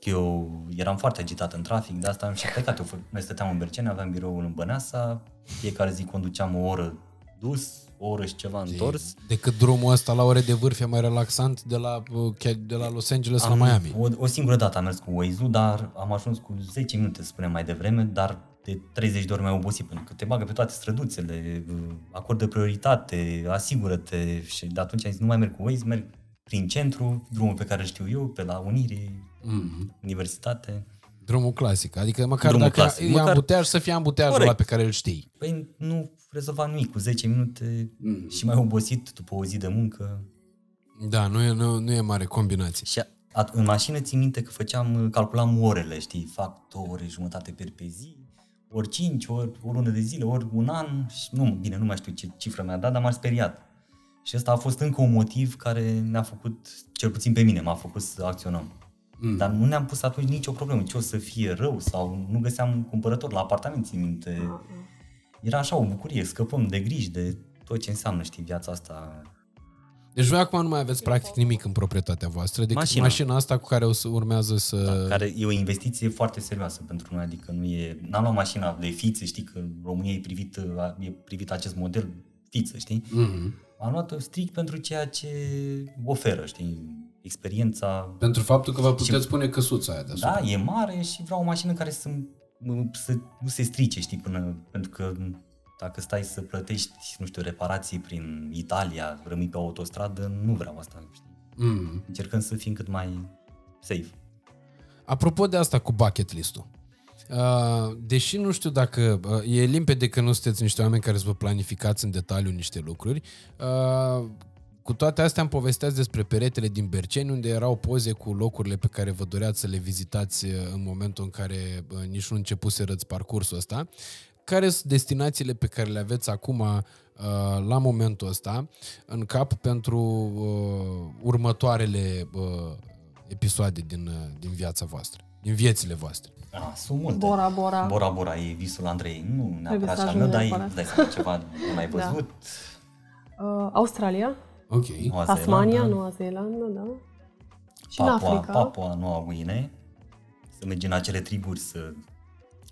Că eu eram foarte agitat în trafic, de asta am și plecat. Eu, fă- noi stăteam în Berceni, aveam biroul în Băneasa, fiecare zi conduceam o oră dus, o oră și ceva întors.
Decât drumul ăsta la ore de vârf e mai relaxant de la, uh, chiar de la Los Angeles la Miami.
O, o singură dată am mers cu Waze-ul, dar am ajuns cu 10 minute, să spunem mai devreme, dar de 30 de ori mai obosit, pentru că te bagă pe toate străduțele, acordă prioritate, asigură-te și de atunci am zis, nu mai merg cu Waze, merg prin centru, drumul pe care îl știu eu, pe la Unire, mm-hmm. Universitate.
Drumul clasic, adică măcar
Drumul
dacă
clasic,
e
măcar-
ambuteaj să fie ambuteajul
Corect.
ăla pe care îl știi.
Păi nu rezolva nimic, cu 10 minute mm. și mai obosit după o zi de muncă.
Da, nu e, nu, nu e mare combinație.
Și a, în mașină țin minte că făceam, calculam orele, știi, fac două ore jumătate per pe zi, ori 5, ori o lună de zile, ori un an, și nu, bine, nu mai știu ce cifră mi-a dat, dar m-a speriat. Și ăsta a fost încă un motiv care ne-a făcut, cel puțin pe mine, m-a făcut să acționăm. Mm. Dar nu ne-am pus atunci nicio problemă, ce o să fie rău sau nu găseam cumpărător la apartament, țin minte. Era așa o bucurie, scăpăm de griji, de tot ce înseamnă, știi, viața asta.
Deci voi acum nu mai aveți practic nimic în proprietatea voastră decât mașina,
Mașina.
mașina asta cu care o să urmează să...
Da, care e o investiție foarte serioasă pentru noi, adică nu e, n-am luat mașina de fițe, știi că în România e privit, e privit acest model fiță, știi?
Mm-hmm.
Am luat-o strict pentru ceea ce oferă, știi? Experiența,
Pentru faptul că vă puteți pune căsuța aia deasupra.
da, e mare și vreau o mașină care să, să nu se strice, știi, până, pentru că dacă stai să plătești, nu știu, reparații prin Italia, rămâi pe autostradă, nu vreau asta, știi?
Mm.
Încercăm să fim cât mai safe.
Apropo de asta cu bucket list-ul, uh, deși nu știu dacă uh, e limpede că nu sunteți niște oameni care să vă planificați în detaliu niște lucruri, uh, cu toate astea am povesteați despre peretele din Berceni, unde erau poze cu locurile pe care vă doreați să le vizitați uh, în momentul în care uh, nici nu începuserăți parcursul ăsta. Care sunt destinațiile pe care le aveți acum uh, la momentul ăsta în cap pentru uh, următoarele uh, episoade din, uh, din viața voastră, din viețile voastre?
Ah, sunt multe.
Bora Bora.
Bora Bora e visul Andrei. Nu neapărat
să
și al meu,
ajungem
dar e,
neapărat.
dai seama, ceva nu mai *laughs*
Da.
văzut.
Uh, Australia,
Ok.
Noua
Tasmania,
Zeelandă,
Noua Zeelandă, da. Și în
Papua,
Africa.
Papua Noua Guinee. Să mergi în acele triburi să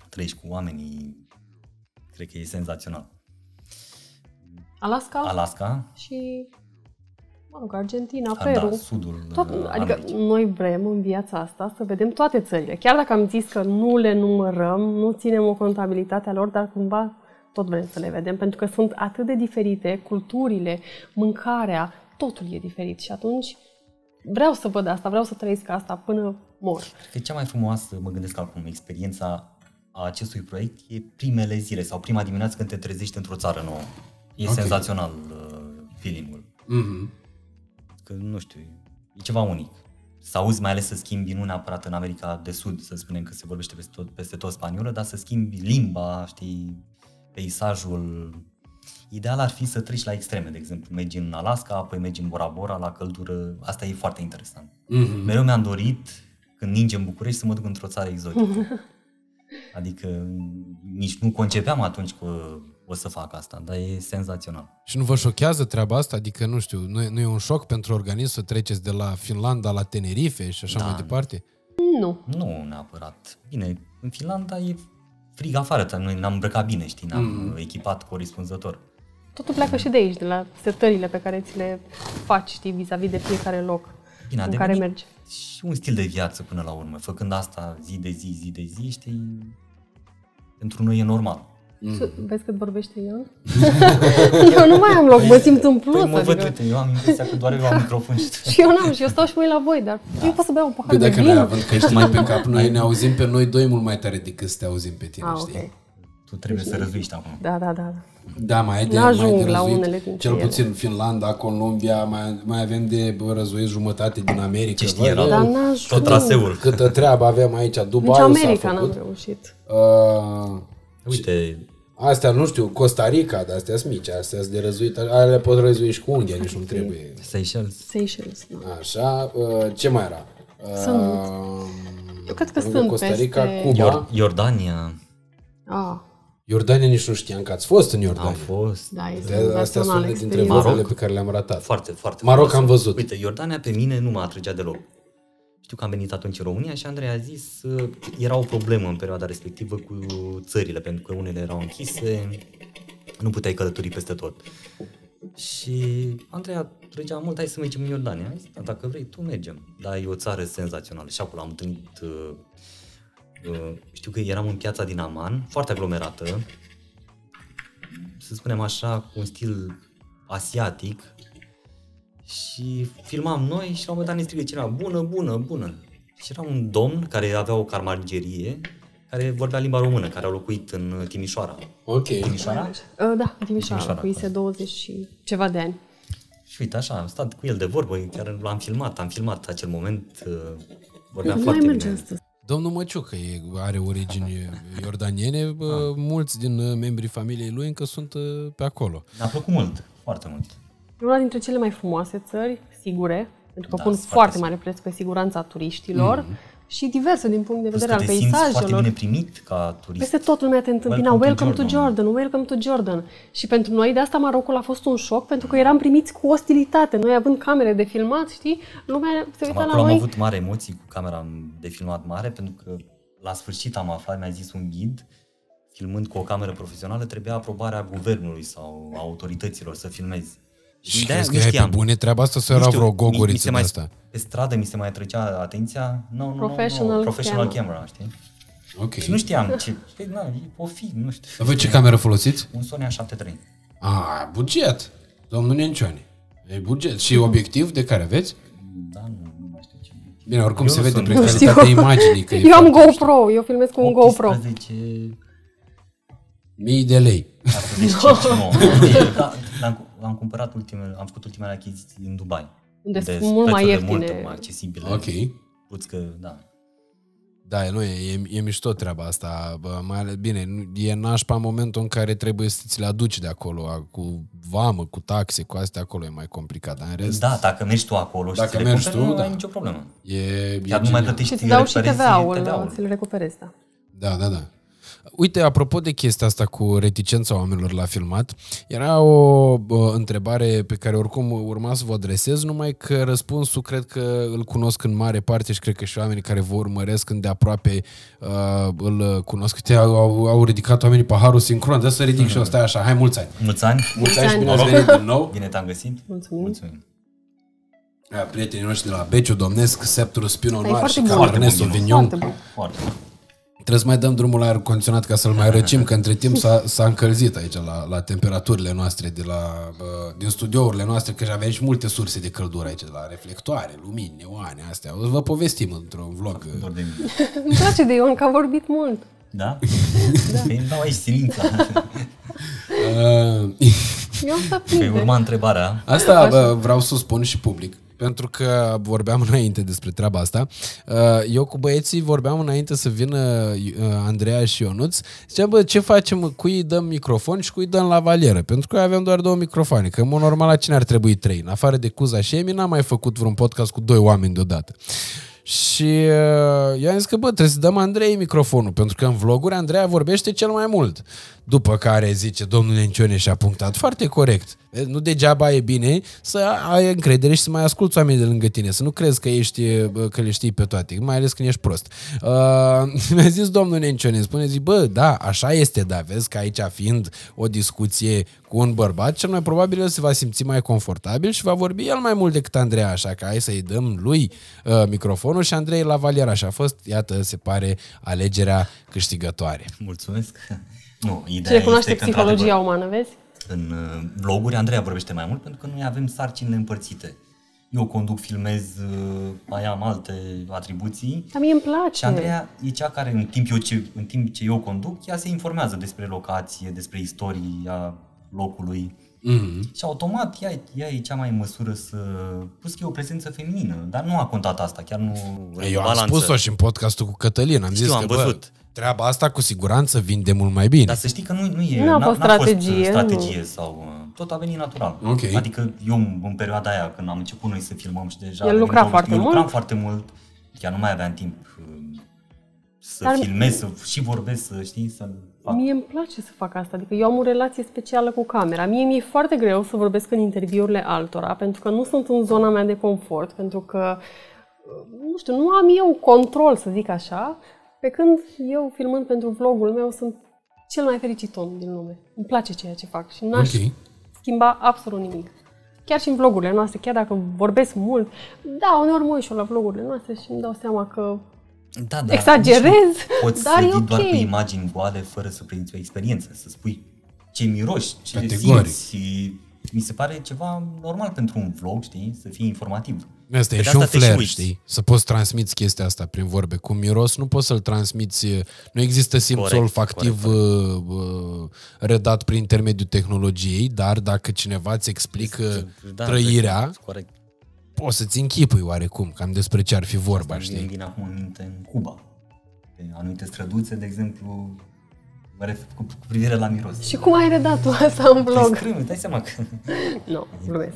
trăiești cu oamenii. Cred că e senzațional.
Alaska
Alaska,
și, mă rog, Argentina,
da,
Peru.
sudul
Tot,
uh,
adică
Americii.
noi vrem în viața asta să vedem toate țările. Chiar dacă am zis că nu le numărăm, nu ținem o contabilitate a lor, dar cumva tot vrem să le vedem, pentru că sunt atât de diferite, culturile, mâncarea, totul e diferit și atunci vreau să văd asta, vreau să trăiesc asta până mor.
Cred că cea mai frumoasă, mă gândesc acum, experiența a acestui proiect e primele zile sau prima dimineață când te trezești într-o țară nouă. E
Ok.
senzațional uh, feeling-ul.
Mm-hmm.
că nu știu, e ceva unic. Să auzi mai ales să schimbi, nu neapărat în America de Sud, să spunem că se vorbește peste tot, peste tot spaniolă, dar să schimbi limba, știi, peisajul. Ideal ar fi să treci la extreme, de exemplu, mergi în Alaska, apoi mergi în Bora Bora, la căldură, asta e foarte interesant.
Mm-hmm.
Mereu mi-am dorit, când ninge în București, să mă duc într-o țară exotică. *laughs* Adică nici nu concepeam atunci că o să fac asta, dar e senzațional.
Și nu vă șochează treaba asta? Adică, nu știu, nu e, nu e un șoc pentru organism să treceți de la Finlanda la Tenerife și așa
Da.
mai departe?
Nu.
Nu neapărat. Bine, în Finlanda e frig afară, dar noi ne-am îmbrăcat bine, știi, ne-am mm. echipat corespunzător.
Totul pleacă și de aici, de la setările pe care ți le faci, știi, vis-a-vis de fiecare loc
Bine, a
în care
devenit
mergi.
și un stil de viață până la urmă. Făcând asta zi de zi, zi de zi, știi, pentru noi e normal.
Mm. Vezi cât vorbește Ion? *laughs* eu nu mai am loc, mă simt în plus.
Păi mă văd,
adică...
uite, eu am impresia că doar eu am microfon și tu. *laughs*
Și eu n-am, și eu stau și mă uit la voi, dar da. eu pot să beau un pahar
Păi
de
dacă
vin.
noi având căștile pe cap, noi *laughs* ne auzim pe noi doi mult mai tare decât să te auzim pe tine,
Ah,
știi?
ok.
Tu trebuie să răzuiești acum.
Da, da, da. da.
Da, mai e de,
N-ajung
mai e de
la
răzuit.
unele dintre
Cel
ele.
puțin Finlanda, Columbia, mai, mai avem de bă, răzuit jumătate din America.
Ce știi,
Vai,
era
bă,
Dar n-ajung.
tot traseul.
Câtă treabă avem aici, Dubai
Nici
s-a
America n-am
făcut.
reușit.
Uh,
Uite,
astea, nu știu, Costa Rica, dar astea sunt mici, astea sunt de răzuit, alea le pot răzui și cu unghia, nici nu trebuie.
Seychelles.
Seychelles, da.
Așa, uh, ce mai era? Uh,
Sunt. Eu cred că
lângă
sunt
Costa Rica,
peste-
Cuba.
Ior- Iordania.
Ah,
Iordania nici nu știam că ați fost în Iordania.
Am fost.
da, este
De- Astea sunt
senzațional
unele dintre
experiența.
vorbele pe care le-am ratat.
Foarte, foarte
Maroc
frumos.
am văzut.
Uite, Iordania pe mine nu mă atrăgea deloc. Știu că am venit atunci în România și Andrei a zis uh, era o problemă în perioada respectivă cu țările, pentru că unele erau închise. nu puteai călători peste tot. Și Andreea trăgea mult, hai să mergem în Iordania. Am zis, da, dacă vrei, tu mergem. Dar e o țară senzațională. Și acolo am întâlnit, uh, uh, știu că eram în piața din Aman, foarte aglomerată, să spunem așa, cu un stil asiatic, și filmam noi și la un moment dat ne strigă cineva, bună, bună, bună. Și era un domn care avea o carmagerie, care vorbea limba română, care a locuit în Timișoara.
Ok.
Timișoara?
Uh, Da, în Timișoara,
Timișoara,
locuise 20 și ceva de ani.
Și uite, așa, am stat cu el de vorbă, chiar l-am filmat, am filmat acel moment, uh, vorbea
Nu mai
foarte
merge
bine.
astăzi.
Domnul Măciucă e, are origini iordaniene, bă, mulți din uh, membrii familiei lui încă sunt uh, pe acolo.
Mi-a plăcut mult, foarte mult.
E una dintre cele mai frumoase țări, sigure, pentru că
Da,
pun
sunt
foarte
foarte
mare preț pe siguranța turiștilor și diverse din punct de
Plus
vedere
că
al
te simți foarte
peisajelor.
bine primit ca turist.
Peste tot lumea te întâmpina,
Welcome
welcome,
to
to, Jordan. welcome to Jordan. Și pentru noi de asta Marocul a fost un șoc, pentru că eram primiți cu ostilitate. Noi având camere de filmat, știi, lumea se uita la
Acolo am
noi.
avut mare emoții cu camera de filmat mare, pentru că la sfârșit am aflat, mi-a zis un ghid, filmând cu o cameră profesională, trebuia aprobarea guvernului sau a autorităților să filmezi.
Și
de-aia
crezi că e pe bune treaba asta sau
Nu
era
știu,
vreo
mi- mi
gogoriță
se
de
mai,
asta?
Pe stradă mi se mai trecea atenția, nu, nu, nu,
Professional
nu, professional
camera.
camera, știi?
Ok.
Și nu știam ce, păi, na, e o fi, nu știu.
Dar voi ce cameră folosiți?
Un Sony A73.
A, buget. Domnul Nencioni. E buget. Și obiectiv de care aveți?
Da, nu, nu mai știu ce.
Bine, oricum
Eu
se
nu
vede
sunt-
prin
Nu
calitatea
știu.
imaginii că *laughs* e
Eu am
foarte mișto.
GoPro, eu filmez cu un GoPro.
18,
Mii de lei.
45, nu. *laughs* Da, L-am, l-am cumpărat ultimele, am făcut ultimele achiziții din Dubai.
Unde sunt
sunt
mult mai
prețurile
ieftine.
mult mai accesibile.
Ok.
Plus că, da.
Da, e, nu, e, e, e mișto treaba asta. Bă, mai ales, bine, nu- e nașpa în momentul în care trebuie să ți le aduci de acolo, a, cu vamă, cu taxe, cu astea acolo e mai complicat. Dar în rest,
Da, dacă mergi tu acolo și
Dacă
ți le
mergi
cumperi,
tu,
nu
da.
ai nicio problemă.
e, e
Chiar nu mai
genial.
plătești
Și îți dau și
referenții
TVA-ul,
TVA-ul.
ți-l recuperezi, da.
Da, da, da. Uite, apropo de chestia asta cu reticența oamenilor la filmat, era o bă, întrebare pe care oricum urma să vă adresez, numai că răspunsul cred că îl cunosc în mare parte și cred că și oamenii care vă urmăresc îndeaproape uh, îl cunosc. Uite, au, au ridicat oamenii paharul sincron, de să ridic și eu, stai așa, hai mulți ani.
Mulți ani.
Mulți ani și
ani.
bine ați venit din nou.
Bine te-am găsit.
Mulțumim.
Mulțumim.
Aia, Prietenii noștri de la Beciu Domnesc, Septurus Pinot
E
Noir
foarte
și
bun.
Cabernet
Foarte bun,
Sauvignon.
Foarte bun.
Foarte bun.
Trebuie să mai dăm drumul la aer condiționat ca să-l mai răcim, că între timp s-a, s-a încălzit aici la, la temperaturile noastre de la, uh, din studiourile noastre, că avem și multe surse de căldură aici, de la reflectoare, lumini, neoane, astea. O să vă povestim într-un vlog.
Doar de mine.
Îmi place de Ion că a vorbit mult.
Da? *laughs* da. Păi îmi dau aici silința. *laughs*
Uh,
Eu am să
Păi
prinde.
urma întrebarea.
Asta bă, vreau să o spun și public, pentru că vorbeam înainte despre treaba asta. Uh, Eu cu băieții vorbeam înainte să vină uh, Andreea și Ionuț. Ziceam, bă, ce facem, cui îi dăm microfon și cui îi dăm la valieră? Pentru că avem doar două microfoane, că în mod normal la cine ar trebui trei? În afară de Cuza și Emi, n-am mai făcut vreun podcast cu doi oameni deodată. Și uh, eu am zis că, bă, trebuie să dăm Andrei microfonul, pentru că în vloguri Andreea vorbește cel mai mult. După care zice, domnul Nencione și-a punctat foarte corect. Vezi, Nu degeaba e bine să ai încredere și să mai asculți oamenii de lângă tine, să nu crezi că, ești, bă, că le știi pe toate, mai ales când ești prost. Uh, *laughs* mi-a zis domnul Nencione, spune, zi, bă, da, așa este, da, vezi că aici fiind o discuție cu un bărbat, cel mai probabil el se va simți mai confortabil și va vorbi el mai mult decât Andreea, așa că hai să-i dăm lui uh, microfonul și Andrei la valier, așa a fost, iată, se pare alegerea câștigătoare.
Mulțumesc. Nu,
Și
ideea
recunoaște
este că,
psihologia
într-adevăr,
umană, vezi?
în uh, vloguri Andreea vorbește mai mult pentru că noi avem sarcinile împărțite. Eu conduc, filmez, uh, mai am alte atribuții
Dar mie îmi place.
și Andreea e cea care în timp, eu ce, în timp ce eu conduc, ea se informează despre locație, despre istoria locului.
Mm-hmm.
Și automat ea, ea e cea mai în măsură să... Plus că e o prezență feminină, dar nu a contat asta, chiar nu...
Eu am
balanță.
spus-o și în podcastul cu Cătălin, am
Știu,
zis
am
că, bă,
văzut.
Treaba asta cu siguranță vinde mult mai bine.
Dar să știi că nu, nu e,
Nu a
n-a-
fost
n-a fost
strategie,
strategie sau... uh, Tot a venit natural.
Ok.
Adică eu în perioada aia când am început noi să filmăm și deja...
El
venim
lucra
două-
foarte
eu lucram
mult.
foarte mult. Chiar nu mai aveam timp uh, să
Dar-
filmez, să și vorbesc, să știi, să fac.
Mie îmi place să fac asta, adică eu am o relație specială cu camera. Mie mi-e foarte greu să vorbesc în interviurile altora, pentru că nu sunt în zona mea de confort, pentru că, nu știu, nu am eu control, să zic așa, pe când eu, filmând pentru vlogul meu, sunt cel mai fericit om din lume. Îmi place ceea ce fac și n-aș
Ok.
schimba absolut nimic. Chiar și în vlogurile noastre, chiar dacă vorbesc mult, da, uneori mă uit și eu la vlogurile noastre și îmi dau seama că
Da, da.
Exagerez,
nici nu Poți
dar
să
e
vii doar
ok.
cu imagini goale fără să prinzi o experiență, să spui ce miroși, ce
Categoric.
simți. Și mi se pare ceva normal pentru un vlog, știi, să fie informativ.
Asta e
Pe de
și un
asta te
flair,
uiți.
știi? Să poți transmiți chestia asta prin vorbe. Cu miros nu poți să-l transmiți, nu există simț
Corect,
olfactiv uh, uh, redat prin intermediul tehnologiei, dar dacă cineva îți explică
Da,
trăirea,
Corect.
poți să-ți închipui oarecum, cam despre ce ar fi vorba,
Asta îmi
știi?
vine acum în minte în Cuba. Pe anumite străduțe, de exemplu, mă refer cu, cu privire la miros.
și cum ai redat tu asta în vlog?
Exprimi, îți dai seama că *laughs*
Nu, glumesc.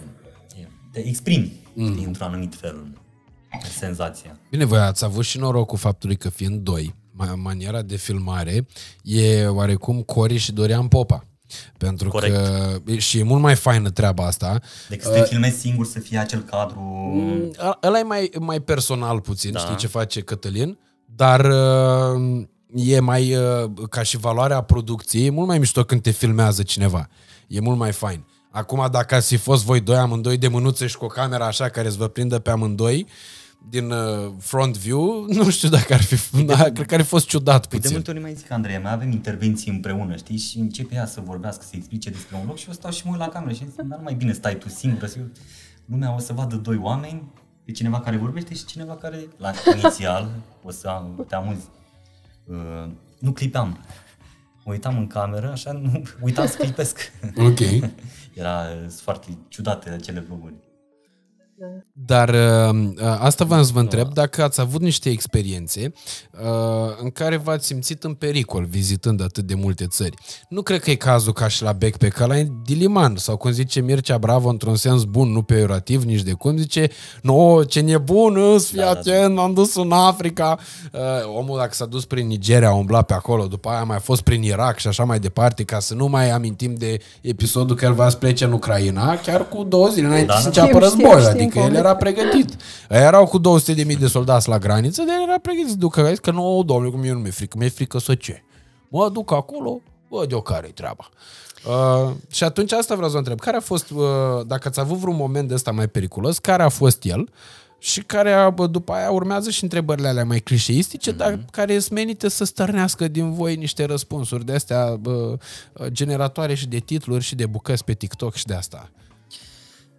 te exprimi mm. știi, într-un anumit fel senzația.
Bine, voi ați avut și norocul faptului că fiind doi, ma- maniera de filmare e oarecum Cori și Dorian Popa. Pentru
Corect.
că și e mult mai faină treaba asta.
Decât să te filmezi singur, să fie acel cadru...
A- Ăla e mai, mai personal puțin, da.
Da.
știi ce face Cătălin, dar uh, e mai, uh, ca și valoarea producției, e mult mai mișto când te filmează cineva. E mult mai fain. Acum, dacă ați fi fost voi doi amândoi de mânuțe și cu o cameră așa care să vă prindă pe amândoi, din uh, front view, *laughs* nu știu dacă ar fi, da, cred că ar fi fost ciudat
Păi de
puțin.
multe ori mai zic, Andrei, mai avem intervenții împreună, știi? Și începe ea să vorbească, să explice despre un loc și eu stau și mă uit la cameră și zic, dar nu mai bine stai tu singur, să eu... lumea o să vadă doi oameni, pe cineva care vorbește și cineva care, la *laughs* inițial, o să am- te amuzi. Uh, nu clipeam. Mă uitam în cameră, așa, nu, uitam să clipesc.
Ok. *laughs*
Era sunt foarte ciudate acele vloguri.
Dar uh, asta v-am să vă întreb dacă ați avut niște experiențe uh, în care v-ați simțit în pericol vizitând atât de multe țări. Nu cred că e cazul ca și la backpack, ăla e diliman sau cum zice Mircea Bravo într-un sens bun, nu peiorativ nici de cum, zice no, ce nebun îs, fii
Da, da,
atent, m-am dus în Africa. Uh, omul dacă s-a dus prin Nigeria, a umblat pe acolo, după aia a mai fost prin Irak și așa mai departe, ca să nu mai amintim de episodul că el va să plece în Ucraina, chiar cu două zile înainte
Da,
să
da,
înceapă
Știm, știm,
războiul,
știm
adică el
povestea.
era pregătit. Aia erau cu 200.000 de soldați la graniță, dar el era pregătit să ducă, vezi că nu, domnule, cum mie nu mi-e frică, mi-e frică să ce? Mă duc acolo, văd eu care-i treaba. Uh, și atunci asta vreau să vă întreb. Care a fost, uh, dacă ați avut vreun moment de ăsta mai periculos, care a fost el și care a, bă, după aia urmează și întrebările alea mai clișeistice, mm-hmm. dar care îți menită să stărnească din voi niște răspunsuri de astea bă, generatoare și de titluri și de bucăți pe TikTok și de asta.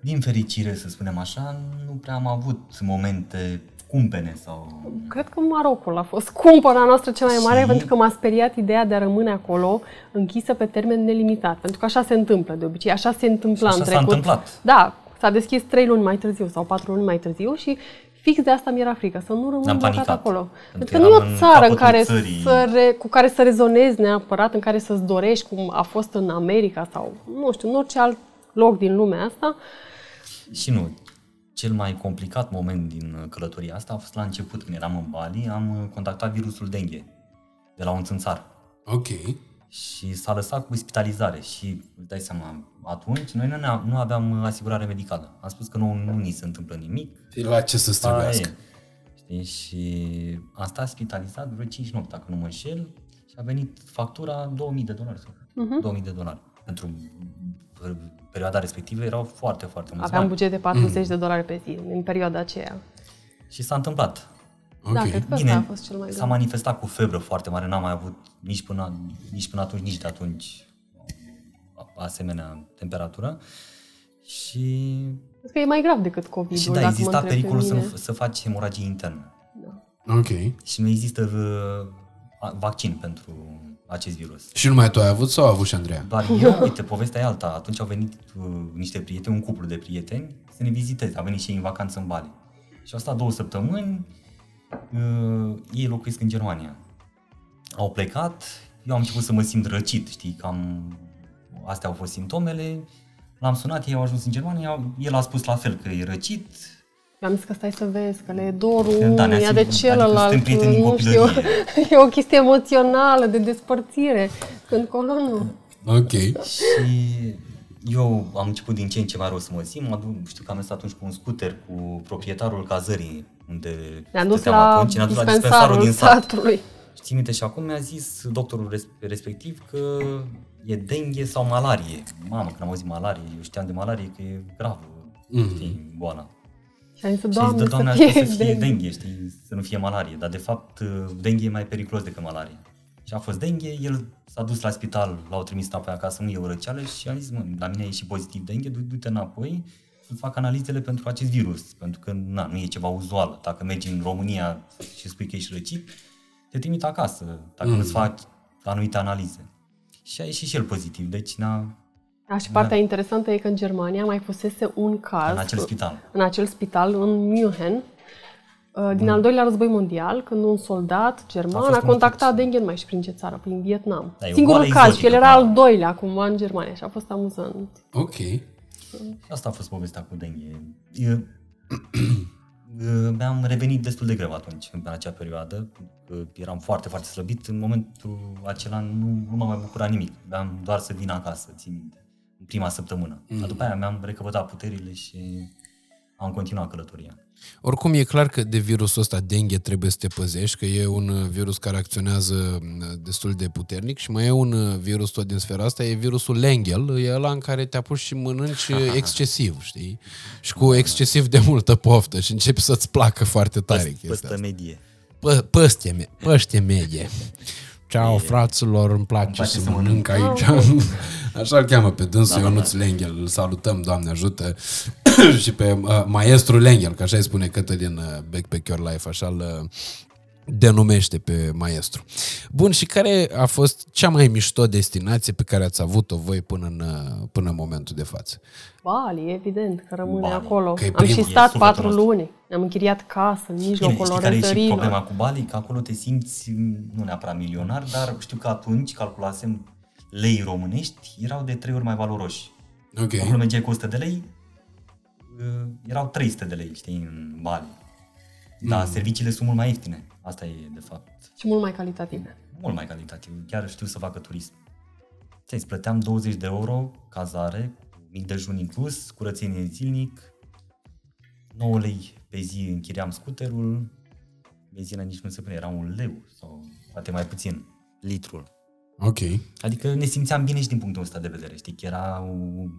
Din fericire, să spunem așa, nu prea am avut momente cumpene sau...
Cred că Marocul a fost cumpăra noastră cea mai mare
Și-
pentru că m-a speriat ideea de a rămâne acolo închisă pe termen nelimitat. Pentru că așa se întâmplă de obicei, așa se întâmpla
Și așa
în
s-a
trecut.
întâmplat.
Da, s-a deschis trei luni mai târziu sau patru luni mai târziu și fix de asta mi-era frică, să nu rămân
N-am
blocat
panicat.
acolo.
Pentru
Pentru
că
că nu e
eram
o
în
țară în
capătul
care
țării.
să re, cu care să rezonezi neapărat, în care să-ți dorești, cum a fost în America sau, nu știu, în orice alt loc din lumea asta.
Și nu, cel mai complicat moment din uh, călătoria asta a fost la început, când eram în Bali, am uh, contactat virusul dengue de la un țânțar
Ok.
și s-a lăsat cu spitalizare și îți dai seama, atunci noi nu, ne- nu aveam uh, asigurare medicală. Am spus că nu, nu ni se întâmplă nimic,
La ce să
Aia
străbească?
e. Știi? Și am stat spitalizat vreo 5 nopți, dacă nu mă înșel, și a venit factura 2000 de dolari. Sau
Mhm.
2000 de dolari. Pentru uh, perioada respectivă erau foarte, foarte mulți
Aveam
bani.
buget de 40 de dolari pe zi în perioada aceea.
Și s-a întâmplat.
Ok.
Da, cred că
Bine,
asta a fost cel mai
s-a
greu.
manifestat cu febră foarte mare, n-am mai avut nici până, nici până atunci, nici de atunci asemenea temperatură. Și,
Cred că e mai grav decât COVID-ul,
și da,
dacă mă
exista
întrebi pe
pericolul să,
mine.
să faci hemoragie internă.
Ok.
Și nu există uh, vaccin pentru acest virus.
Și numai tu ai avut sau a avut și Andreea?
Doar eu, *laughs* uite, povestea e alta. Atunci au venit uh, niște prieteni, un cuplu de prieteni, să ne viziteze. Au venit și ei în vacanță în Bali. Și au stat două săptămâni, uh, ei locuiesc în Germania. Au plecat, eu am început să mă simt răcit, știi, cam astea au fost simptomele. L-am sunat, ei au ajuns în Germania, el a spus la fel că e răcit,
Mi-am zis că stai să vezi, că le e dorul
Da, ne-a
unuia de
simt-
celălalt.
adică suntem prieteni din
nu știu,
copilărie. *laughs*
e o chestie emoțională, de despărțire. Când colo nu.
Ok.
Și eu am început din ce în ce mai rău să mă simt. Mă duc, știu că am mers atunci cu un scooter cu proprietarul cazării unde
Ne-am dus
stăteam
la
atunci, ne-a dus la
dispensarul
dispensarul din sat.
satului.
Și țin minte și acum mi-a zis doctorul res- respectiv că e dengue sau malarie. Mamă, când am auzit malarie, eu știam de malarie că e gravă, mm. știi, boala.
Și am zis,
Și a zis,
doamne,
"Da, doamne,
să
aș
fie,
vrea să fie
dengue.
dengue, știi, să nu fie malarie. Dar de fapt dengue e mai periculos decât malarie. Și a fost dengue, el s-a dus la spital, l-au trimis înapoi acasă, nu e o răceală și a zis, mă, la mine a ieșit pozitiv dengue, du- du-te înapoi să fac analizele pentru acest virus, pentru că na, nu e ceva uzual. Dacă mergi în România și spui că ești răcit, te trimit acasă, dacă mm. îți faci anumite analize. Și a ieșit și el pozitiv, deci na,
Da, și partea interesantă e că în Germania mai fusese un caz
în acel spital.
în acel spital, în München, uh, din al doilea război mondial, când un soldat german
A
a,
fost
contactat
mort.
dengue, nu mai știu prin ce țară, prin Vietnam.
Da, e o
Singurul
boală
caz, și
exotică,
el era
da.
al doilea cumva în Germania și a fost amuzant.
Ok.
Și asta a fost povestea cu dengue. Eu, mi-am revenit destul de greu atunci, în acea perioadă. că Eram foarte, foarte slăbit. În momentul acela nu, nu m-a mai bucurat nimic. Aveam doar să vin acasă, țin minte, în prima săptămână. Mm. Dar după aia mi-am recăpătat puterile și am continuat călătoria.
Oricum e clar că de virusul ăsta dengue trebuie să te păzești, că e un uh, virus care acționează uh, destul de puternic și mai e un uh, virus tot din sfera asta, e virusul Lengel, e ăla în care te apuci și mănânci uh, *laughs* excesiv, știi? Și cu excesiv de multă poftă și începi să-ți placă foarte tare chestia
Păstă
asta.
medie.
Pă- Păstie, me- păște medie. *laughs* Ceau, fraților, îmi place,
place
să
să
mănânc aici. *laughs* Așa îl cheamă pe dânsul da, Ionuț Lenghel. Îl salutăm, Doamne ajută. *clears throat* și pe uh, maestru Lenghel, că așa îi spune Cătălin uh, Backpack Your Life, așa îl uh, denumește pe maestru. Bun, și care a fost cea mai mișto destinație pe care ați avut-o voi până în, uh, până în momentul de față?
Bali, evident, că rămâne
Bali.
acolo.
Că e
Am
prim-
și
e
stat
sufletul
patru
nostru.
luni. Ne-am închiriat casă în
Bine,
mijlocul
știi care e și
orăzărilor.
problema cu Bali? Că acolo te simți nu neapărat milionar, dar știu că atunci calculasem lei românești erau de trei ori mai valoroși.
Ok.
Acolo mergeai cu 100 de lei, uh, erau 300 de lei, știi, în Bali. Dar serviciile sunt mult mai ieftine. Asta e, de fapt,
Și mult mai calitative.
mult mai calitativ. Chiar știu să facă turism. Ți îți plăteam 20 de euro cazare, mic dejun inclus, curățenie zilnic, 9 lei pe zi închiriam scuterul, benzina nici nu se pune, era un leu sau poate mai puțin, litrul.
Ok.
Adică ne simțeam bine și din punctul ăsta de vedere, știi, că era un,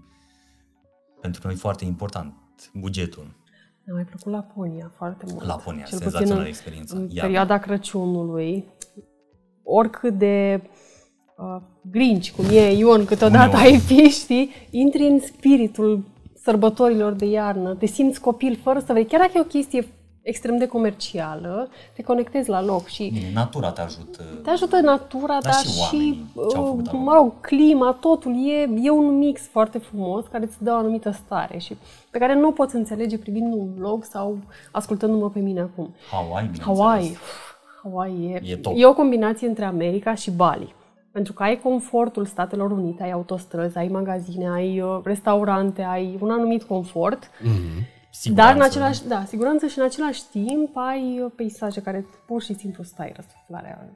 pentru noi foarte important, bugetul.
Mi-a mai plăcut Laponia foarte mult.
Laponia,
Cel
senzațională
puțin
experiență.
În
Iarna.
perioada Crăciunului, oricât de uh, grinci, cum e Ion, câteodată
Uneori.
ai fi, știi, intri în spiritul sărbătorilor de iarnă, te simți copil fără să vrei. Chiar dacă e o chestie extrem de comercială, te conectezi la loc și
Bine, natura te ajută.
te ajută natura,
Dar
dar
și
și,
oamenii ce-au
uh,
făcut acolo.
mă rog, clima, totul e, e un mix foarte frumos care îți dă o anumită stare și pe care nu o poți înțelege privind un vlog sau ascultându-mă pe mine acum.
Hawaii, bineînțeles.
Hawaii. Uf, Hawaii e,
E top.
e o combinație între America și Bali. Pentru că ai confortul Statelor Unite, ai autostrăzi, ai magazine, ai uh, restaurante, ai un anumit confort,
Siguranță.
dar în același, da, siguranță și în același timp ai uh, peisaje care pur și simplu stai răsuflarea.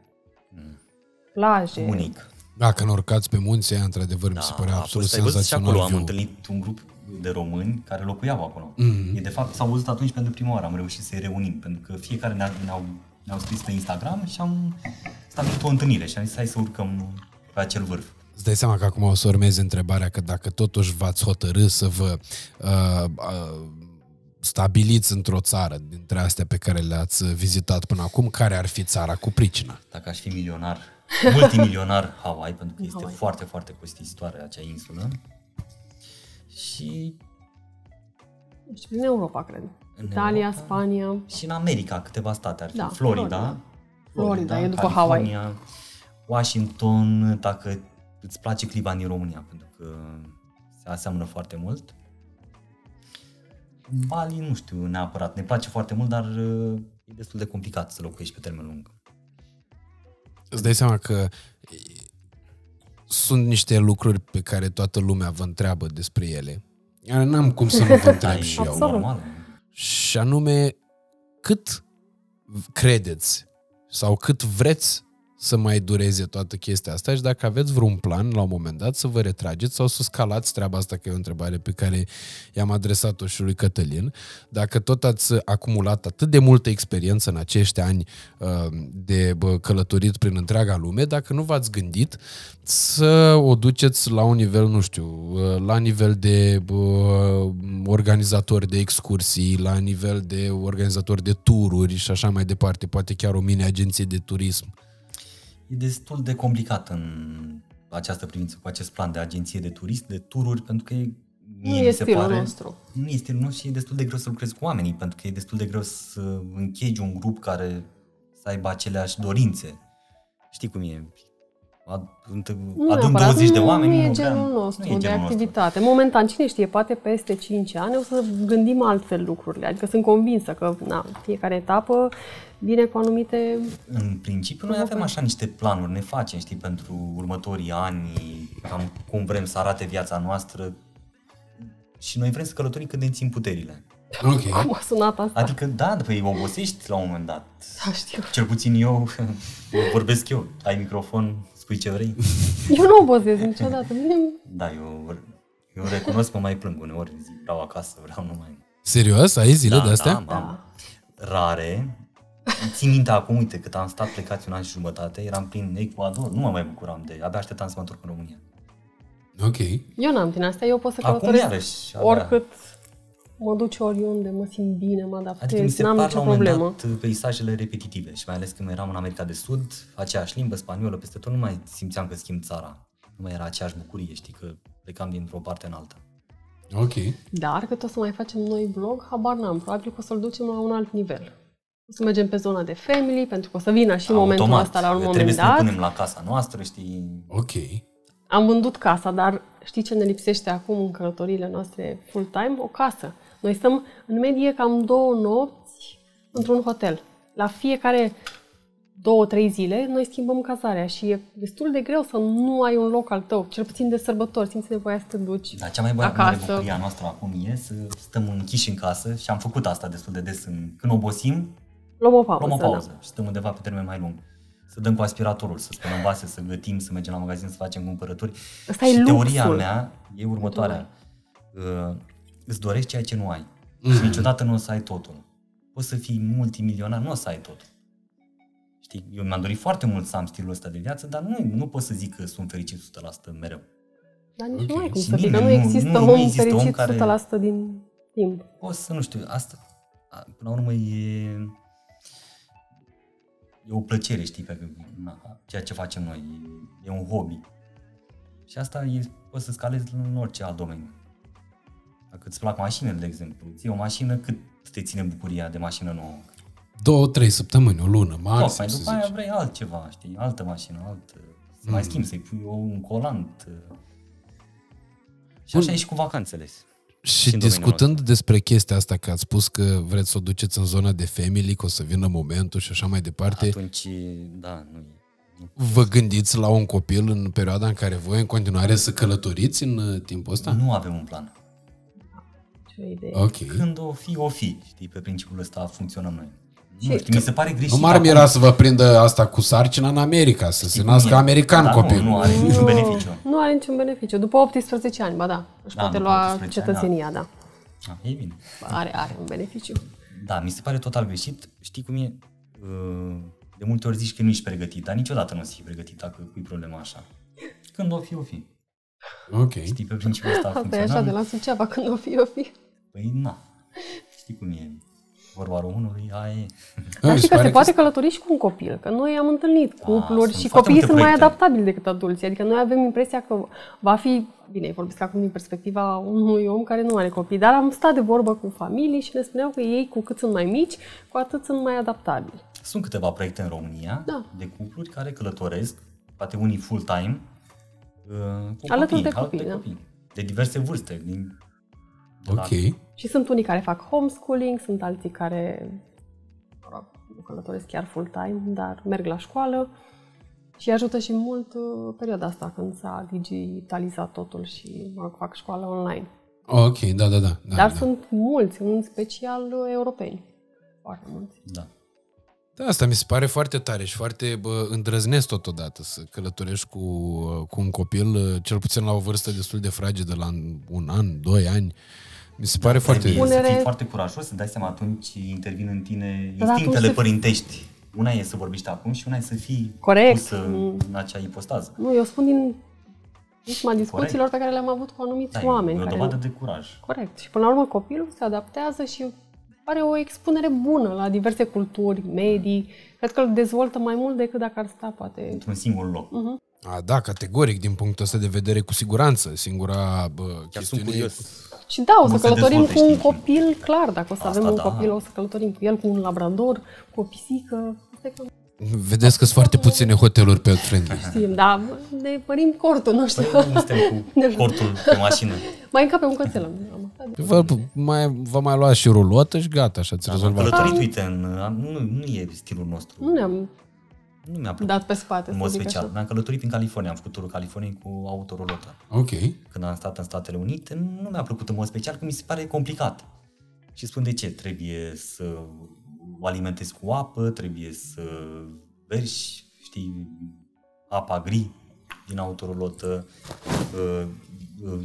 Plaje.
Unic.
Da, când urcați pe munți, aia, într-adevăr, mi se părea
a
absolut
fost, ai văzut și acolo
senzațional.
am
view.
întâlnit un grup de români care locuiau acolo. Mm-hmm. E, de fapt, s-au văzut atunci pentru prima oară, am reușit să-i reunim, pentru că fiecare ne-a, ne-au, ne-au scris pe Instagram și am stabilit o întâlnire și am zis hai să urcăm pe acel vârf.
Îți dai seama că acum o să urmeze întrebarea că dacă totuși v-ați hotărâ să vă uh, uh, stabiliți într-o țară dintre astea pe care le-ați vizitat până acum, care ar fi țara cu pricina?
Dacă aș fi milionar, *laughs* multimilionar Hawaii, pentru că este
Hawaii.
foarte, foarte costisitoare acea insulă. Și
Și prin Europa, cred.
În
Italia,
Europa?
Spania.
Și în America câteva state ar fi
Da,
Florida,
Florida. Florida, e după
California, Washington, dacă îți place clima din România, pentru că se aseamănă foarte mult. Bali, nu știu neapărat, ne place foarte mult, dar uh, e destul de complicat să locuiești pe termen lung.
Îți dai seama că sunt niște lucruri pe care toată lumea vă întreabă despre ele. Iar N-am cum să nu vă întreb *laughs*
Ai,
și eu.
Absolut.
normal.
Și anume, cât credeți sau cât vreți să mai dureze toată chestia asta și dacă aveți vreun plan la un moment dat să vă retrageți sau să scalați treaba asta, că e o întrebare pe care i-am adresat-o și lui Cătălin. Dacă tot ați acumulat atât de multă experiență în acești ani uh, de bă, călătorit prin întreaga lume, dacă nu v-ați gândit să o duceți la un nivel, nu știu, uh, la nivel de uh, organizator de excursii, la nivel de organizator de tururi și așa mai departe, poate chiar o mini-agenție de turism.
E destul de complicat în această privință, cu acest plan de agenție de turist, de tururi, pentru că e,
Nu
mie
e
mi se
stilul
pare,
nostru.
Nu e stilul nostru și e destul de greu să lucrezi cu oamenii, pentru că e destul de greu să închegi un grup care să aibă aceleași dorințe. Știi cum e? Ad- înt-
Nu
Adun
neapărat,
20 de
nu-
oameni,
nu e
unul
genul
vrea-
nostru
nu e
de
genul
activitate. Momentan, cine știe, poate peste 5 ani o să gândim altfel lucrurile. Adică sunt convinsă că na, fiecare etapă vine cu anumite...
În principiu, noi avem așa niște planuri, ne facem, știi, pentru următorii ani, cam cum vrem să arate viața noastră și noi vrem să călătorim cât de ne țin puterile.
Ok.
Cum a sunat asta?
Adică, da, după ei obosești la un moment dat.
Da, știu.
Cel puțin eu *laughs* vorbesc eu. Ai microfon, spui ce vrei. *laughs*
Eu nu obozesc niciodată. Mine...
Da, eu, eu recunosc, mă mai plâng uneori, zic, vreau acasă, vreau numai...
Serios? Ai zile
da,
de astea?
Da, am rare. Țin minte acum, uite, cât am stat plecați un an și jumătate, eram prin Ecuador, nu mă mai bucuram de, abia așteptam să mă întorc în România.
Ok.
Eu n-am din astea, eu pot să
Acum
călătoresc
iarăși, abia.
oricât mă duce oriunde, mă simt bine, mă
Adică mi
adaptez,
se
n-am
par la
nicio
un moment
problemă.
dat peisajele repetitive și mai ales când eram în America de Sud, aceeași limbă, spaniolă, peste tot, nu mai simțeam că schimb țara. Nu mai era aceeași bucurie, știi, că plecam dintr-o parte în alta.
Ok.
Dar cât o să mai facem noi blog, habar n-am. Probabil că o să-l ducem la un alt nivel. O să mergem pe zona de family, pentru că o să vină și momentul
Automat,
ăsta la un
trebuie
moment
să ne
dat.
punem la casa noastră, știi,
Ok.
Am vândut casa, dar știi ce ne lipsește acum în călătoriile noastre full-time? O casă. Noi stăm în medie cam două nopți într-un hotel. La fiecare două, trei zile, noi schimbăm cazarea și e destul de greu să nu ai un loc al tău, cel puțin de sărbători, simți nevoia să te duci
Dar cea mai mare, mare
acasă.
bucurie a noastră acum e să stăm închiși în casă și am făcut asta destul de des. În, când obosim,
Luăm o pauză.
luăm o
da.
pauză și stăm undeva pe termen mai lung. Să dăm cu aspiratorul, să spălăm vase, să gătim, să mergem la magazin, să facem cumpărături.
Ăsta
și
e
teoria
luxul.
mea e următoarea. Uh, îți dorești ceea ce nu ai. Și niciodată nu o să ai totul. Poți să fii multimilionar, nu o să ai totul. Știi, eu mi-am dorit foarte mult să am stilul ăsta de viață, dar nu, nu pot să zic că sunt fericit 100% mereu.
Dar nici
Ok.
nu ai cum
Și
să fii, că
nimeni
nu
nu-
există
nu-
un
nu
om
există om
fericit
care-
100% din timp.
O să, nu știu, asta, a, până la urmă, e, e o plăcere, știi, pe na, ceea ce facem noi, e, e un hobby. Și asta e, poți să scalezi în orice alt domeniu. Dacă îți plac mașinile, de exemplu, ții o mașină, cât te ține bucuria de mașină nouă?
Două, trei săptămâni, o lună, maxim,
Tocmai,
să
după aia
zici.
vrei altceva, știi, altă mașină, altă, să mai schimbi, să-i pui o- un colant. Și așa e și cu vacanțele.
Și
în domeniul
discutând despre chestia asta, că ați spus că vreți să o duceți în zona de family, că o să vină momentul și așa mai departe,
Atunci, da, nu e.
vă gândiți la un copil în perioada în care voi în continuare să călătoriți în uh, timpul ăsta?
Nu avem un plan.
Ce idee.
Ok.
Când o fi, o fi. Știi, pe principiul ăsta funcționăm noi.
Și-
nu știu, mi se pare greșit.
Nu m-ar
acum.
mira să vă prindă asta cu sarcina în America, să se
cum
nască
e.
american
da,
copil.
Nu, nu are niciun beneficiu.
Nu are niciun beneficiu. După 18 ani, ba da, își
Da,
poate
după
lua
18 ani,
cetățenia, da.
Ah, e bine.
Are, are un beneficiu.
Da, mi se pare total greșit. Știi cum e? Uh, De multe ori zici că nu ești pregătit, dar niciodată nu o să fii pregătit dacă pui problema așa. Când o fi, o fi.
Ok.
Știi, pe principiul ăsta
Asta *laughs* e așa, de
funcționăm.
la Suceava, când o fi, o fi.
Păi, na. Știi cum e? Vorba românului, aia e.
Dar
mi
știi
se
că
pare
se poate călători și cu un copil, că noi am întâlnit cupluri
sunt
și
foarte
copiii
multe
sunt mai
proiecte.
adaptabili decât adulții. Adică noi avem impresia că va fi, bine, vorbesc acum din perspectiva unui om care nu are copii, dar am stat de vorbă cu familii și ne spuneau că ei, cu cât sunt mai mici, cu atât sunt mai adaptabili.
Sunt câteva proiecte în România
Da.
de cupluri care călătoresc, poate unii full-time, uh, cu
Alături
copii,
de
alături
copii,
de
da.
copii. De diverse vârste. Din, de la-
Ok.
Și sunt unii care fac homeschooling, sunt alții care mă rog, nu călătoresc chiar full-time, dar merg la școală și ajută și mult uh, perioada asta când s-a digitalizat totul și mă rog, fac școală online.
Ok, da, da, da. da
Dar
da.
sunt mulți, în special uh, europeni. Foarte mulți.
Da.
Da, asta mi se pare foarte tare și foarte bă, îndrăznesc totodată să călătorești cu, cu un copil, cel puțin la o vârstă destul de fragedă, la un an, doi ani. Mi se pare foarte...
Trebuie să
Punere-
fii foarte curajos, să dai seama atunci intervin în tine
Dar atunci
instinctele
se-
părintești. Una e să vorbești acum și una e să fii
Corect.
pusă
Mm.
în acea ipostază.
Nu, eu spun din prisma discuțiilor pe care le-am avut cu anumiți
Da,
oameni.
e o
care...
dovadă de curaj.
Corect. Și până la urmă copilul se adaptează și are o expunere bună la diverse culturi, medii. Cred că îl dezvoltă mai mult decât dacă ar sta, poate.
Într-un singur loc.
Mhm.
A, da, categoric, din punctul ăsta de vedere, cu siguranță. Singura bă,
Chiar sunt
chestiune...
curios.
Și da, o
Cum
să
se
călătorim
dezvoltă
cu un
știința.
copil, clar, dacă o să
Asta
avem un
da.
copil, o să călătorim cu el, cu un labrador, cu o pisică. Asta e cam
Vedeți că sunt foarte puține hoteluri pet friendly.
știm, da, ne părim cortul, nu știu.
Păi nu suntem cu *laughs* cortul pe mașină.
Mai încape un cățel. am- am aflat de-
Vă, mai, vă mai luați și rulotă și gata, așa ți
Am
rezolvat.
călătorit, uite, în, nu, nu e stilul nostru.
Nu ne-am
Nu mi-a plăcut
dat pe spate,
în
să
mod
zic
special.
așa.
Mi-am călătorit prin California, am făcut turul Californiei cu autorulotă.
Ok.
Când am stat în Statele Unite, nu mi-a plăcut în mod special, că mi se pare complicat. Și spun de ce? Trebuie să o alimentezi cu apă, trebuie să vergi, știi, apa gri din autorulotă, uh, uh,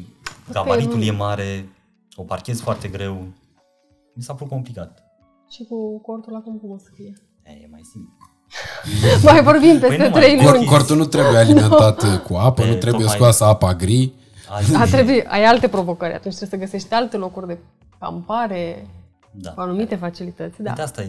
gabaritul e mare, o parchezi foarte greu. Mi s-a părut complicat.
Și cu cortul acum cum o să fie?
E, e mai simplu. *laughs*
Mai vorbim
Păi
peste
nu,
trei
mai-
Cor,
luni.
cortul nu trebuie *laughs* alimentat cu apă,
E,
nu trebuie
tocmai-
scoasă apa gri.
Azi,
A, trebuie, ai alte provocări, atunci trebuie să găsești alte locuri de campare,
da.
cu anumite facilități. Da.
Uite, asta e,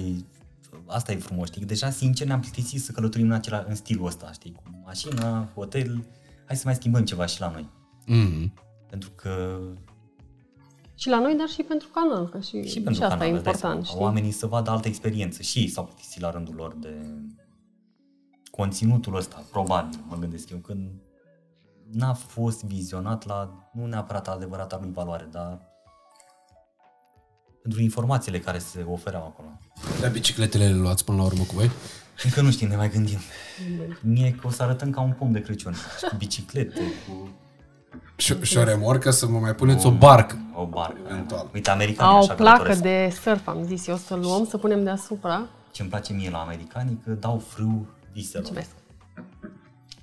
asta e frumos, știi? Deja, sincer, ne-am plictisit să călătorim în, acela, în stilul ăsta, știi? Cu mașina, hotel, hai să mai schimbăm ceva și la noi.
Mm.
Pentru că
Și la noi, dar și pentru canal, că și,
și pentru
asta
canal,
e
îți dai
important,
seama,
știi?
oamenii să vadă altă experiență și ei s-au plictisit la rândul lor de conținutul ăsta, probabil, mă gândesc eu, când n-a fost vizionat la, nu neapărat adevărata lui valoare, dar pentru informațiile care se ofereau acolo.
Dar bicicletele le luați până la urmă cu voi?
Încă nu știm, ne mai gândim. Mie că o să arătăm ca un pom de Crăciun. Și cu biciclete, cu
Și, și o remorcă să vă mai puneți o barcă.
o barcă.
Eventual.
Uite, americanii
Au o
așa
placă
călătoresc.
de surf, am zis eu, să luăm, să punem deasupra.
Ce îmi place mie la americani, că dau frâu viselor.
Mulțumesc.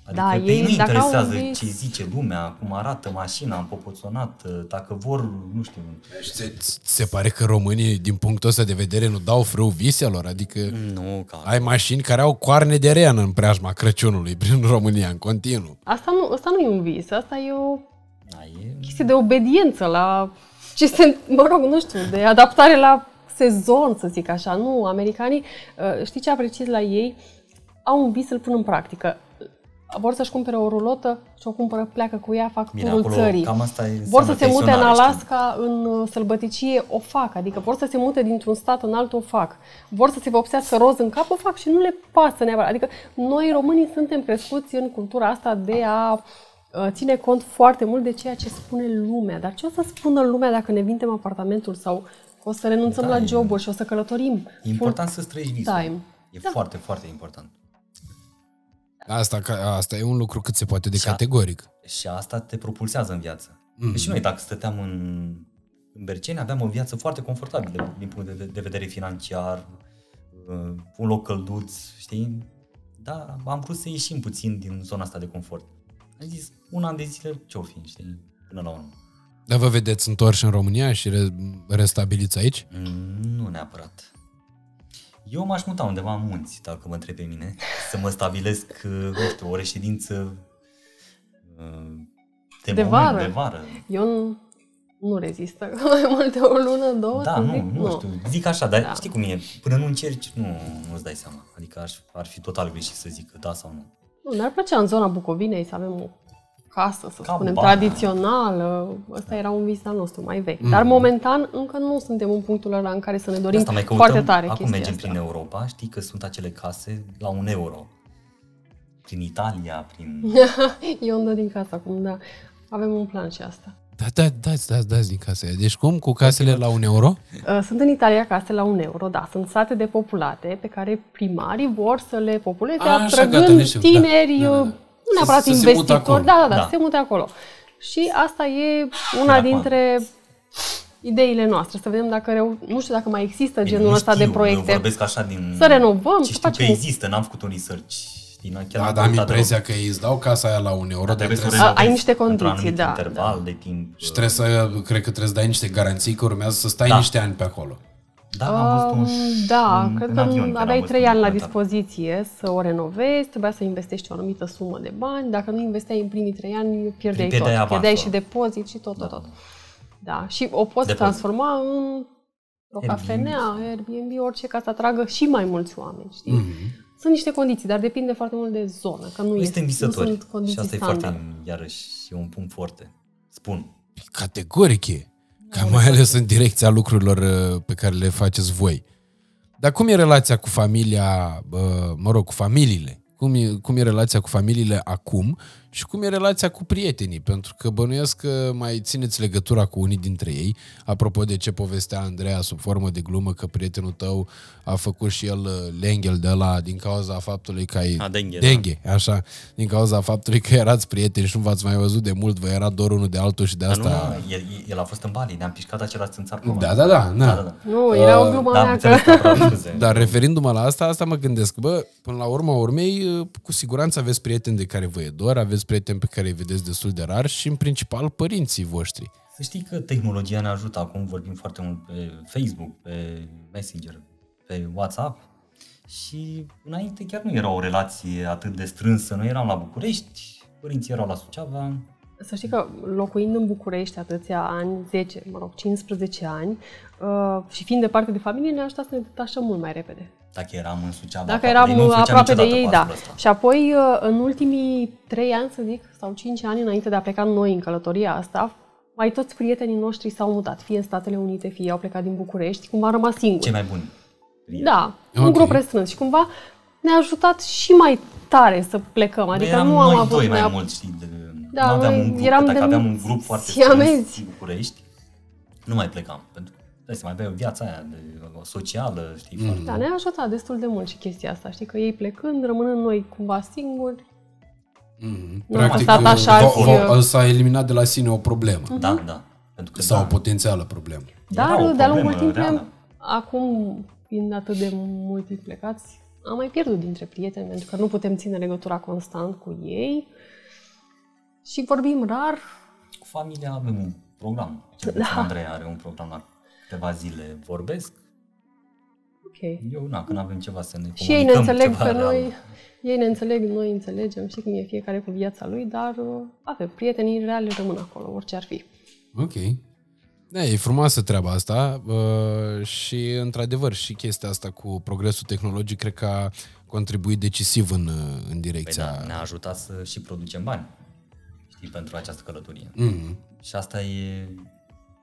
Adică
Da,
pe ei
ei,
nu
dacă au
interesează
un vis-
ce zice lumea, cum arată mașina împopoțonată, dacă vor, nu știu,
Și ți, ți se pare că românii, din punctul ăsta de vedere, nu dau frâu viselor? Adică
nu, ca...
ai mașini care au coarne de ren în preajma Crăciunului *laughs* prin România, în continuu.
Asta nu, asta nu e un vis, asta e o
Da, e...
chestie de obediență la ce se, mă rog, nu știu, de adaptare la sezon, să zic așa. Nu, americanii, uh, știi ce apreciez la ei? Au un vis, îl pun în practică. Vor să-și cumpere o rulotă și o cumpără, pleacă cu ea, fac
Bine,
turul
acolo
țării.
cam asta e
Vor să
înseamnă
se mute în
pensionare,
Alaska, în uh, sălbăticie, o fac. Adică vor să se mute dintr-un stat în altul, o fac. Vor să se vopsească roz în cap, o fac și nu le pasă neapărat. Adică noi românii suntem crescuți în cultura asta de a uh, ține cont foarte mult de ceea ce spune lumea. Dar ce o să spună lumea dacă ne vindem apartamentul sau că o să renunțăm
Da,
la
e-
joburi și o să călătorim?
E important să trăiești visul.
time.
E
Da.
foarte, foarte important.
Asta, ca- asta e un lucru cât se poate de
Și a-
categoric.
Și asta te propulsează în viață.
Mhm.
Mm. Deci noi dacă stăteam în, în Berceni aveam o viață foarte confortabilă din punct de, de vedere financiar, uh, un loc călduț, știi? Dar am vrut să ieșim puțin din zona asta de confort. Am zis, un an de zile ce-o fi, știi? Până la urmă.
Dar vă vedeți întorși în România și re- restabiliți aici?
Mm, Nu neapărat. Eu m-aș muta undeva în munți, dacă mă întreb pe mine, să mă stabilesc, *laughs* uh, nu știu, o reședință uh, de,
De
moment,
vară.
de vară.
Eu nu, nu rezistă mai mult de o lună, două,
Da,
să
nu,
zic,
nu, știu, zic așa, dar
Da.
știi cum e, până nu încerci, nu, nu-ți dai seama. Adică aș, ar fi total greșit să zic că da sau nu.
Nu, ne-ar plăcea în zona Bucovinei să avem o casă, să
Ca
spunem,
Bana.
tradițională. Ăsta era un vis al nostru mai vechi. Dar momentan încă nu suntem în punctul ăla în care să ne dorim
Asta mai căutăm,
foarte tare
acum
chestia
mergem
asta.
prin Europa, știi că sunt acele case la un euro. Prin Italia, prin... *laughs*
Eu îmi dă din casă acum, da. Avem un plan și asta.
Da, da, dați, dați, dați din casă. Deci cum? Cu casele la un euro?
Uh, Sunt în Italia case la un euro, da. Sunt sate depopulate pe care primarii vor să le populeze,
A, așa,
atrăgând
gata, ne știu, da.
tineri,
Da, da, da.
Uh, nu neapărat
Să- să se mute
investitori,
acolo.
da, da, da,
Da.
să se mute acolo. Și asta e una
acum.
dintre ideile noastre, să vedem dacă reu... nu știu dacă mai există
Bine,
genul
nu
ăsta
știu,
de proiecte.
Vorbesc așa din...
Să renovăm,
Ce
să
știu
facem-
că există, n-am făcut un research. Știi, n- chiar
Da,
n-am
dar am
căutat
impresia
deloc.
că ei îți dau casa aia la un euro,
Dar
dar
trebuie să o
trebuie să,
A, ai
renovezi
niște
într-un
condiții,
anumit
da,
interval de timp.
și trebuie să, cred că trebuie să dai niște garanții că urmează să stai
Da.
niște ani pe acolo.
Da, am văzut un,
Um, da,
un,
cred
un
că
avion când am
aveai
văzut
trei
un
ani la
documentar.
dispoziție să o renovezi, trebuia să investești o anumită sumă de bani, dacă nu investeai în primii trei ani, pierdeai
Pierdeai
tot.
avansul.
Pierdeai și depozit și tot, tot, tot. Da, și o poți
Depozit.
transforma în o
Airbnb.
cafenea, Airbnb, orice ca să atragă și mai mulți oameni, știi?
Mhm.
Sunt niște condiții, dar depinde foarte mult de zonă, că nu,
Noi
este,
suntem
nu
visători
sunt
și
condiții
asta
standard.
e foarte, iarăși, e un punct foarte. Spun.
Categoric e. Ca mai ales în direcția lucrurilor uh, pe care le faceți voi. Dar cum e relația cu familia, uh, mă rog, cu familiile? Cum e, cum e relația cu familiile acum și cum e relația cu prietenii? Pentru că bănuiesc că mai țineți legătura cu unii dintre ei. Apropo de ce povestea Andreea sub formă de glumă că prietenul tău a făcut și el uh, lenghel de la din cauza faptului că ai...
A, dengue, da.
dengue așa. Din cauza faptului că erați prieteni și nu v-ați mai văzut de mult, vă era dor unul de altul și de
Dar nu,
asta...
nu, el, el a fost în Bali, ne-am pișcat același țânțar cu
Da, da, da, na.
da, da, da.
Nu, era o glumă
Da, am
mea
înțeles
că...
că vreau scuze. *laughs*
Dar referindu-mă la asta, asta mă gândesc, bă, până la urma urmei, cu siguranță aveți prieteni de care vă e dor, aveți prieteni pe care îi vedeți destul de rar și, în principal, părinții voștri.
Să știi că tehnologia ne ajută. Acum vorbim foarte mult pe Facebook, pe Messenger, pe WhatsApp și înainte chiar nu era o relație atât de strânsă. Noi eram la București, părinții erau la Suceava,
Să știi că locuind în București atâția ani, 10, mă rog, 15 ani, uh, și fiind departe de familie, ne ajută să ne detașăm mult mai repede.
dacă eram în Suceava.
Dacă
aproape de
eram
ei, nu făceam
aproape de
niciodată
ei, da.
pasul ăsta.
Și apoi, uh, în ultimii 3 ani, să zic, sau 5 ani înainte de a pleca noi în călătoria asta, mai toți prietenii noștri s-au mutat, fie în Statele Unite, fie au plecat din București, cumva am rămas singuri.
Cei mai buni. prieteni.
Da,
Ok.
un grup restrâns și cumva ne-a ajutat și mai tare să plecăm.
Noi
Adică
eram
nu am
noi
avut
doi mai
neap-
mult, știi, de,
Da,
nu aveam
noi
un grup,
eram
că dacă
de
aveam un
mulți
grup foarte
siamezi.
strâns în București, nu mai plecam. Pentru că dai să mai aveai o viață aia de, o socială, știi, mm. foarte...
Da, ne-a ajutat destul de mult și chestia asta. Știi că ei plecând, rămânând noi cumva singuri,
Mm-hmm.
Nu am stat așa și-
v- v- s-a eliminat de la sine o problemă.
Da, da. Pentru că
Sau
da,
o potențială problemă.
Dar
Era o
de-a lungul
problemă
timpului,
reală.
acum, fiind atât de mult timp plecați, am mai pierdut dintre prieteni, pentru că nu putem ține legătura constant cu ei și vorbim rar.
cu familia avem un program. Cel puțin Andrei are un program la câteva zile vorbesc.
Ok.
Eu, na, când avem ceva să ne
Și ei ne
comunicăm
înțeleg
ceva
pe
real.
noi, ei ne înțeleg, noi înțelegem, știi cum e fiecare cu viața lui, dar uh, avem prietenii reale rămân acolo, orice ar fi.
Ok. Da, e frumoasă treaba asta uh, și, într-adevăr, și chestia asta cu progresul tehnologic cred că a contribuit decisiv în, uh, în
Păi
direcția...
da, ne-a ajutat să și producem bani. Știi, pentru această călătorie.
Mm-hmm.
Și asta e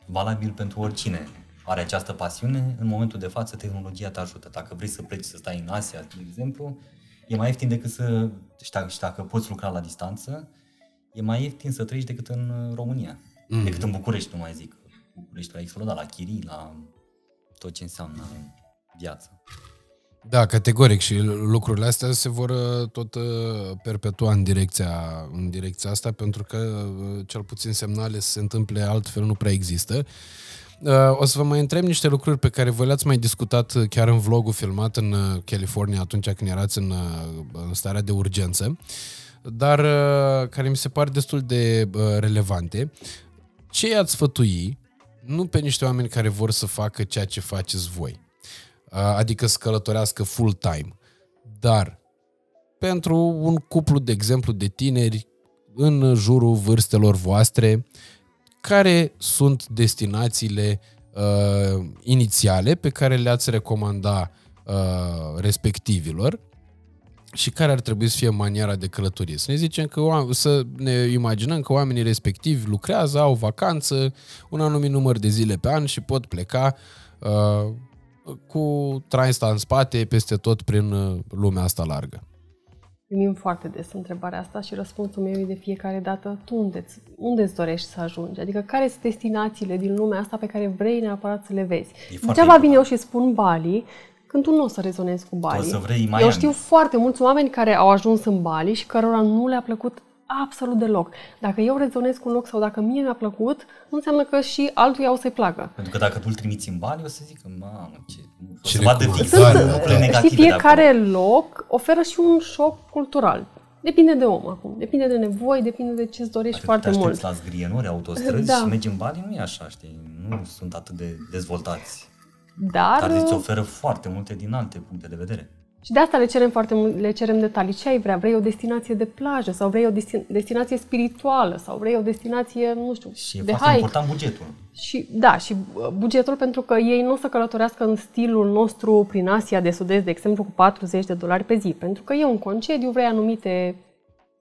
valabil pentru oricine are această pasiune. În momentul de față, tehnologia te ajută. Dacă vrei să pleci să stai în Asia, de exemplu, e mai ieftin decât să... Și dacă, și dacă poți lucra la distanță, e mai ieftin să trăiești decât în uh, România. Mm-hmm. Decât în București, nu mai zic. București a explodat la chirii, la tot ce înseamnă viață.
Da, categoric și lucrurile astea se vor uh, tot uh, perpetua în direcția, în direcția asta pentru că uh, cel puțin semnale să se întâmple altfel nu prea există. Uh, O să vă mai întreb niște lucruri pe care voi le-ați mai discutat uh, chiar în vlogul filmat în uh, California atunci când erați în, uh, în starea de urgență, dar uh, care mi se par destul de uh, relevante. Ce i-ați sfătui, nu pe niște oameni care vor să facă ceea ce faceți voi, adică să călătorească full-time. Dar pentru un cuplu, de exemplu, de tineri în jurul vârstelor voastre, care sunt destinațiile uh, inițiale pe care le-ați recomanda uh, respectivilor și care ar trebui să fie maniera de călătorie. Să ne zicem că oam- să ne imaginăm că oamenii respectivi lucrează, au vacanță, un anumit număr de zile pe an și pot pleca uh, cu traista în spate peste tot prin uh, lumea asta largă.
Primim foarte des întrebarea asta și răspunsul meu e de fiecare dată, tu unde, unde îți dorești să ajungi? Adică care sunt destinațiile din lumea asta pe care vrei neapărat să le vezi?
foarte
Degeaba
important.
vin eu și spun Bali, când tu nu o să rezonezi cu Bali.
să vrei
Eu
Miami.
știu foarte mulți oameni care au ajuns în Bali și cărora nu le-a plăcut absolut deloc. Dacă eu rezonez cu un loc sau dacă mie mi-a plăcut, nu înseamnă că și altuia o să-i placă.
Pentru că dacă tu îl trimiți în Bali, o să zică, mamă, ce... O
Ce
să vadă fix
recomandare,
Sunt,
da.
lucrurile
știi,
negative de
fiecare
acolo.
loc oferă și un șoc cultural. Depinde de om acum, depinde de nevoi, depinde de ce-ți dorești
Dacă
foarte
te
mult.
aștepți la zgrienuri, autostrăzi
Da.
și mergi în Bali, nu e așa, știi? Nu sunt atât de dezvoltați.
Dar,
Dar îți oferă foarte multe din alte puncte de vedere.
Și de asta le cerem foarte mult, le cerem detalii. Ce ai vrea? Vrei o destinație de plajă sau vrei o desti- destinație spirituală sau vrei o destinație, nu știu,
Și e
de
foarte
hike?
important bugetul.
Și da, și uh, bugetul pentru că ei nu o să călătorească în stilul nostru prin Asia de Sud-Est, de exemplu, cu 40 de dolari pe zi. Pentru că e un concediu, vrei anumite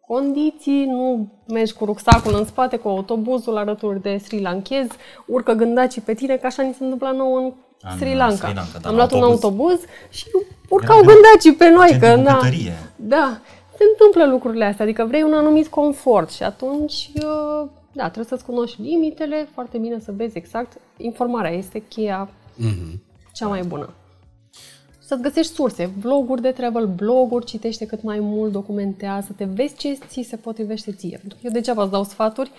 condiții, nu mergi cu rucsacul în spate, cu autobuzul alături de Sri Lankez, urcă gândacii pe tine, că așa ni se întâmplă nouă în
În
Sri Lanka.
Sri Lanka, da,
Am
la
luat un
autobuz.
autobuz și urcau
Era
gândacii pe noi.
Gen
Că,
de
na,
bucătărie.
da, se întâmplă lucrurile astea, adică vrei un anumit confort și atunci, uh, da, trebuie să-ți cunoști limitele, foarte bine să vezi exact. Informarea este cheia
Mhm.
cea mai bună. Să-ți găsești surse, vloguri de travel, bloguri, citește cât mai mult, documentează, te vezi ce ți se potrivește ție. Pentru că eu degeaba îți dau sfaturi,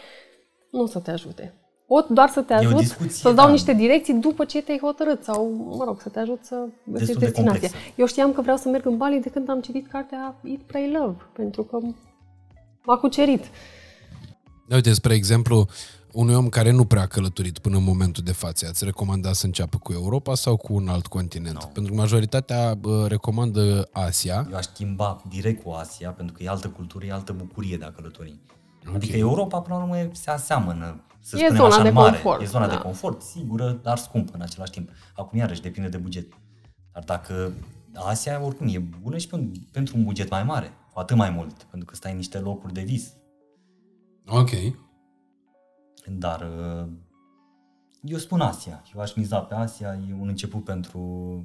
nu o să te ajute. Pot doar să te
E o
ajut,
discuție,
să-ți dau
da.
niște direcții după ce te-ai hotărât sau, mă rog, să te ajut să găsești
Destul de
destinație.
complexă.
Eu știam că vreau să merg în Bali de când am citit cartea Eat, Pray, Love, pentru că m-a cucerit.
Da, uite, spre exemplu, unui om care nu prea a călătorit până în momentul de față, ați recomanda să înceapă cu Europa sau cu un alt continent?
Nu.
Pentru că majoritatea bă, recomandă Asia.
Eu aș schimba direct cu Asia, pentru că e altă cultură, e altă bucurie de a călători. Adică Europa, până la urmă, se aseamănă, să
E
spunem
zona
așa,
de
în mare.
confort,
E zona
da.
de confort, sigură, dar scumpă în același timp. Acum, iarăși, depinde de buget. Dar dacă Asia, oricum, e bună și pen- pentru un buget mai mare, cu atât mai mult, pentru că stai în niște locuri de vis.
Ok.
Dar uh, eu spun Asia. Eu aș miza pe Asia. E un început pentru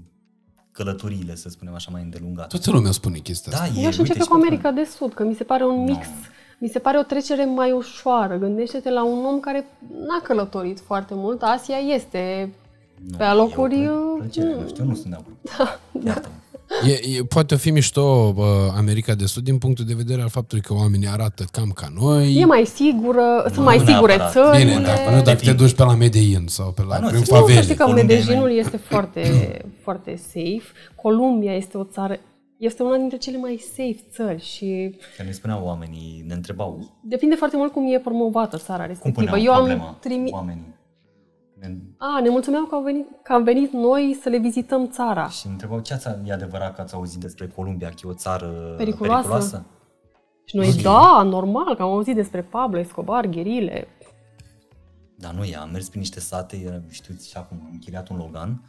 călătoriile, să spunem așa, mai îndelungate.
Toată lumea spune chestia
Da,
asta.
e,
Eu aș
uite,
începe
și
cu
pe
America de Sud, că mi se pare un mix, mi se pare o trecere mai ușoară. Gândește-te la un om care n-a călătorit foarte mult. Asia este
Nu,
pe alocuri...
e o
uh,
plăcere, nu știu, eu nu sunt de acord. *laughs* Da, da.
E, e, poate fi mișto bă, America de Sud din punctul de vedere al faptului că oamenii arată cam ca noi.
E mai sigură, sunt
Nu
mai sigure
neapărat.
țările.
Bine, dacă, nu dacă te duci pe la Medellin sau pe la
Ba nu,
prin
să-
Nu, să
favele.
știi că
Columbia e
Medellинul
mai-
este foarte, *clears throat* foarte safe. Columbia este o țară, este una dintre cele mai safe țări și
Că ne spuneau oamenii, ne întrebau
depinde foarte mult cum e promovată țara
cum
respectivă.
puneau
Eu am
problema
trimis...
oamenii. Ne,
A, ne mulțumeau că, au venit, că am venit noi să le vizităm țara.
și ne întrebau ce ați, e adevărat că ați auzit despre Columbia, că e o țară
Periculoasă.
periculoasă?
Și noi, da, normal, că am auzit despre Pablo Escobar, gherile.
Dar nu e, am mers prin niște sate, era- știți și acum, am închiriat un Logan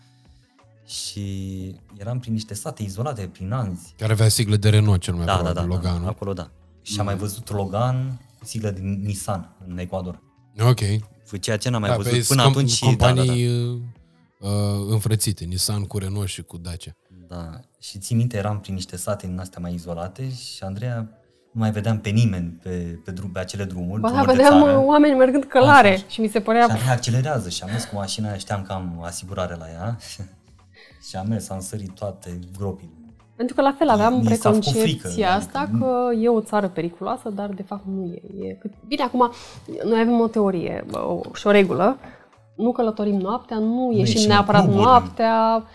și eram prin niște sate izolate, prin anzi.
Care avea siglă de Renault cel mai
Da, da, da,
probabil,
da,
Loganul.
acolo da. Și am mai văzut Logan cu siglă din Nissan în Ecuador.
Ok.
Ceea ce n-am mai
Da,
văzut
pe
până
com-
atunci. și- da, da, da.
companii uh, uh, înfrățite, Nissan cu Renault și cu Dacia.
Da, și țin minte, eram prin niște sate din astea mai izolate și Andreea nu mai vedeam pe nimeni pe, pe, drum, pe acele drumuri,
Ba da,
drumuri de
vedeam
țară.
uh, oameni mergând călare
Așa.
și mi se
Și
părea...
Andreea accelerează și am mers cu mașina aia, știam că am asigurare la ea și am mers, am sărit toate gropile.
Pentru că la fel aveam
Mi s-a făcut
preconcepția
frică,
asta
adică-
că e o țară periculoasă, dar de fapt nu e. e cât... Bine, acum, noi avem o teorie bă, o, și o regulă. Nu călătorim noaptea, nu ieșim
ieșim în
neapărat
cluburi.
noaptea,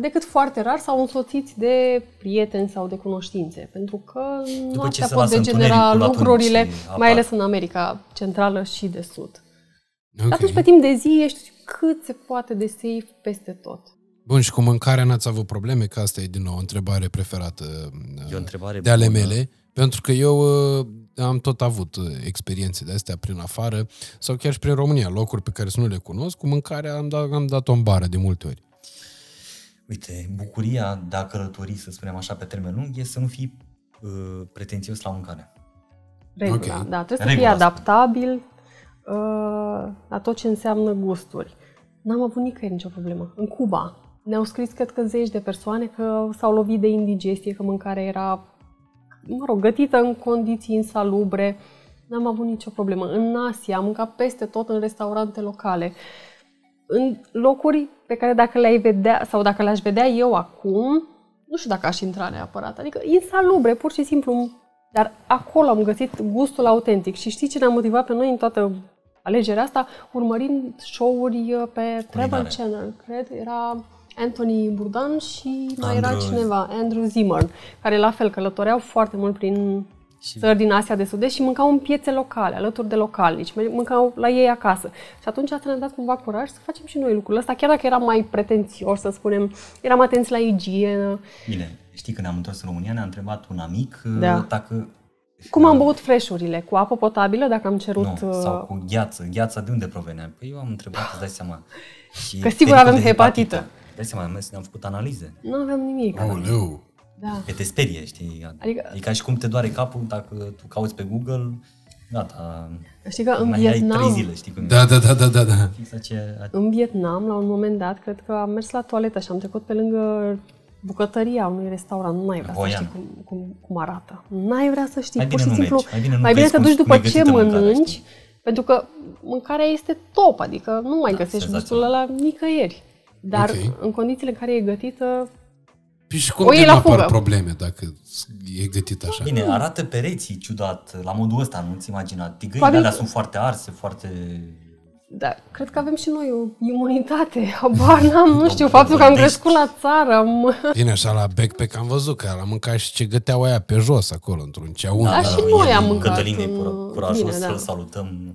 decât foarte rar sau însoțiți de prieteni sau de cunoștințe. Pentru că
ce
noaptea
se
pot
lasă
degenera
întunericul,
lucrurile,
atunci apar.
mai ales în America Centrală și de Sud.
Ok.
Atunci, pe timp de zi, ești cât se poate de safe peste tot.
Bun, și cu mâncarea n-ați avut probleme? Că asta e din nou o întrebare preferată uh,
E o întrebare
de ale
bună.
mele. Pentru că eu uh, am tot avut uh, experiențe de astea prin afară sau chiar și prin România, locuri pe care să nu le cunosc. Cu mâncarea am dat, am dat o bară de multe ori.
Uite, bucuria de a călători, să spunem așa, pe termen lung, e să nu fii uh, pretențios la mâncare.
Regula,
Ok.
da. Trebuie să
Regula
fii
asta.
adaptabil uh, la tot ce înseamnă gusturi. N-am avut nicăieri nicio problemă. În Cuba ne-au scris, cred că zeci de persoane că s-au lovit de indigestie, că mâncarea era, mă rog, gătită în condiții insalubre. N-am avut nicio problemă. În Asia am mâncat peste tot în restaurante locale. În locuri pe care dacă le-ai vedea, sau dacă le-aș vedea eu acum, nu știu dacă aș intra neapărat. Adică insalubre, pur și simplu Dar acolo am găsit gustul autentic. Și știi ce ne-a motivat pe noi în toată alegerea asta? Urmărind show-uri uh, pe Travel
Culinare.
Channel, cred. Era Anthony Bourdain și mai era
Andrew-
cineva, Andrew Zimmern, care la fel călătoreau foarte mult prin
Și-
țări din Asia de Sud-Est și mâncau în piețe locale, alături de localnici, mâncau la ei acasă. Și atunci asta ne-a dat cumva curaj să facem și noi lucrul ăsta, chiar dacă era mai pretențios, să spunem, eram atenți la igienă.
Bine, știi când ne-am întors în România, ne-a întrebat un amic
Da.
uh, dacă...
Cum am băut freșurile? Cu apă potabilă, dacă am cerut...
Nu,
uh,
sau cu gheață. Gheața de unde provenea? Păi eu am întrebat, îți dai seama. Și
Că sigur
pericol
avem
de
hepatită.
Îți dai seama, am mers, ne-am făcut analize.
Nu aveam nimic.
Aoleu.
Da.
Că te sperie, știi?
Adică-
E ca și cum te doare capul dacă tu cauți pe Google, gata,
Știi că în
mai ai trei
Vietnam,
zile, știi cum e?
Da, da, da, da, da, da.
Fix ace-
în Vietnam, la un moment dat, cred că am mers la toaletă și am trecut pe lângă bucătăria unui restaurant. Nu mai vrea să
Voian.
știi cum, cum, cum arată. N-ai vrea să știi.
Mai
Pur
bine
și
nu
simplu,
mergi, mai bine nu
mai bine
vezi
te
cum-
duci
cum
după
e
ce
gătită mâncarea,
mănânci,
știi?
pentru că mâncarea este top, adică nu mai
Da,
găsești
senzațional.
gustul ăla nicăieri. Dar
Ok.
în condițiile în care e gătită,
Păi și cum
O iei
de
la
nu apar
fugă.
probleme dacă e gătit așa?
Bine, arată pereții ciudat, la modul ăsta, nu-ți imagina. Tigăile
Probabil-
alea sunt foarte arse, foarte...
da, cred că avem și noi o imunitate. *laughs* Habar n-am, nu știu, faptul că am
Domnești.
crescut la țară, am...
Bine, așa la backpack am văzut că am mâncat și ce găteau aia pe jos acolo, într-un ceaun.
Da, și
el
noi
e
am
un
mâncat
Cătălin e
în-
cura- curajos
bine, da.
să-l salutăm.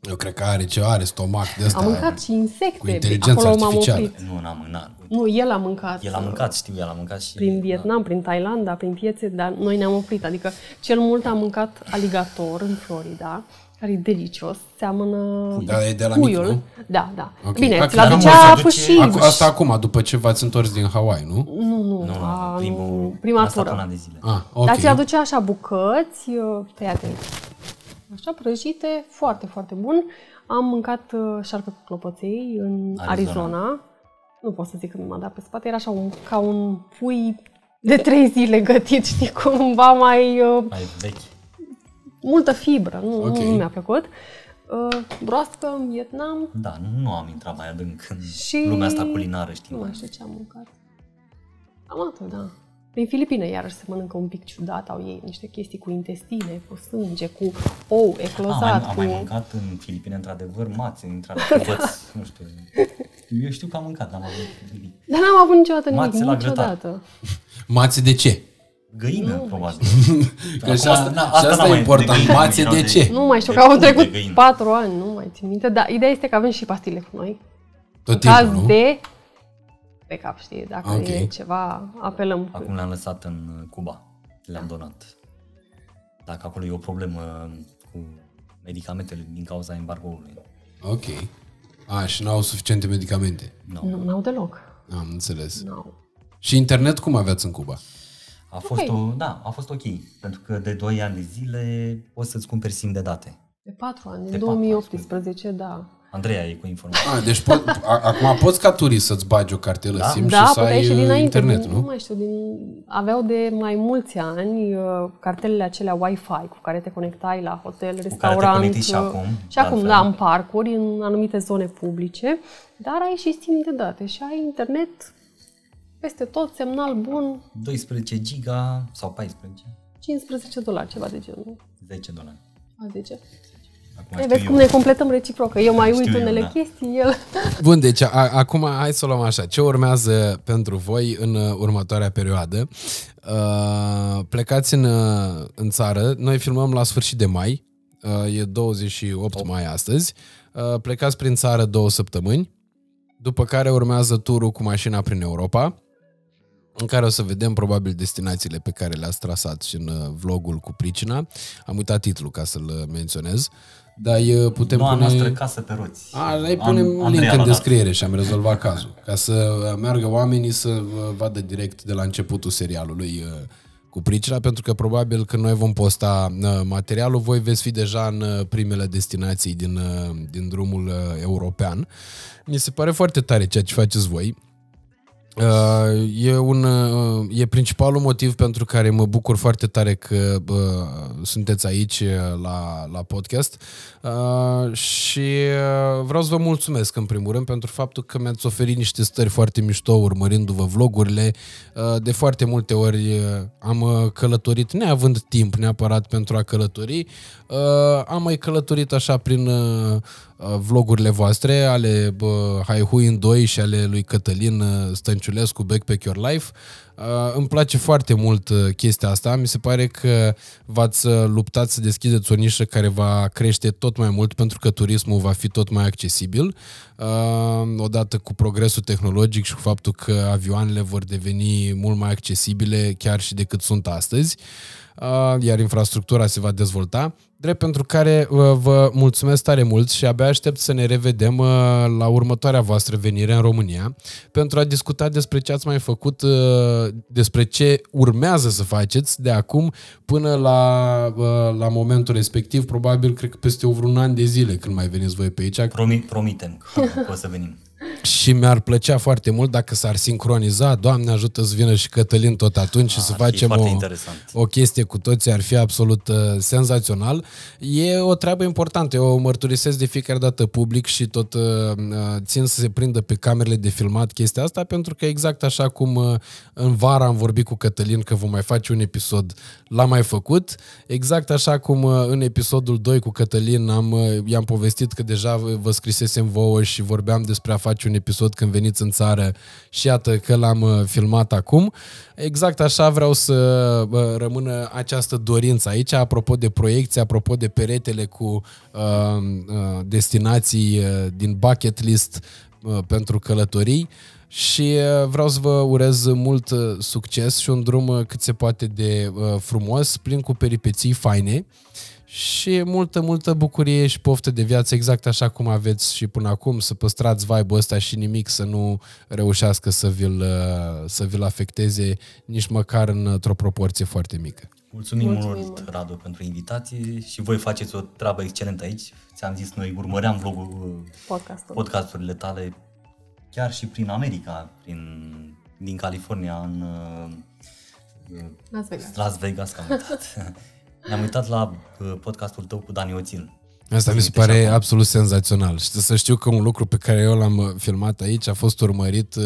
Eu cred că are ce are stomac de ăsta.
Am mâncat și insecte.
cu inteligență
Acolo m-am
artificială.
oprit.
Nu, n-am, n-am.
Nu, el a mâncat.
El a mâncat, știu, el a mâncat și...
Prin Vietnam, prin Thailanda, prin piețe, dar noi ne-am oprit. Adică cel mult am mâncat aligator în Florida, care e delicios, seamănă
Da, e de la mic,
puiul.
nu?
Da, da.
Ok.
Bine,
Ac-
ți-l
dar nu
aducea
mă, se duce-
fâșiv.
Acu- asta acum, după ce v-ați întors din Hawaii, nu?
Nu, nu,
Nu,
a,
nu, primul,
prima
a stat
tură.
un an de zile.
Ah, ok.
Dar ți aducea așa bucăți uh, tăiate. Așa, prăjite, foarte, foarte bun. Am mâncat uh, șarpe cu clopoței în Arizona.
Arizona.
Arizona. Nu pot să zic că m-a dat pe spate. Era așa un, ca un pui de trei zile gătit, *laughs* știi, cumva mai... Uh,
Mai vechi.
multă fibră. Nu,
Ok.
nu, nu mi-a plăcut. Uh, broască în Vietnam.
Da, nu, nu am intrat mai adânc în
Și-
lumea asta culinară, știi.
Nu mai știu ce am mâncat. Am atât, da. Prin Filipine, iarăși, se mănâncă un pic ciudat. Au ei niște chestii cu intestine, cu sânge, cu ou
Am
eclozat,
mai, am
cu...
mai mâncat în Filipine, într-adevăr, mațe, într-adevăr, nu știu. Eu știu că am mâncat, n-am avut nimic.
Dar n-am avut niciodată nimic,
Mațe la grătar.
niciodată.
Mațe de ce?
Găină, probabil. *laughs*
Că așa, și asta
n-am
e
mai-
important.
găină,
Mațe
erau
de ce?
Nu mai știu,
De
că au
pui de
trecut
găină.
patru ani, nu mai țin minte. Dar ideea este că avem și pastile cu noi.
Tot
În caz
timpul, nu?
de pe cap, știi, dacă
Ok.
e ceva, apelăm.
Acum le-am lăsat în Cuba. Le-am donat. Dacă acolo e o problemă cu medicamentele din cauza embargoului.
Ok. A, și n-au suficiente medicamente.
Nu, n-au deloc.
Am înțeles.
N-au.
Și internet cum aveați în Cuba?
A fost, o, da, a fost ok. Pentru că de 2 ani de zile poți să-ți cumperi sim de date.
De patru ani,
De
în
patru ani,
2018, da.
Andreea e cu informații.
A, deci pot, a, acum poți ca turist să-ți bagi o cartelă
Da?
SIM
Da,
și să
puteai
ai
și
uh,
dinainte.
internet,
din,
nu?
mai știu, din, aveau de mai mulți ani uh, cartelele acelea Wi-Fi cu care te conectai la hotel,
care te
restaurant.
conectezi și
uh,
acum,
Și
de
acum,
altfel.
da, în parcuri, în anumite zone publice, dar ai și schimb de date și ai internet peste tot, semnal bun,
12 giga sau 14,
15 dolari, ceva de genul.
10 dolari.
A 10.
Acum
E,
știu
vezi
eu.
cum ne completăm reciproc, că eu mai uit
Știu eu,
unele
da.
chestii, el... *laughs*
Bun, deci a, acum hai să o luăm așa. Ce urmează pentru voi în uh, următoarea perioadă? Uh, plecați în, uh, în țară. Noi filmăm la sfârșit de mai. Uh, e 28 mai astăzi. Uh, plecați prin țară două săptămâni. După care urmează turul cu mașina prin Europa în care o să vedem probabil destinațiile pe care le-ați trasat și în uh, vlogul cu pricina. Am uitat titlul ca să-l uh, menționez. Dar uh, putem
Noua
pune...
noastră casă pe roți.
A, îi
An-
punem
Andreea
link
l-a
în
dat.
descriere și am rezolvat cazul. Ca să meargă oamenii să uh, vadă direct de la începutul serialului uh, cu pricina, pentru că probabil când noi vom posta uh, materialul, voi veți fi deja în uh, primele destinații din, uh, din drumul uh, european. Mi se pare foarte tare ceea ce faceți voi. Uh, E, un, uh, e principalul motiv pentru care mă bucur foarte tare că uh, sunteți aici uh, la, la podcast uh, și uh, vreau să vă mulțumesc în primul rând pentru faptul că mi-ați oferit niște stări foarte mișto urmărindu-vă vlogurile. Uh, de foarte multe ori uh, am uh, călătorit neavând timp neapărat pentru a călători, uh, am mai călătorit așa prin uh, uh, vlogurile voastre ale bă, Haihui în 2 și ale lui Cătălin uh, Stănciulescu Backpack Your Life. Uh, îmi place foarte mult uh, chestia asta. Mi se pare că v-ați uh, luptat să deschideți o nișă care va crește tot mai mult pentru că turismul va fi tot mai accesibil. Uh, odată cu progresul tehnologic și cu faptul că avioanele vor deveni mult mai accesibile chiar și decât sunt astăzi uh, iar infrastructura se va dezvolta, drept pentru care uh, vă mulțumesc tare mult și abia aștept să ne revedem uh, la următoarea voastră venire în România pentru a discuta despre ce ați mai făcut, uh, despre ce urmează să faceți de acum până la, uh, la momentul respectiv, probabil cred că peste vreun an de zile când mai veniți voi pe aici,
Promi, promitem că *laughs* o să venim.
Și mi-ar plăcea foarte mult dacă s-ar sincroniza, Doamne ajută să vină și Cătălin tot atunci și să
Ar fi
facem
foarte
o,
interesant.
o chestie cu toții, ar fi absolut uh, senzațional. E o treabă importantă, eu o mărturisesc de fiecare dată public și tot uh, uh, țin să se prindă pe camerele de filmat chestia asta, pentru că exact așa cum uh, în vara am vorbit cu Cătălin că vom mai face un episod, l-am mai făcut, exact așa cum uh, în episodul 2 cu Cătălin am, uh, i-am povestit că deja vă vă scrisesem vouă și vorbeam despre a face un episod când veniți în țară și iată că l-am uh, filmat acum. Exact așa vreau să uh, rămână această dorință aici, apropo de proiecție, apropo de peretele cu uh, uh, destinații uh, din bucket list uh, pentru călătorii și uh, vreau să vă urez mult uh, succes și un drum uh, cât se poate de uh, frumos, plin cu peripeții faine și multă, multă bucurie și poftă de viață, exact așa cum aveți și până acum, să păstrați vibe-ul ăsta și nimic să nu reușească să vi-l, uh, să vi-l afecteze nici măcar într-o proporție foarte mică.
Mulțumim,
Mulțumim
mult,
mult.
Radu, pentru invitație și voi faceți o treabă excelentă aici. Ți-am zis, noi urmăream vlogul,
Podcastul.
podcasturile tale chiar și prin America, prin, din California în uh,
Las Vegas.
Las Vegas, că am uitat. Ne-am uitat la uh, podcastul tău cu Dani Oțil.
Asta mi se
Uite și
pare
acum.
absolut senzațional. Și să știu că un lucru pe care eu l-am uh, filmat aici a fost urmărit uh,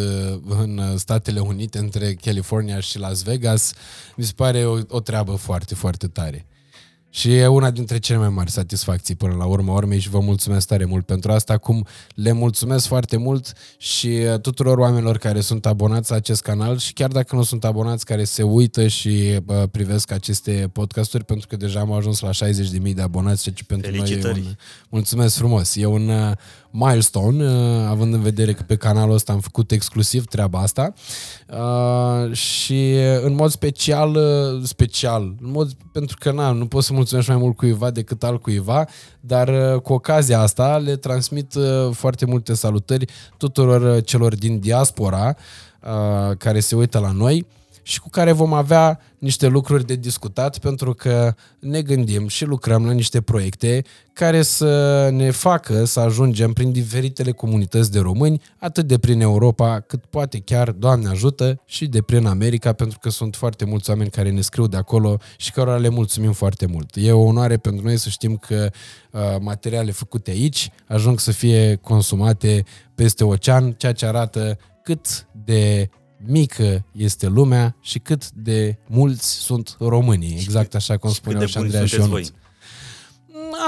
în uh, Statele Unite, între California și Las Vegas. Mi se pare o, o treabă foarte, foarte tare. Și e una dintre cele mai mari satisfacții până la urma urmei și vă mulțumesc tare mult pentru asta. Acum le mulțumesc foarte mult și uh, tuturor oamenilor care sunt abonați la acest canal și chiar dacă nu sunt abonați, care se uită și uh, privesc aceste podcasturi, pentru că deja am ajuns la 60.000 de abonați, ceea ce pentru noi e
Felicitări.
un, Mulțumesc frumos. E un uh, milestone, uh, având în vedere că pe canalul ăsta am făcut exclusiv treaba asta. Uh, și uh, în mod special, uh, special, în mod, pentru că na, nu pot să mulțumesc mai mult cuiva decât al cuiva, dar uh, cu ocazia asta le transmit uh, foarte multe salutări tuturor uh, celor din diaspora uh, care se uită la noi și cu care vom avea niște lucruri de discutat pentru că ne gândim și lucrăm la niște proiecte care să ne facă să ajungem prin diferitele comunități de români, atât de prin Europa, cât poate chiar, Doamne ajută, și de prin America, pentru că sunt foarte mulți oameni care ne scriu de acolo și cărora le mulțumim foarte mult. E o onoare pentru noi să știm că uh, materiale făcute aici ajung să fie consumate peste ocean, ceea ce arată cât de mică este lumea și cât de mulți sunt românii, exact așa cum
cât
spuneau
de
și
buni
Andreea și
sunteți
Ionuț.
voi.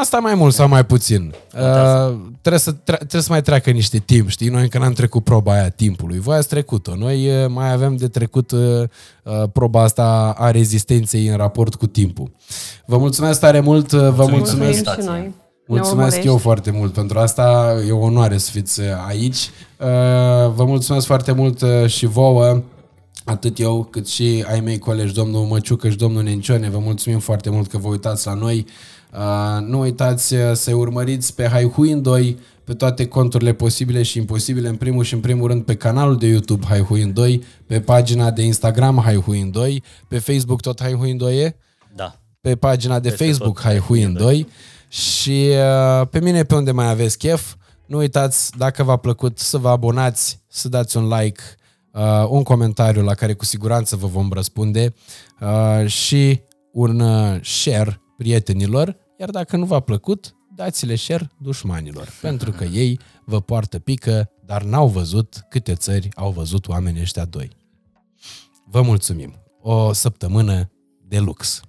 Asta mai mult sau mai puțin. Uh,
Contează.
trebuie, să, tre- trebuie să mai treacă niște timp, știi? Noi încă n-am trecut proba aia timpului. Voi ați trecut-o. Noi uh, mai avem de trecut uh, uh, proba asta a rezistenței în raport cu timpul. Vă mulțumesc tare mult, uh, vă
Mulțumim.
mulțumesc.
Mulțumim
Mulțumesc eu foarte mult pentru asta. E o onoare să fiți uh, aici. Uh, vă mulțumesc foarte mult uh, și vouă atât eu cât și ai mei colegi, domnul Măciucă și domnul Nencione, vă mulțumim foarte mult că vă uitați la noi. Nu uitați să urmăriți pe Haihuin2 pe toate conturile posibile și imposibile, în primul și în primul rând pe canalul de YouTube Haihuin2, pe pagina de Instagram Haihuin2, pe Facebook tot Haihuin2 e?
Da.
Pe pagina de
Peste
Facebook Haihuin2 și uh, pe mine pe unde mai aveți chef. Nu uitați, dacă v-a plăcut, să vă abonați, să dați un like, uh, un comentariu la care cu siguranță vă vom răspunde uh, și un uh, share prietenilor, iar dacă nu v-a plăcut, dați-le share dușmanilor, *laughs* pentru că ei vă poartă pică, dar n-au văzut câte țări au văzut oamenii ăștia doi. Vă mulțumim! O săptămână de lux!